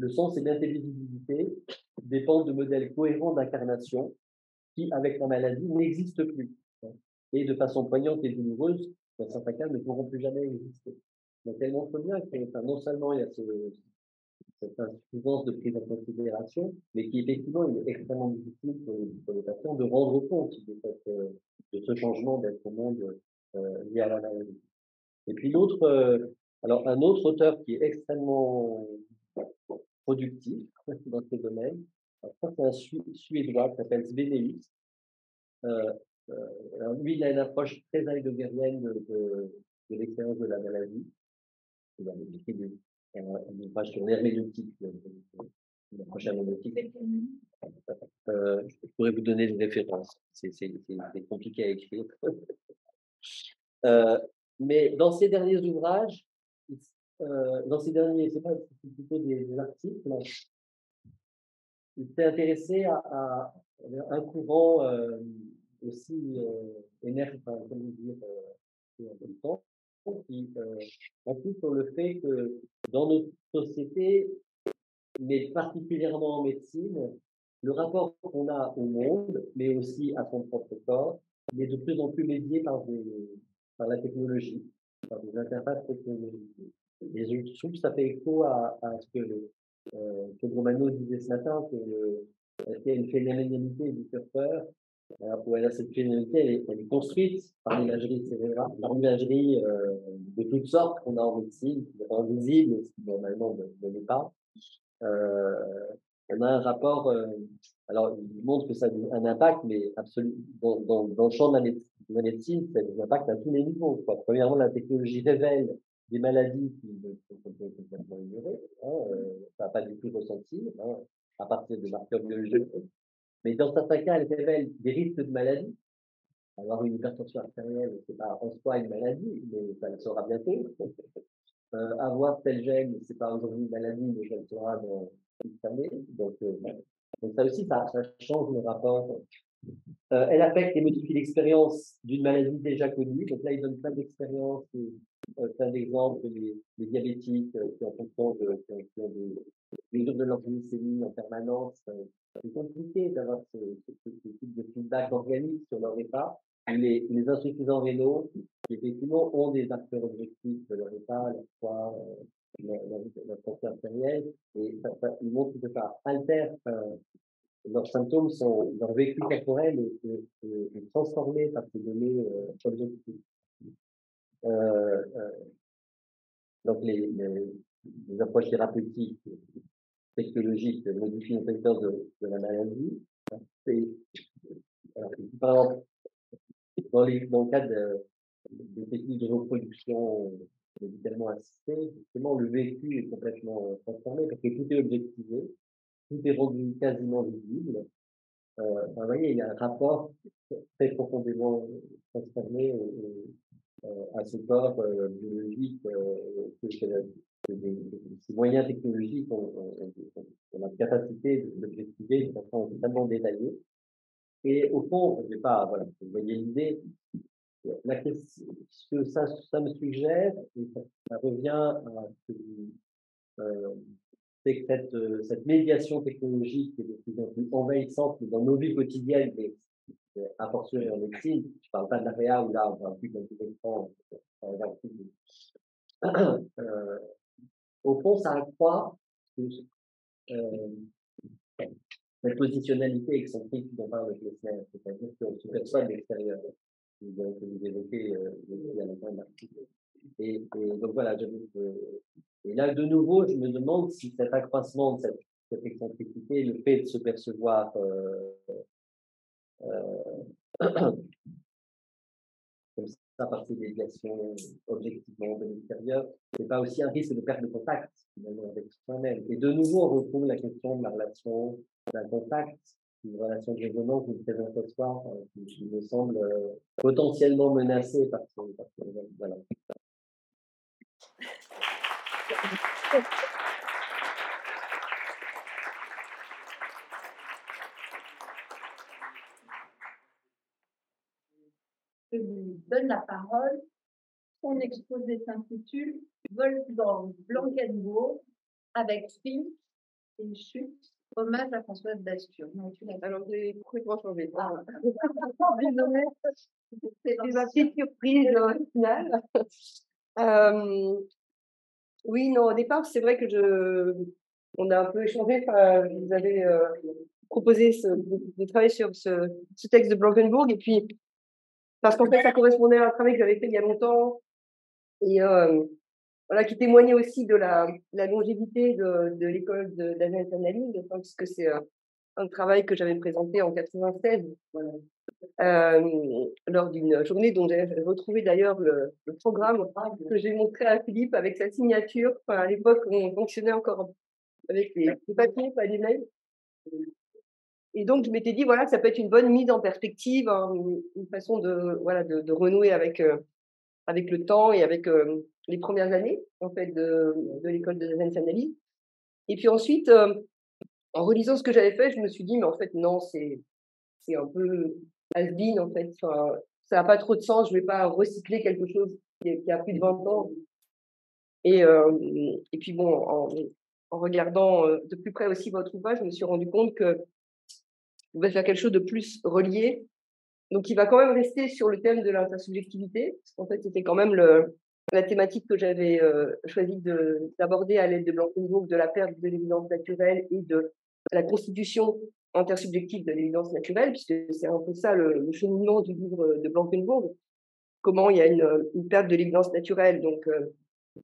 le sens et l'intelligibilité dépendent de modèles cohérents d'incarnation qui, avec la maladie, n'existent plus et de façon poignante et douloureuse, dans certains cas, ne pourront plus jamais exister. Donc elle montre bien que non seulement il y a ce, cette insuffisance de prise en considération, mais qui effectivement il est extrêmement difficile pour, les patients de rendre compte de ce changement d'être au monde euh, lié à la maladie. Et puis l'autre, euh, alors un autre auteur qui est extrêmement productif dans ce domaine. c'est un Suédois qui s'appelle Sveneus. Euh, euh, lui, il a une approche très heideggerienne de, de, de l'expérience de la maladie. Il a écrit une, une page sur l'herméneutique, une. Euh, je pourrais vous donner des références. C'est compliqué à écrire. mais dans ses derniers ouvrages, euh, dans ces derniers, c'est pas plutôt des, des articles, il s'est intéressé à, un courant euh, aussi euh, énergique, enfin, comment dire, euh, temps, qui insiste sur le fait que dans notre société, mais particulièrement en médecine, le rapport qu'on a au monde, mais aussi à son propre corps, est de plus en plus médié par, des, par la technologie, par des interfaces technologiques. Et je trouve que ça fait écho à, ce que, euh, que Romano disait ce matin, que qu'il y a une phénoménalité du curseur. Alors, pour elle, cette phénoménalité, elle est, construite par l'imagerie par l'imagerie euh, de toutes sortes qu'on a en médecine, qui est invisible, qui normalement ne, l'est pas. Euh, on a un rapport, euh, alors il montre que ça a un impact, mais absolu, dans, dans, le champ de la, médecine, ça a des impacts à tous les niveaux. Premièrement, la technologie révèle des maladies qui sont complètement ça n'a pas du tout ressenti, hein, à partir des marqueurs biologiques. Mais dans certains cas, elle révèle des risques de maladie. Avoir une hypertension artérielle, c'est pas en soi une maladie, mais ça le sera bientôt. Euh, avoir tel gène, c'est pas aujourd'hui une maladie, mais ça le sera dans une année. Donc, euh, donc ça aussi, ça change le rapport euh, elle affecte et modifie l'expérience d'une maladie déjà connue. Donc là, il donne plein d'expériences, euh, plein d'exemples des, des, diabétiques euh, qui, en fonction de, qui ont des mesures de leur glycémie en permanence. Euh, c'est compliqué d'avoir ce, type de feedback organique sur leur état. Les, insuffisants rénaux, effectivement ont des marqueurs objectifs de leur état, leur poids, leur, tension artérielle, et ça, ça, ils montrent que ça altère leurs symptômes sont, leur vécu corporel est, est, est, transformé par ces données objectives. Euh, donc les, les, les, approches thérapeutiques, technologiques modifient le vecteur de, de la maladie. Et, alors, par exemple, dans, les, dans le cadre de, des techniques de reproduction médicalement assistée, justement, le vécu est complètement transformé parce que tout est objectivé tout est quasiment visible. Euh, vous voyez, il y a un rapport très profondément transformé euh, à ce corps euh, biologique euh, que, ces moyens technologiques ont, la capacité d'objectiver de façon totalement détaillée. Et au fond, je vais pas, vous voyez l'idée, la question, ce que ça, me suggère, ça, revient à ce que euh, c'est que cette, euh, médiation technologique est de plus en plus envahissante dans nos vies quotidiennes, et à fortiori en médecine, je parle pas de la réa où là on parle plus d'un petit écran, euh, au fond, ça accroît euh, la positionnalité excentrique dont parle Plessner, c'est-à-dire qu'on se perçoit de l'extérieur, donc vous évoquez euh, il y a longtemps et, donc voilà, je, et là de nouveau, je me demande si cet accroissement de cette, cette excentricité, le fait de se percevoir euh, euh, comme ça par ces déviations objectivement de l'extérieur, c'est pas aussi un risque de perte de contact finalement avec soi-même. Et de nouveau, on retrouve la question de la relation d'un contact, une relation de résonance, une présence ce soir, euh, qui, me semble potentiellement menacée par ce, par voilà. Je lui donne la parole. Son exposé s'intitule Wolfgang Blankenburg avec film et chute Hommage à Françoise Basture. Alors, j'ai complètement changé. Ah. Désolée. C'est ma petite surprise au final. Euh, oui, non, au départ, c'est vrai que je, on a un peu échangé. vous avez euh, proposé ce, de, travailler sur ce, texte de Blankenburg, et puis parce qu'en fait, ça correspondait à un travail que j'avais fait il y a longtemps, et euh, voilà, qui témoignait aussi de la, longévité de, l'école d'analyse analyse, puisque c'est euh, un travail que j'avais présenté en 96 voilà, lors d'une journée dont j'ai retrouvé d'ailleurs le, le, programme que j'ai montré à Philippe avec sa signature. Enfin, à l'époque, on fonctionnait encore avec les, les papiers, pas les mails. Et donc, je m'étais dit, voilà, ça peut être une bonne mise en perspective, hein, une, façon de, voilà, de, de renouer avec, euh, avec le temps et avec euh, les premières années en fait de, de l'école de design analyse. Et puis ensuite, euh, en relisant ce que j'avais fait, je me suis dit mais en fait non, c'est c'est un peu has en fait. Ça n'a pas trop de sens. Je vais pas recycler quelque chose qui, a plus de 20 ans. Et euh, et puis bon, en, regardant euh, de plus près aussi votre ouvrage, je me suis rendu compte que vous pouvez faire quelque chose de plus relié. Donc, il va quand même rester sur le thème de l'intersubjectivité, parce qu'en fait, c'était quand même la thématique que j'avais euh, choisi d'aborder à l'aide de Blankenburg, de la perte de l'évidence naturelle et de la constitution intersubjective de l'évidence naturelle, puisque c'est un peu ça le, le, cheminement du livre de Blankenburg, comment il y a une, perte de l'évidence naturelle, donc euh,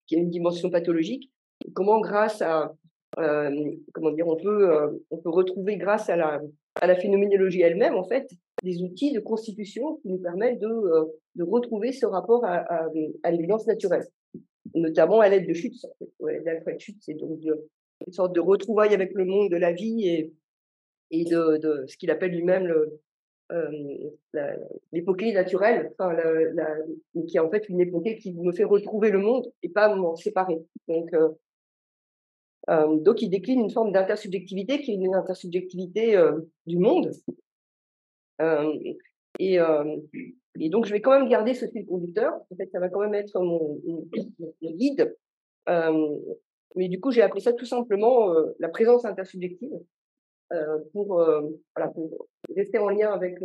qui a une dimension pathologique, comment grâce à euh, comment dire, on peut euh, on peut retrouver grâce à la à la phénoménologie elle-même en fait des outils de constitution qui nous permettent de, euh, de retrouver ce rapport à, l'évidence naturelle, notamment à l'aide de Schütz. En fait. d'Alfred Schütz, c'est donc une sorte de retrouvaille avec le monde de la vie et, et de, ce qu'il appelle lui-même le, euh, l'épopée naturelle, enfin, qui est en fait une épopée qui me fait retrouver le monde et pas m'en séparer. Donc, euh, donc, il décline une forme d'intersubjectivité qui est une intersubjectivité du monde, et, donc, je vais quand même garder ce fil conducteur. En fait, ça va quand même être mon, mon, guide. Mais du coup, j'ai appelé ça tout simplement la présence intersubjective pour, voilà, pour rester en lien avec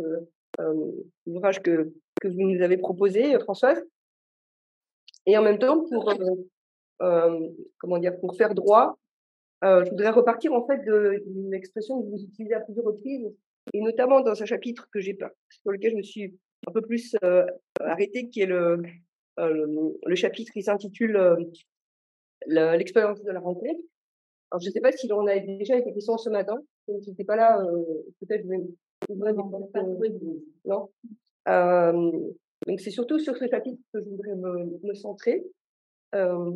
l'ouvrage que, que vous nous avez proposé, Françoise. Et en même temps, pour, comment dire, pour faire droit, je voudrais repartir en fait d'une expression que vous utilisez à plusieurs reprises et notamment dans un chapitre que j'ai sur lequel je me suis un peu plus euh, arrêtée, qui est le, euh, le chapitre qui s'intitule euh, l'expérience de la rencontre. Alors, je ne sais pas s'il en a déjà été question ce matin. Je n'étais pas là, euh, peut-être je vais non. Euh, donc, c'est surtout sur ce chapitre que je voudrais me, me centrer. Euh,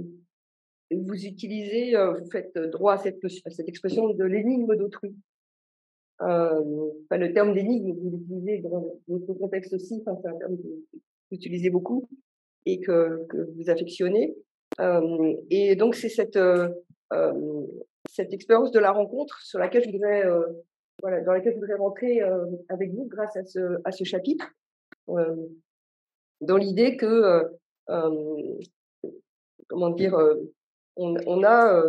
vous utilisez, vous faites droit à cette, à cette expression de l'énigme d'autrui. Enfin, le terme d'énigme, vous l'utilisez dans votre contexte aussi, enfin, c'est un terme que vous utilisez beaucoup et que, que vous affectionnez. Euh, et donc, c'est cette, euh, cette expérience de la rencontre sur laquelle je voudrais, voilà, dans laquelle je voudrais rentrer avec vous grâce à ce, à ce chapitre, dans l'idée que, comment dire, on, a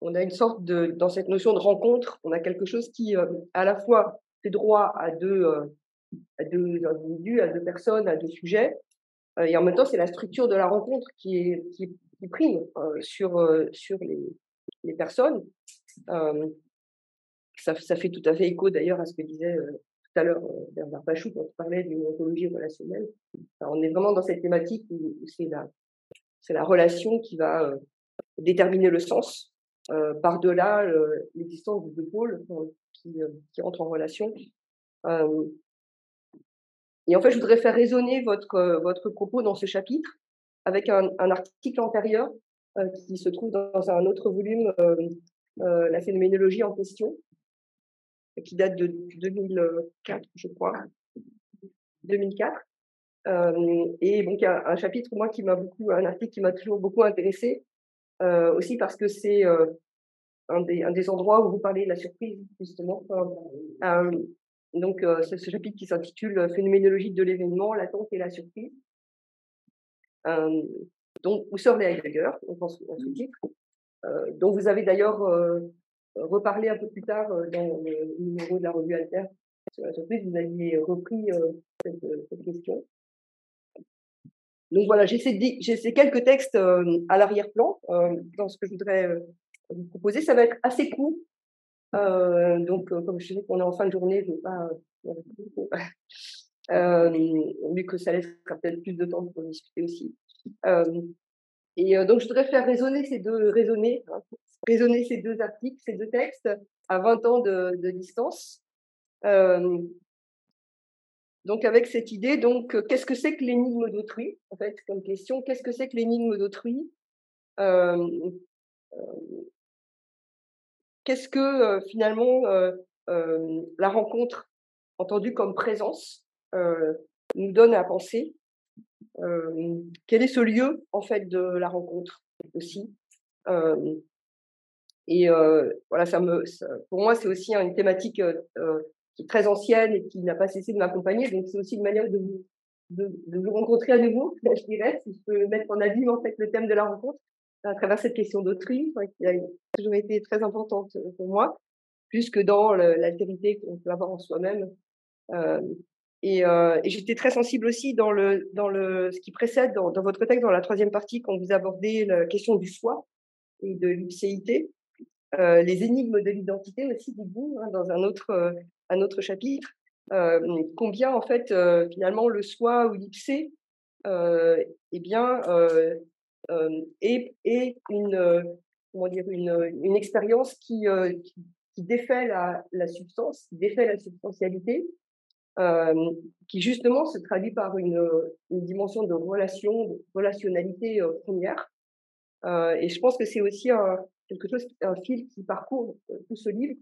on a une sorte de, dans cette notion de rencontre, on a quelque chose qui, à la fois, fait droit à deux, à deux individus, à deux personnes, à deux sujets, et en même temps, c'est la structure de la rencontre qui, est, qui, qui prime sur, sur les, les personnes. Ça, ça, fait tout à fait écho d'ailleurs à ce que disait tout à l'heure Bernard Pachou quand on parlait d'une ontologie relationnelle. On est vraiment dans cette thématique où, c'est la, c'est la relation qui va déterminer le sens par-delà l'existence de deux pôles qui, qui, entrent en relation. Et en fait, je voudrais faire résonner votre, votre propos dans ce chapitre avec un, article antérieur euh, qui se trouve dans un autre volume, La phénoménologie en question, qui date de 2004, je crois. 2004. Euh, et donc un, un, chapitre moi qui m'a beaucoup, un article qui m'a toujours beaucoup intéressé, euh, aussi parce que c'est euh, un, des, endroits où vous parlez de la surprise justement. Euh, donc c'est ce chapitre qui s'intitule Phénoménologie de l'événement, l'attente et la surprise. Donc Husserl et Heidegger, on pense en sous-titre, dont vous avez d'ailleurs reparlé un peu plus tard dans le numéro de la revue Alter sur la surprise, vous aviez repris cette, cette question. Donc voilà, j'ai ces, ces, quelques textes euh, à l'arrière-plan euh, dans ce que je voudrais euh, vous proposer. Ça va être assez court. Euh, donc, comme je sais qu'on est en fin de journée, je ne vais pas. Vu que ça laissera peut-être plus de temps pour discuter aussi. et donc, je voudrais faire résonner ces deux, raisonner, hein, raisonner ces deux articles, ces deux textes à 20 ans de, de distance. Donc avec cette idée, donc qu'est-ce que c'est que l'énigme d'autrui En fait, comme question, qu'est-ce que c'est que l'énigme d'autrui? Qu'est-ce que finalement la rencontre, entendue comme présence, nous donne à penser Quel est ce lieu en fait de la rencontre aussi Et voilà, ça me, pour moi, c'est aussi une thématique qui est très ancienne et qui n'a pas cessé de m'accompagner. Donc, c'est aussi une manière de vous, de, de, rencontrer à nouveau, je dirais, si je peux mettre en abîme, en fait, le thème de la rencontre à travers cette question d'autrui, qui a toujours été très importante pour moi, plus que dans l'altérité qu'on peut avoir en soi-même. Euh, et, euh, et j'étais très sensible aussi dans le dans le ce qui précède dans, votre texte dans la troisième partie quand vous abordez la question du soi et de l'ipséité, euh, les énigmes de l'identité aussi dites-vous hein, dans un autre euh, un autre chapitre, combien en fait finalement le soi ou l'ipsé eh bien est, est, une comment dire une, une expérience qui, qui, qui défait la, la substance, qui défait la substantialité, euh, qui justement se traduit par une, une dimension de relation, de relationnalité euh, première. Euh, et je pense que c'est aussi un, quelque chose, un fil qui parcourt tout ce livre,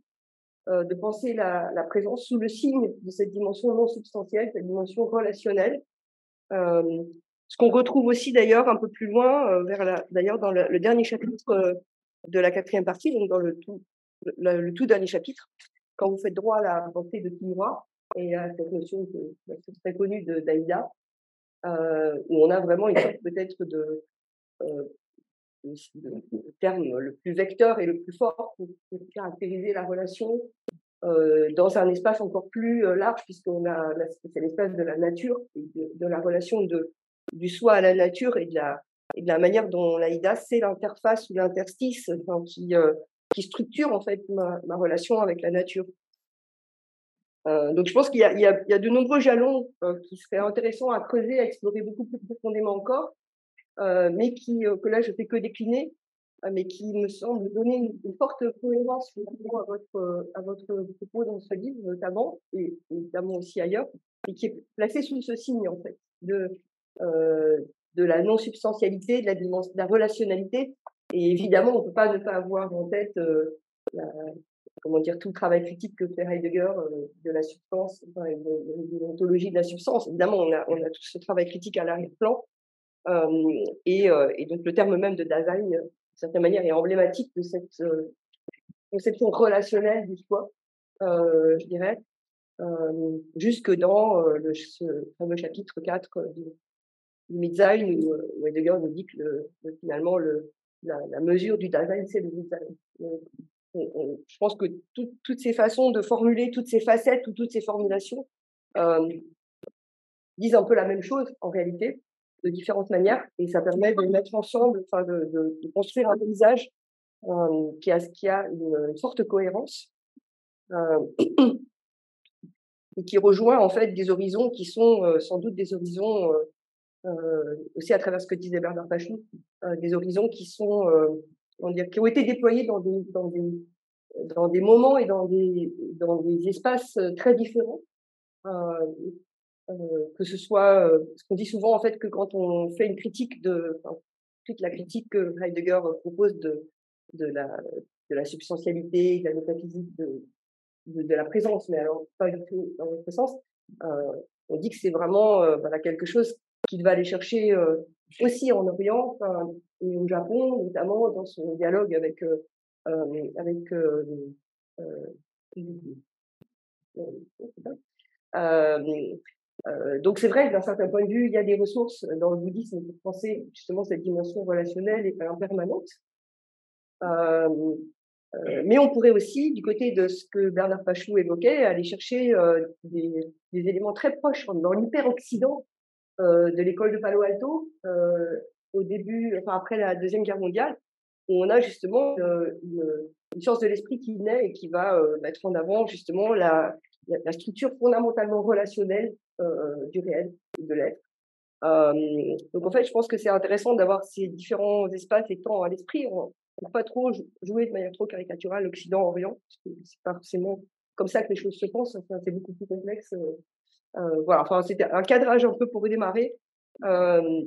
euh, de penser la, présence sous le signe de cette dimension non substantielle, cette dimension relationnelle. Euh, ce qu'on retrouve aussi d'ailleurs un peu plus loin, euh, vers d'ailleurs dans le, dernier chapitre euh, de la quatrième partie, donc dans le tout, le, tout dernier chapitre, quand vous faites droit à la pensée de Kimura et à cette notion bah, très connue de d'Aïda, euh, où on a vraiment une sorte peut-être de le terme le plus vecteur et le plus fort pour, caractériser la relation euh, dans un espace encore plus euh, large, puisqu'on a c'est l'espace de la nature, de, de, la relation de, du soi à la nature et de la, de manière dont l'AIDA, c'est l'interface ou l'interstice qui, euh, qui structure en fait ma, relation avec la nature. Euh, donc je pense qu'il y, a de nombreux jalons euh, qui seraient intéressants à creuser, à explorer beaucoup plus profondément encore, euh, mais qui, que là je fais que décliner, mais qui me semble donner une, forte cohérence à votre, à votre propos dans ce livre notamment, et évidemment aussi ailleurs, et qui est placé sous ce signe en fait de, de la non-substantialité, de la dimension, de la relationnalité. Et évidemment, on ne peut pas ne pas avoir en tête la, comment dire, tout le travail critique que fait Heidegger euh, de la substance, enfin, de, l'ontologie de la substance. Évidemment, on a, on a tout ce travail critique à l'arrière-plan. Euh, et, euh, et, donc le terme même de Dasein, d'une certaine manière, est emblématique de cette conception relationnelle du soi, je dirais, jusque dans le, ce fameux chapitre 4 du, Mitsein, où, où Heidegger nous dit que le, finalement le, la, mesure du Dasein, c'est le Je pense que tout, toutes ces façons de formuler, toutes ces facettes ou toutes ces formulations euh, disent un peu la même chose en réalité, de différentes manières et ça permet de mettre ensemble, enfin de, construire un paysage euh, qui a, une, forte cohérence euh, et qui rejoint en fait des horizons qui sont sans doute des horizons aussi à travers ce que disait Bernard Pachou, des horizons qui sont on dire, qui ont été déployés dans des, dans des dans des moments et dans des dans des espaces très différents. que ce soit, ce qu'on dit souvent en fait que quand on fait une critique de, enfin, toute la critique que Heidegger propose de de la de la substantialité, de la métaphysique de, de, la présence, mais alors pas du tout dans votre sens. Euh, on dit que c'est vraiment euh, voilà, quelque chose qu'il va aller chercher euh, aussi en Orient et au Japon, notamment dans son dialogue avec euh, euh, avec euh, donc c'est vrai que d'un certain point de vue, il y a des ressources dans le bouddhisme pour penser justement cette dimension relationnelle et impermanente. Euh, mais on pourrait aussi, du côté de ce que Bernard Pachou évoquait, aller chercher des, éléments très proches dans l'hyper-occident de l'école de Palo Alto, euh, au début, enfin après la Deuxième Guerre mondiale, où on a justement une, une science de l'esprit qui naît et qui va mettre en avant justement la, la, structure fondamentalement relationnelle du réel, de l'être. donc en fait, je pense que c'est intéressant d'avoir ces différents espaces et temps à l'esprit pour pas trop jouer de manière trop caricaturale l'Occident-Orient, parce que c'est pas forcément comme ça que les choses se pensent, c'est beaucoup plus complexe. Euh, euh, voilà, enfin, c'était un cadrage un peu pour démarrer euh,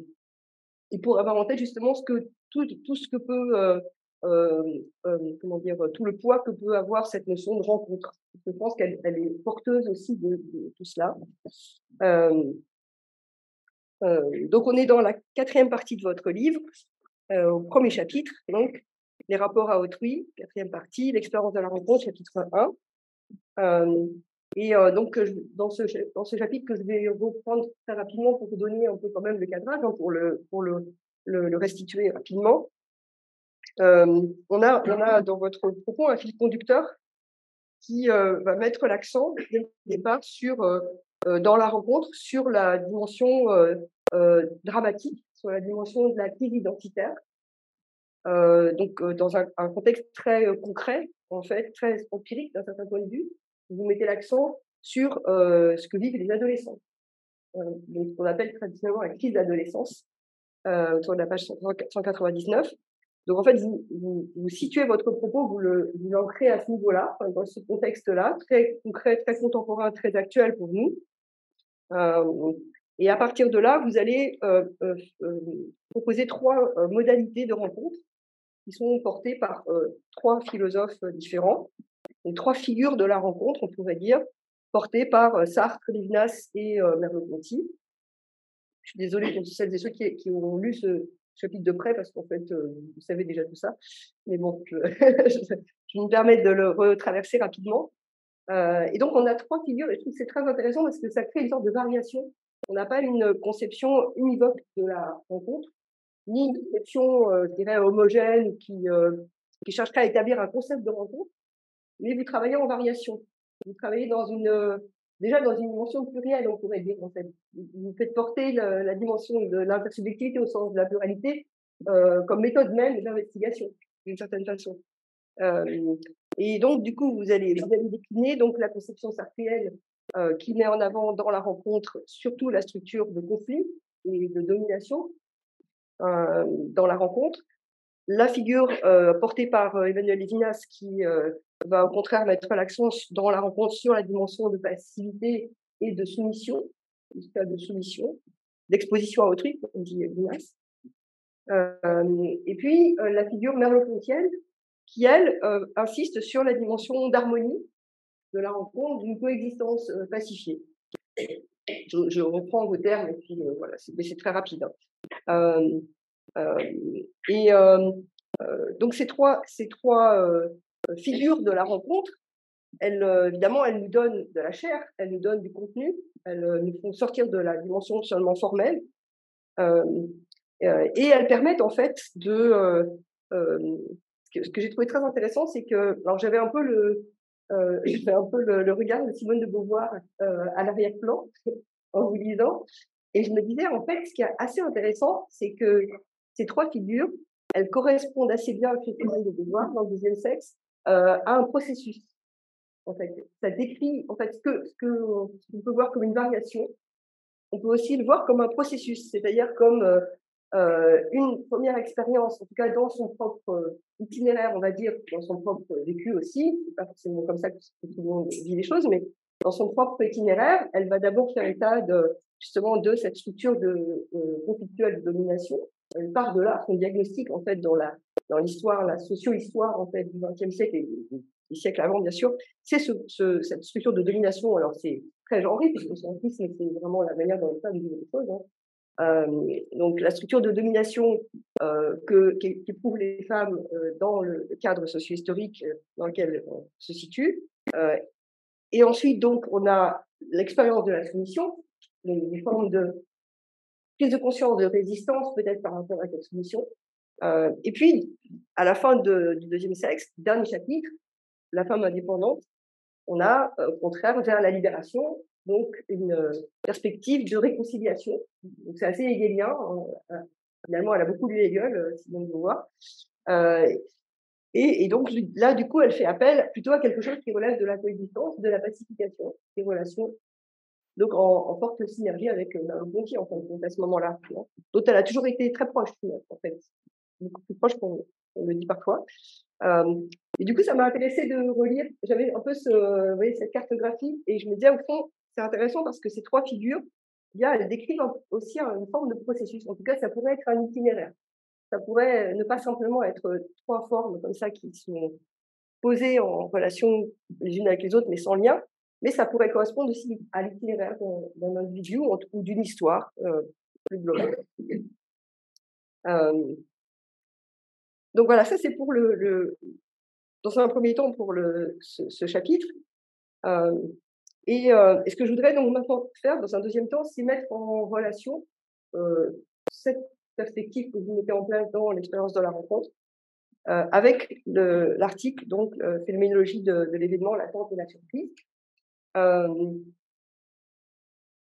et pour avoir en tête justement tout, ce que peut, euh, euh, euh comment dire, tout le poids que peut avoir cette notion de rencontre. Je pense qu'elle elle est porteuse aussi de, tout cela. donc, on est dans la quatrième partie de votre livre, au premier chapitre, donc les rapports à autrui, quatrième partie, l'expérience de la rencontre, chapitre 1. Et euh, donc, dans ce, dans ce chapitre que je vais reprendre très rapidement pour vous donner un peu quand même le cadrage, hein, pour, le, pour le, restituer rapidement. Euh, on, a, on a dans votre propos un fil conducteur qui euh, va mettre l'accent dès le départ sur, dans la rencontre sur la dimension dramatique, sur la dimension de la crise identitaire, donc, dans un, contexte très concret, en fait, très empirique d'un certain point de vue, vous mettez l'accent sur euh, ce que vivent les adolescents. donc, ce qu'on appelle traditionnellement la crise d'adolescence, sur la page 199. Donc, en fait, vous, vous, situez votre propos, vous l'ancrez à ce niveau-là, dans ce contexte-là, très concret, très contemporain, très actuel pour nous. Euh, et à partir de là, vous allez euh, euh, proposer trois modalités de rencontre qui sont portés par euh, trois philosophes euh, différents, donc trois figures de la rencontre, on pourrait dire, portées par euh, Sartre, Lévinas et euh, Merleau-Ponty. Je suis désolée pour celles et ceux qui, ont lu ce chapitre de près, parce qu'en fait, vous savez déjà tout ça. Mais bon, je, je, me permets de le retraverser rapidement. Euh, et donc, on a trois figures, et je trouve que c'est très intéressant parce que ça crée une sorte de variation. On n'a pas une conception univoque de la rencontre, ni une conception, euh, je dirais, homogène qui, euh, qui chercherait à établir un concept de rencontre, mais vous travaillez en variation. Vous travaillez dans une, euh, déjà dans une dimension plurielle, on pourrait dire, en fait. Vous faites porter la dimension de l'intersubjectivité au sens de la pluralité euh, comme méthode même d'investigation, d'une certaine façon. Euh, et donc, du coup, vous allez, vous allez décliner donc la conception sartrienne euh, qui met en avant dans la rencontre surtout la structure de conflit et de domination, dans la rencontre. La figure euh, portée par euh, Emmanuel Lévinas qui va au contraire mettre l'accent dans la rencontre sur la dimension de passivité et de soumission, de soumission, d'exposition à autrui, comme dit Lévinas. Euh, et puis euh, la figure merleau-pontienne qui, elle, euh, insiste sur la dimension d'harmonie de la rencontre, d'une coexistence pacifiée. Je, reprends vos termes et voilà, mais c'est très rapide. Hein. Euh, euh, et euh, donc ces trois, ces trois figures de la rencontre, elles, évidemment, elles nous donnent de la chair, elles nous donnent du contenu, elles nous font sortir de la dimension seulement formelle, euh, et elles permettent en fait de. Euh, euh, ce que, j'ai trouvé très intéressant, c'est que, alors j'avais un peu le, j'avais un peu le, regard de Simone de Beauvoir à l'arrière-plan en vous lisant, Et je me disais, en fait, ce qui est assez intéressant, c'est que ces trois figures, elles correspondent assez bien, effectivement, de voir dans le deuxième sexe, euh, à un processus. En fait, ça décrit, en fait, ce que, on peut voir comme une variation, on peut aussi le voir comme un processus, c'est-à-dire comme euh, euh, une première expérience, en tout cas dans son propre itinéraire, on va dire, dans son propre vécu aussi, c'est pas forcément comme ça que tout le monde vit les choses, mais dans son propre itinéraire, elle va d'abord faire état de, justement de cette structure de conflictuelle de domination. Elle part de là, son diagnostic en fait dans la dans l'histoire, la socio-histoire en fait du XXe siècle et du siècle avant bien sûr, c'est ce, ce, cette structure de domination. Alors c'est très genré puisque c'est c'est vraiment la manière dont elle vit les choses. Hein. Euh, donc la structure de domination euh, que qu'éprouvent les femmes euh, dans le cadre socio-historique dans lequel on se situe. Et ensuite donc on a l'expérience de la soumission, les, les formes de prise de conscience de résistance peut-être par rapport à cette soumission. Euh, et puis, à la fin du deuxième sexe, dernier chapitre, la femme indépendante, on a au contraire vers la libération, donc une perspective de réconciliation. Donc c'est assez hegelien. Hein. Finalement, elle a beaucoup lu Hegel, si on voir. Euh, et, et, donc là, du coup, elle fait appel plutôt à quelque chose qui relève de la coexistence, de la pacification des relations donc en, en forte synergie avec euh, Marie Ponty, en à ce moment-là, dont elle a toujours été très proche, en fait, beaucoup plus proche qu'on on le dit parfois. Euh, et du coup, ça m'a intéressé de relire, j'avais un peu ce, vous voyez, cette cartographie, et je me disais, au fond, c'est intéressant parce que ces trois figures, bien, elles décrivent aussi une forme de processus. En tout cas, ça pourrait être un itinéraire. Ça pourrait ne pas simplement être trois formes comme ça qui sont posées en relation les unes avec les autres, mais sans lien, mais ça pourrait correspondre aussi à l'itinéraire d'un individu ou, d'une histoire euh, plus globale. Euh, donc voilà, ça c'est pour le, dans un premier temps pour le, ce, chapitre. Euh, et, ce que je voudrais donc maintenant faire dans un deuxième temps, c'est mettre en relation cette perspective que vous mettez en place dans l'expérience de la rencontre avec l'article donc phénoménologie de, de l'événement, l'attente et la surprise.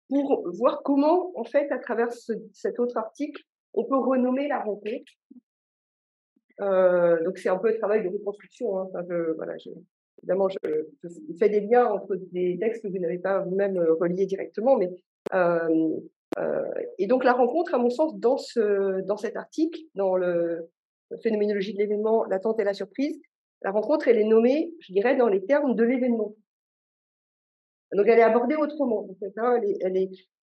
Pour voir comment, en fait, à travers ce, cet autre article, on peut renommer la rencontre. Donc c'est un peu le travail de reconstruction. Hein. Je, voilà, évidemment, je, fais des liens entre des textes que vous n'avez pas vous-même reliés directement, mais et donc la rencontre, à mon sens, dans dans cet article, dans le phénoménologie de l'événement, l'attente et la surprise, la rencontre, elle est nommée, je dirais, dans les termes de l'événement. Donc elle est abordée autrement. Hein. Elle,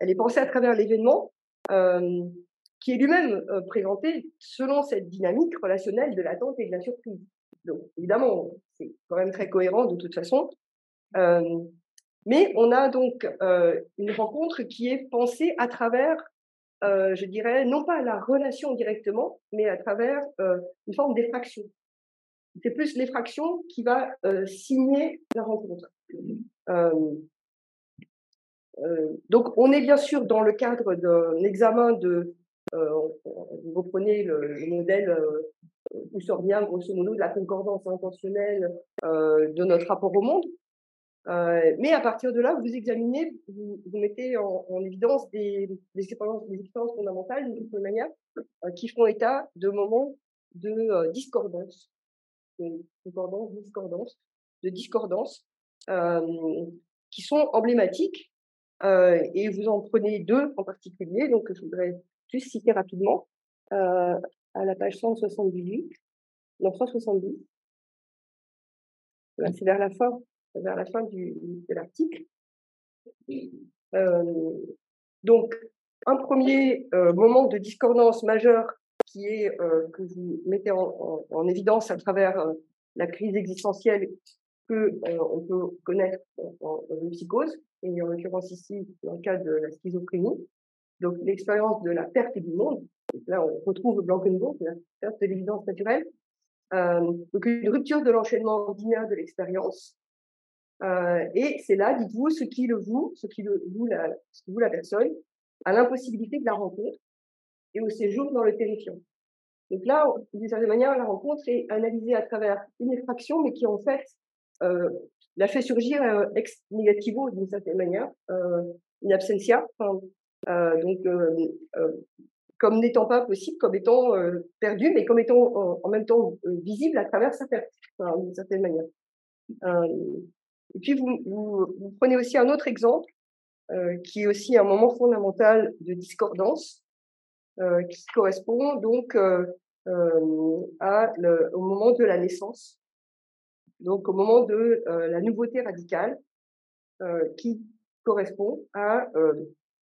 est, pensée à travers l'événement, euh, qui est lui-même euh, présenté selon cette dynamique relationnelle de l'attente et de la surprise. Donc évidemment, c'est quand même très cohérent de toute façon. Euh, mais on a donc une rencontre qui est pensée à travers, je dirais, non pas la relation directement, mais à travers une forme d'effraction. C'est plus l'effraction qui va signer la rencontre. Donc, on est bien sûr dans le cadre d'un examen de, euh, vous reprenez le, le modèle euh, où sort bien, grosso modo, de la concordance intentionnelle euh, de notre rapport au monde. Euh, mais à partir de là, vous examinez, vous, mettez en, en évidence des, expériences, des expériences fondamentales, certaine manière, euh, qui font état de moments de euh, discordance, de concordance, discordance, de discordance, qui sont emblématiques euh, et vous en prenez deux en particulier, donc je voudrais juste citer rapidement euh, à la page 178, non 170. Là, c'est vers la fin, vers la fin du, de l'article. Euh, donc, un premier moment de discordance majeure qui est que vous mettez en, en, en évidence à travers la crise existentielle que on peut connaître en, en, psychose, et en l'occurrence ici dans le cas de la schizophrénie. Donc l'expérience de la perte du monde, là on retrouve Blankenburg, la perte de l'évidence naturelle. Euh, donc une rupture de l'enchaînement ordinaire de l'expérience. Euh, et c'est là, dites-vous, ce qui le vous, ce qui le vous la, ce qui vous la personne, à l'impossibilité de la rencontre et au séjour dans le terrifiant. Donc là, d'une certaine manière, la rencontre est analysée à travers une effraction, mais qui en fait euh, l'a fait surgir euh, ex negativo d'une certaine manière, euh, absentia, euh, donc euh, comme n'étant pas possible, comme étant perdu, mais comme étant en, même temps visible à travers sa perte, d'une certaine manière. Et puis vous, prenez aussi un autre exemple qui est aussi un moment fondamental de discordance, qui correspond donc au moment de la naissance, donc au moment de euh, la nouveauté radicale, euh, qui correspond à euh,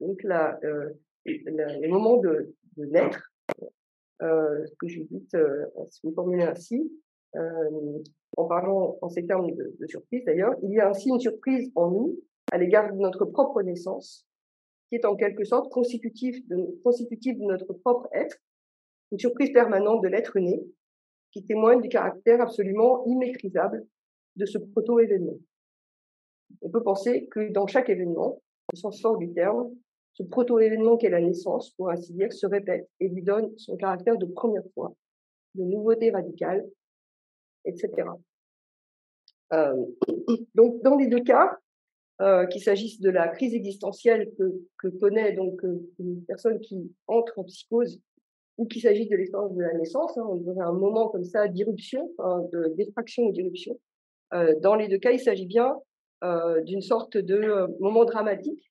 donc la, la- de, de naître, ce que euh, si vous formulez ainsi, en parlant en ces termes de, de surprise d'ailleurs, il y a ainsi une surprise en nous à l'égard de notre propre naissance, qui est en quelque sorte constitutive de, constitutive de notre propre être, une surprise permanente de l'être né, qui témoigne du caractère absolument immaîtrisable de ce proto-événement. On peut penser que dans chaque événement, au sens fort du terme, ce proto-événement qu'est la naissance, pour ainsi dire, se répète et lui donne son caractère de première fois, de nouveauté radicale, etc. Euh, donc, dans les deux cas, euh, qu'il s'agisse de la crise existentielle que, que connaît donc euh, une personne qui entre en psychose, ou qu'il s'agisse de l'expérience de la naissance, hein, on dirait un moment comme ça d'irruption, hein, de d'effraction ou d'irruption. Euh, dans les deux cas, il s'agit bien euh, d'une sorte de euh, moment dramatique,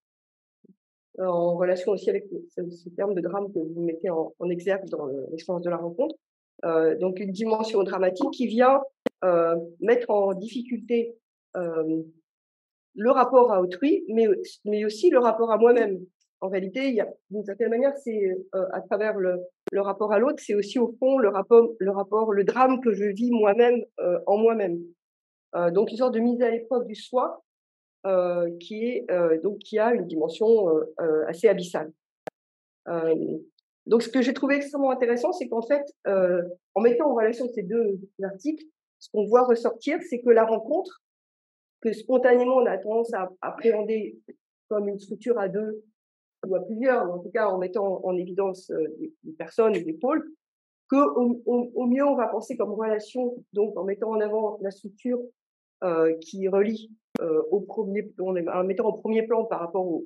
en relation aussi avec ce, ce terme de drame que vous mettez en, en exergue dans le- l'expérience de la rencontre. Donc une dimension dramatique qui vient mettre en difficulté le rapport à autrui, mais, mais aussi le rapport à moi-même. En réalité, d'une certaine manière, c'est euh, à travers le, rapport à l'autre, c'est aussi au fond le rapport, le drame que je vis moi-même euh, en moi-même. Euh, donc une sorte de mise à l'épreuve du soi qui est donc qui a une dimension assez abyssale. Donc ce que j'ai trouvé extrêmement intéressant, c'est qu'en fait, en mettant en relation ces deux articles, ce qu'on voit ressortir, c'est que la rencontre que spontanément on a tendance à appréhender comme une structure à deux ou à plusieurs, en tout cas en mettant en évidence euh, des, personnes et des pôles, que au, au, au, mieux on va penser comme relation, donc en mettant en avant la structure euh, qui relie euh, au premier, en mettant au premier plan par rapport au,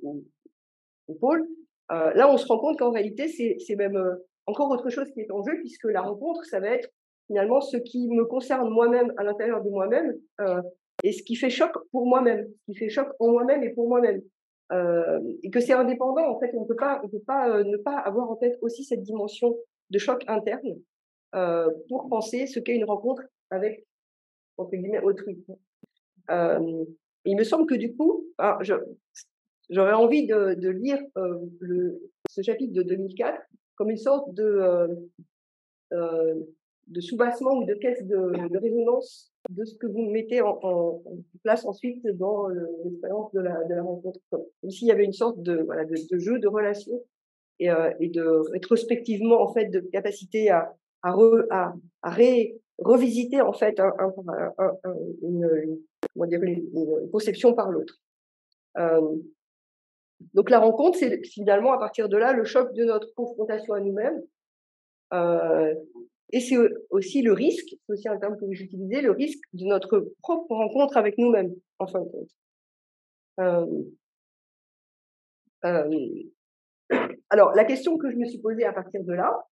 au, pôle. Là, on se rend compte qu'en réalité, c'est même encore autre chose qui est en jeu, puisque la rencontre, ça va être finalement ce qui me concerne moi-même à l'intérieur de moi-même et ce qui fait choc pour moi-même, ce qui fait choc en moi-même et pour moi-même. Euh, et que c'est indépendant, en fait, on ne peut pas, euh, ne pas avoir en tête aussi cette dimension de choc interne euh, pour penser ce qu'est une rencontre avec, entre guillemets, autrui. Il me semble que du coup, j'aurais envie de, lire ce chapitre de 2004 comme une sorte de, de soubassement ou de caisse de, résonance de ce que vous mettez en, place ensuite dans l'expérience de la, rencontre. Comme s'il y avait une sorte de, voilà, de, jeu de relation et, euh, et, de rétrospectivement en fait de capacité à, à, re, à, à ré, revisiter en fait un, un, un, une, dire, une, conception par l'autre. Euh, donc la rencontre, c'est finalement à partir de là le choc de notre confrontation à nous-mêmes. Euh, et c'est aussi le risque, c'est aussi un terme que j'utilisais, le risque de notre propre rencontre avec nous-mêmes, en fin de compte. Euh, euh, alors, la question que je me suis posée à partir de là,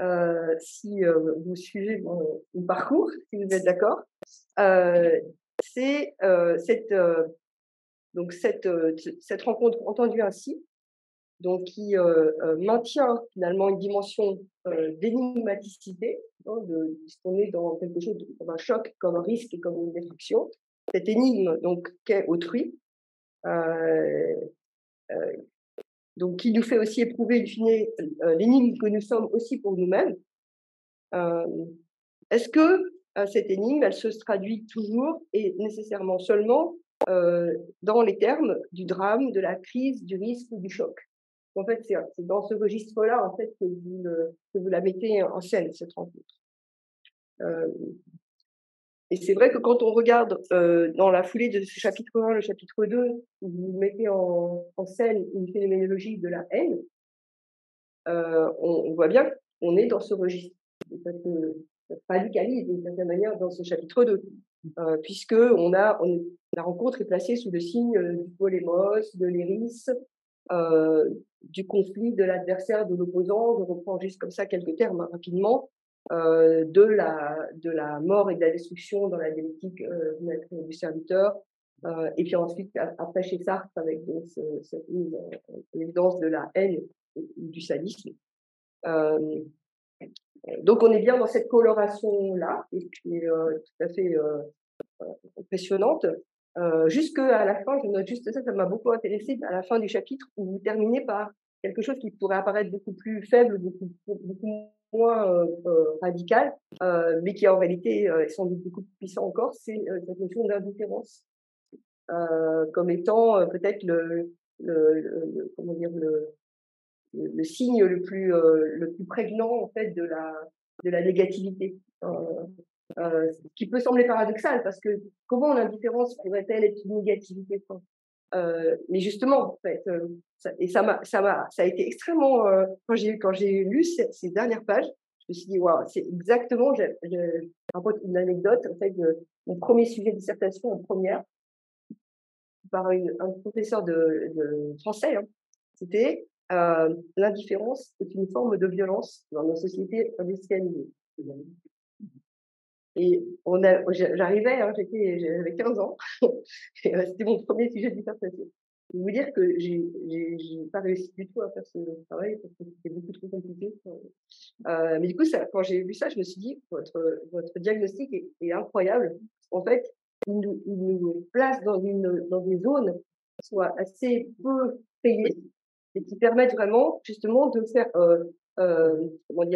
euh, si euh, vous suivez mon, mon, parcours, si vous êtes d'accord, euh, c'est cette, donc cette, cette rencontre entendue ainsi, donc qui maintient finalement une dimension d'énigmaticité, hein, de, puisqu'on est dans quelque chose comme un choc, comme un risque et comme une destruction. Cette énigme donc qu'est autrui, donc qui nous fait aussi éprouver euh, l'énigme que nous sommes aussi pour nous-mêmes. Euh, Est-ce que euh, cette énigme, se traduit toujours et nécessairement seulement euh, dans les termes du drame, de la crise, du risque ou du choc? En fait, c'est dans ce registre-là en fait que vous, la mettez en scène cette rencontre. Et c'est vrai que quand on regarde euh, dans la foulée de ce chapitre 1, le chapitre 2, où vous mettez en, scène une phénoménologie de la haine, euh, on, voit bien qu'on est dans ce registre. Ça se radicalise d'une certaine manière dans ce chapitre 2, euh, puisque la rencontre est placée sous le signe du polémos, de l'iris, euh, du conflit, de l'adversaire, de l'opposant. Je reprends juste comme ça quelques termes hein, rapidement. Euh, de, la, de la mort et de la destruction dans la dialectique euh, du serviteur. Euh, et puis ensuite, après chez Sartre, avec donc, ce, cette évidence de la haine du sadisme. Donc on est bien dans cette coloration-là, qui est tout à fait impressionnante. Euh, jusque la fin, je note juste ça, ça m'a beaucoup intéressé à la fin du chapitre où vous terminez par quelque chose qui pourrait apparaître beaucoup plus faible, beaucoup, beaucoup moins euh, euh, radical, euh, mais qui en réalité est sans doute beaucoup plus puissant encore, c'est cette notion d'indifférence comme étant peut-être le, le, le, comment dire le, le, signe le plus le plus prégnant en fait de la de la négativité. Euh, qui peut sembler paradoxal parce que comment l'indifférence pourrait-elle être une négativité euh, Mais justement, en fait, euh, ça, et ça m'a, ça m'a, ça a été extrêmement quand j'ai quand j'ai lu ces, dernières pages, je me suis dit waouh, c'est exactement. J'ai, j'ai une anecdote en fait de mon premier sujet de dissertation en première par un professeur de, français. Hein. C'était l'indifférence est une forme de violence dans nos sociétés industrialisées. Et on a, j'arrivais, hein, j'étais, j'avais 15 ans, euh, c'était mon premier sujet de dissertation. Je vous dire que j'ai, j'ai, pas réussi du tout à faire ce travail parce que c'était beaucoup trop compliqué. Euh, mais du coup, ça, quand j'ai vu ça, je me suis dit, votre, votre diagnostic est, est incroyable. En fait, il nous, il nous place dans une, dans des zones qui soient assez peu payées et qui permettent vraiment, justement, de faire, euh, euh,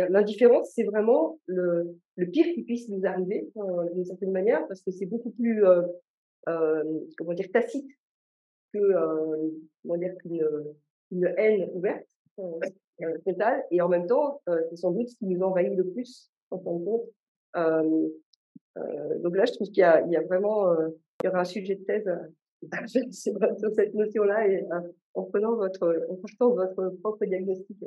l'indifférence, c'est vraiment le, le pire qui puisse nous arriver euh, d'une certaine manière, parce que c'est beaucoup plus, euh, comment dire, tacite que, dire, qu'une une haine ouverte, totale, et en même temps, c'est sans doute ce qui nous envahit le plus, en fin de donc là, je trouve qu'il y a, y a vraiment, il y aura un sujet de thèse sur cette notion-là et en prenant votre, en projetant votre propre diagnostic.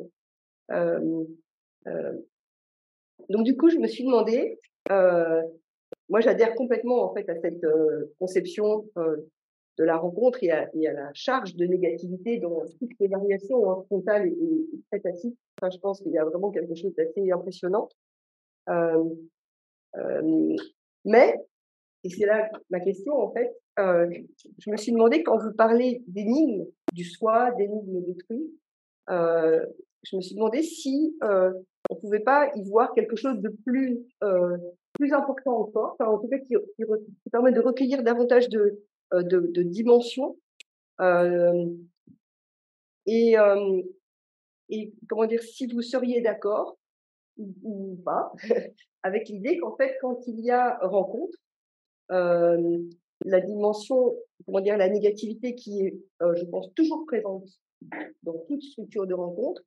Donc du coup, je me suis demandé, moi j'adhère complètement en fait à cette conception de la rencontre et à, la charge de négativité dans toutes les variations hein, frontales et, et très tacites. Enfin, je pense qu'il y a vraiment quelque chose d'assez impressionnant. Mais, et c'est là ma question en fait, je me suis demandé quand vous parlez d'énigmes du soi, d'énigmes d'autrui, euh, je me suis demandé si euh, on pouvait pas y voir quelque chose de plus euh, plus important encore, enfin, en tout cas qui, permet de recueillir davantage de euh, de, dimensions. Euh, et comment dire si vous seriez d'accord ou, pas avec l'idée qu'en fait quand il y a rencontre la dimension, comment dire, la négativité qui est, je pense, toujours présente dans toute structure de rencontre,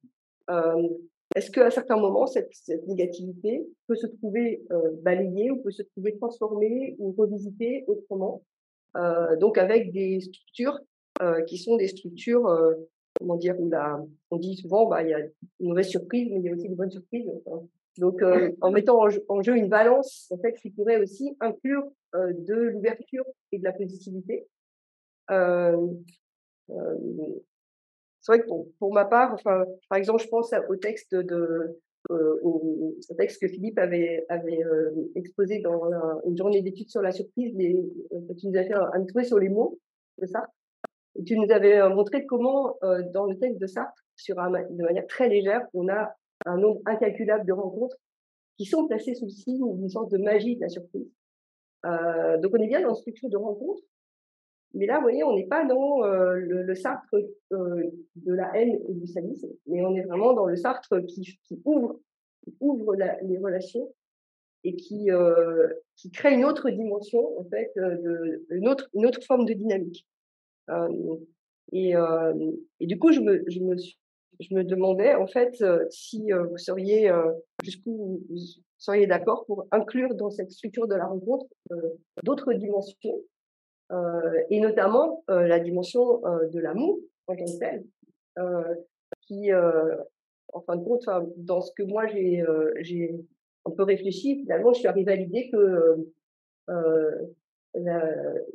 est-ce qu'à certains moments, cette, cette, négativité peut se trouver euh, balayée ou peut se trouver transformée ou revisitée autrement? Euh, Donc avec des structures euh, qui sont des structures, comment dire, où la, on dit souvent, bah, il y a une mauvaise surprise, mais il y a aussi de bonnes surprises. Enfin, donc, en mettant en jeu, en jeu, une balance, en fait, qui pourrait aussi inclure de l'ouverture et de la positivité. Euh, c'est vrai que pour, ma part, enfin, par exemple, je pense au texte de euh, au, texte que Philippe avait, avait euh, exposé dans la, une journée d'études sur la surprise, les, euh, tu nous as fait un, un sur les mots de Sartre. Tu nous avais montré comment, dans le texte de Sartre, sur de manière très légère, on a un nombre incalculable de rencontres qui sont placées sous le signe d'une sorte de magie de la surprise. Donc on est bien dans une structure de rencontre, mais là, vous voyez, on n'est pas dans euh, le, Sartre euh, de la haine et du sadisme, mais on est vraiment dans le Sartre qui, ouvre, qui ouvre les relations et qui, euh, qui crée une autre dimension, en fait, une, autre, une autre forme de dynamique. Et, et, du coup, je me, je me, je me demandais, en fait, si vous seriez, jusqu'où vous seriez d'accord pour inclure dans cette structure de la rencontre d'autres dimensions et notamment euh, la dimension euh, de l'amour en tant que tel, qui, en fin de compte, dans ce que moi j'ai j'ai un peu réfléchi, finalement, je suis arrivée à l'idée que la,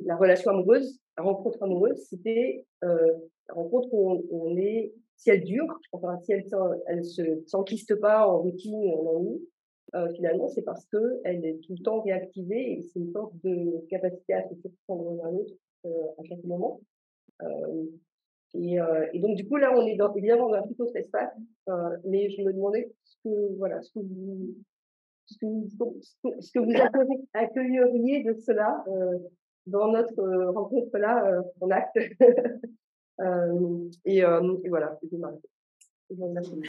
la, relation amoureuse rencontre amoureuse, c'était euh, la rencontre où on, est, si elle dure, enfin si elle ne se s'enquiste pas en routine ou en ennui, euh, finalement, c'est parce qu'elle est tout le temps réactivée et c'est une sorte de capacité à se surprendre l'un l'autre euh, à chaque moment. Euh, et, euh, et, donc, du coup, là, on est dans, évidemment dans un tout autre espace, euh, mais je me demandais ce que, voilà, ce que vous, ce que vous, accueilleriez de cela euh, dans notre rencontre-là en acte. et, et, voilà, c'est remercie.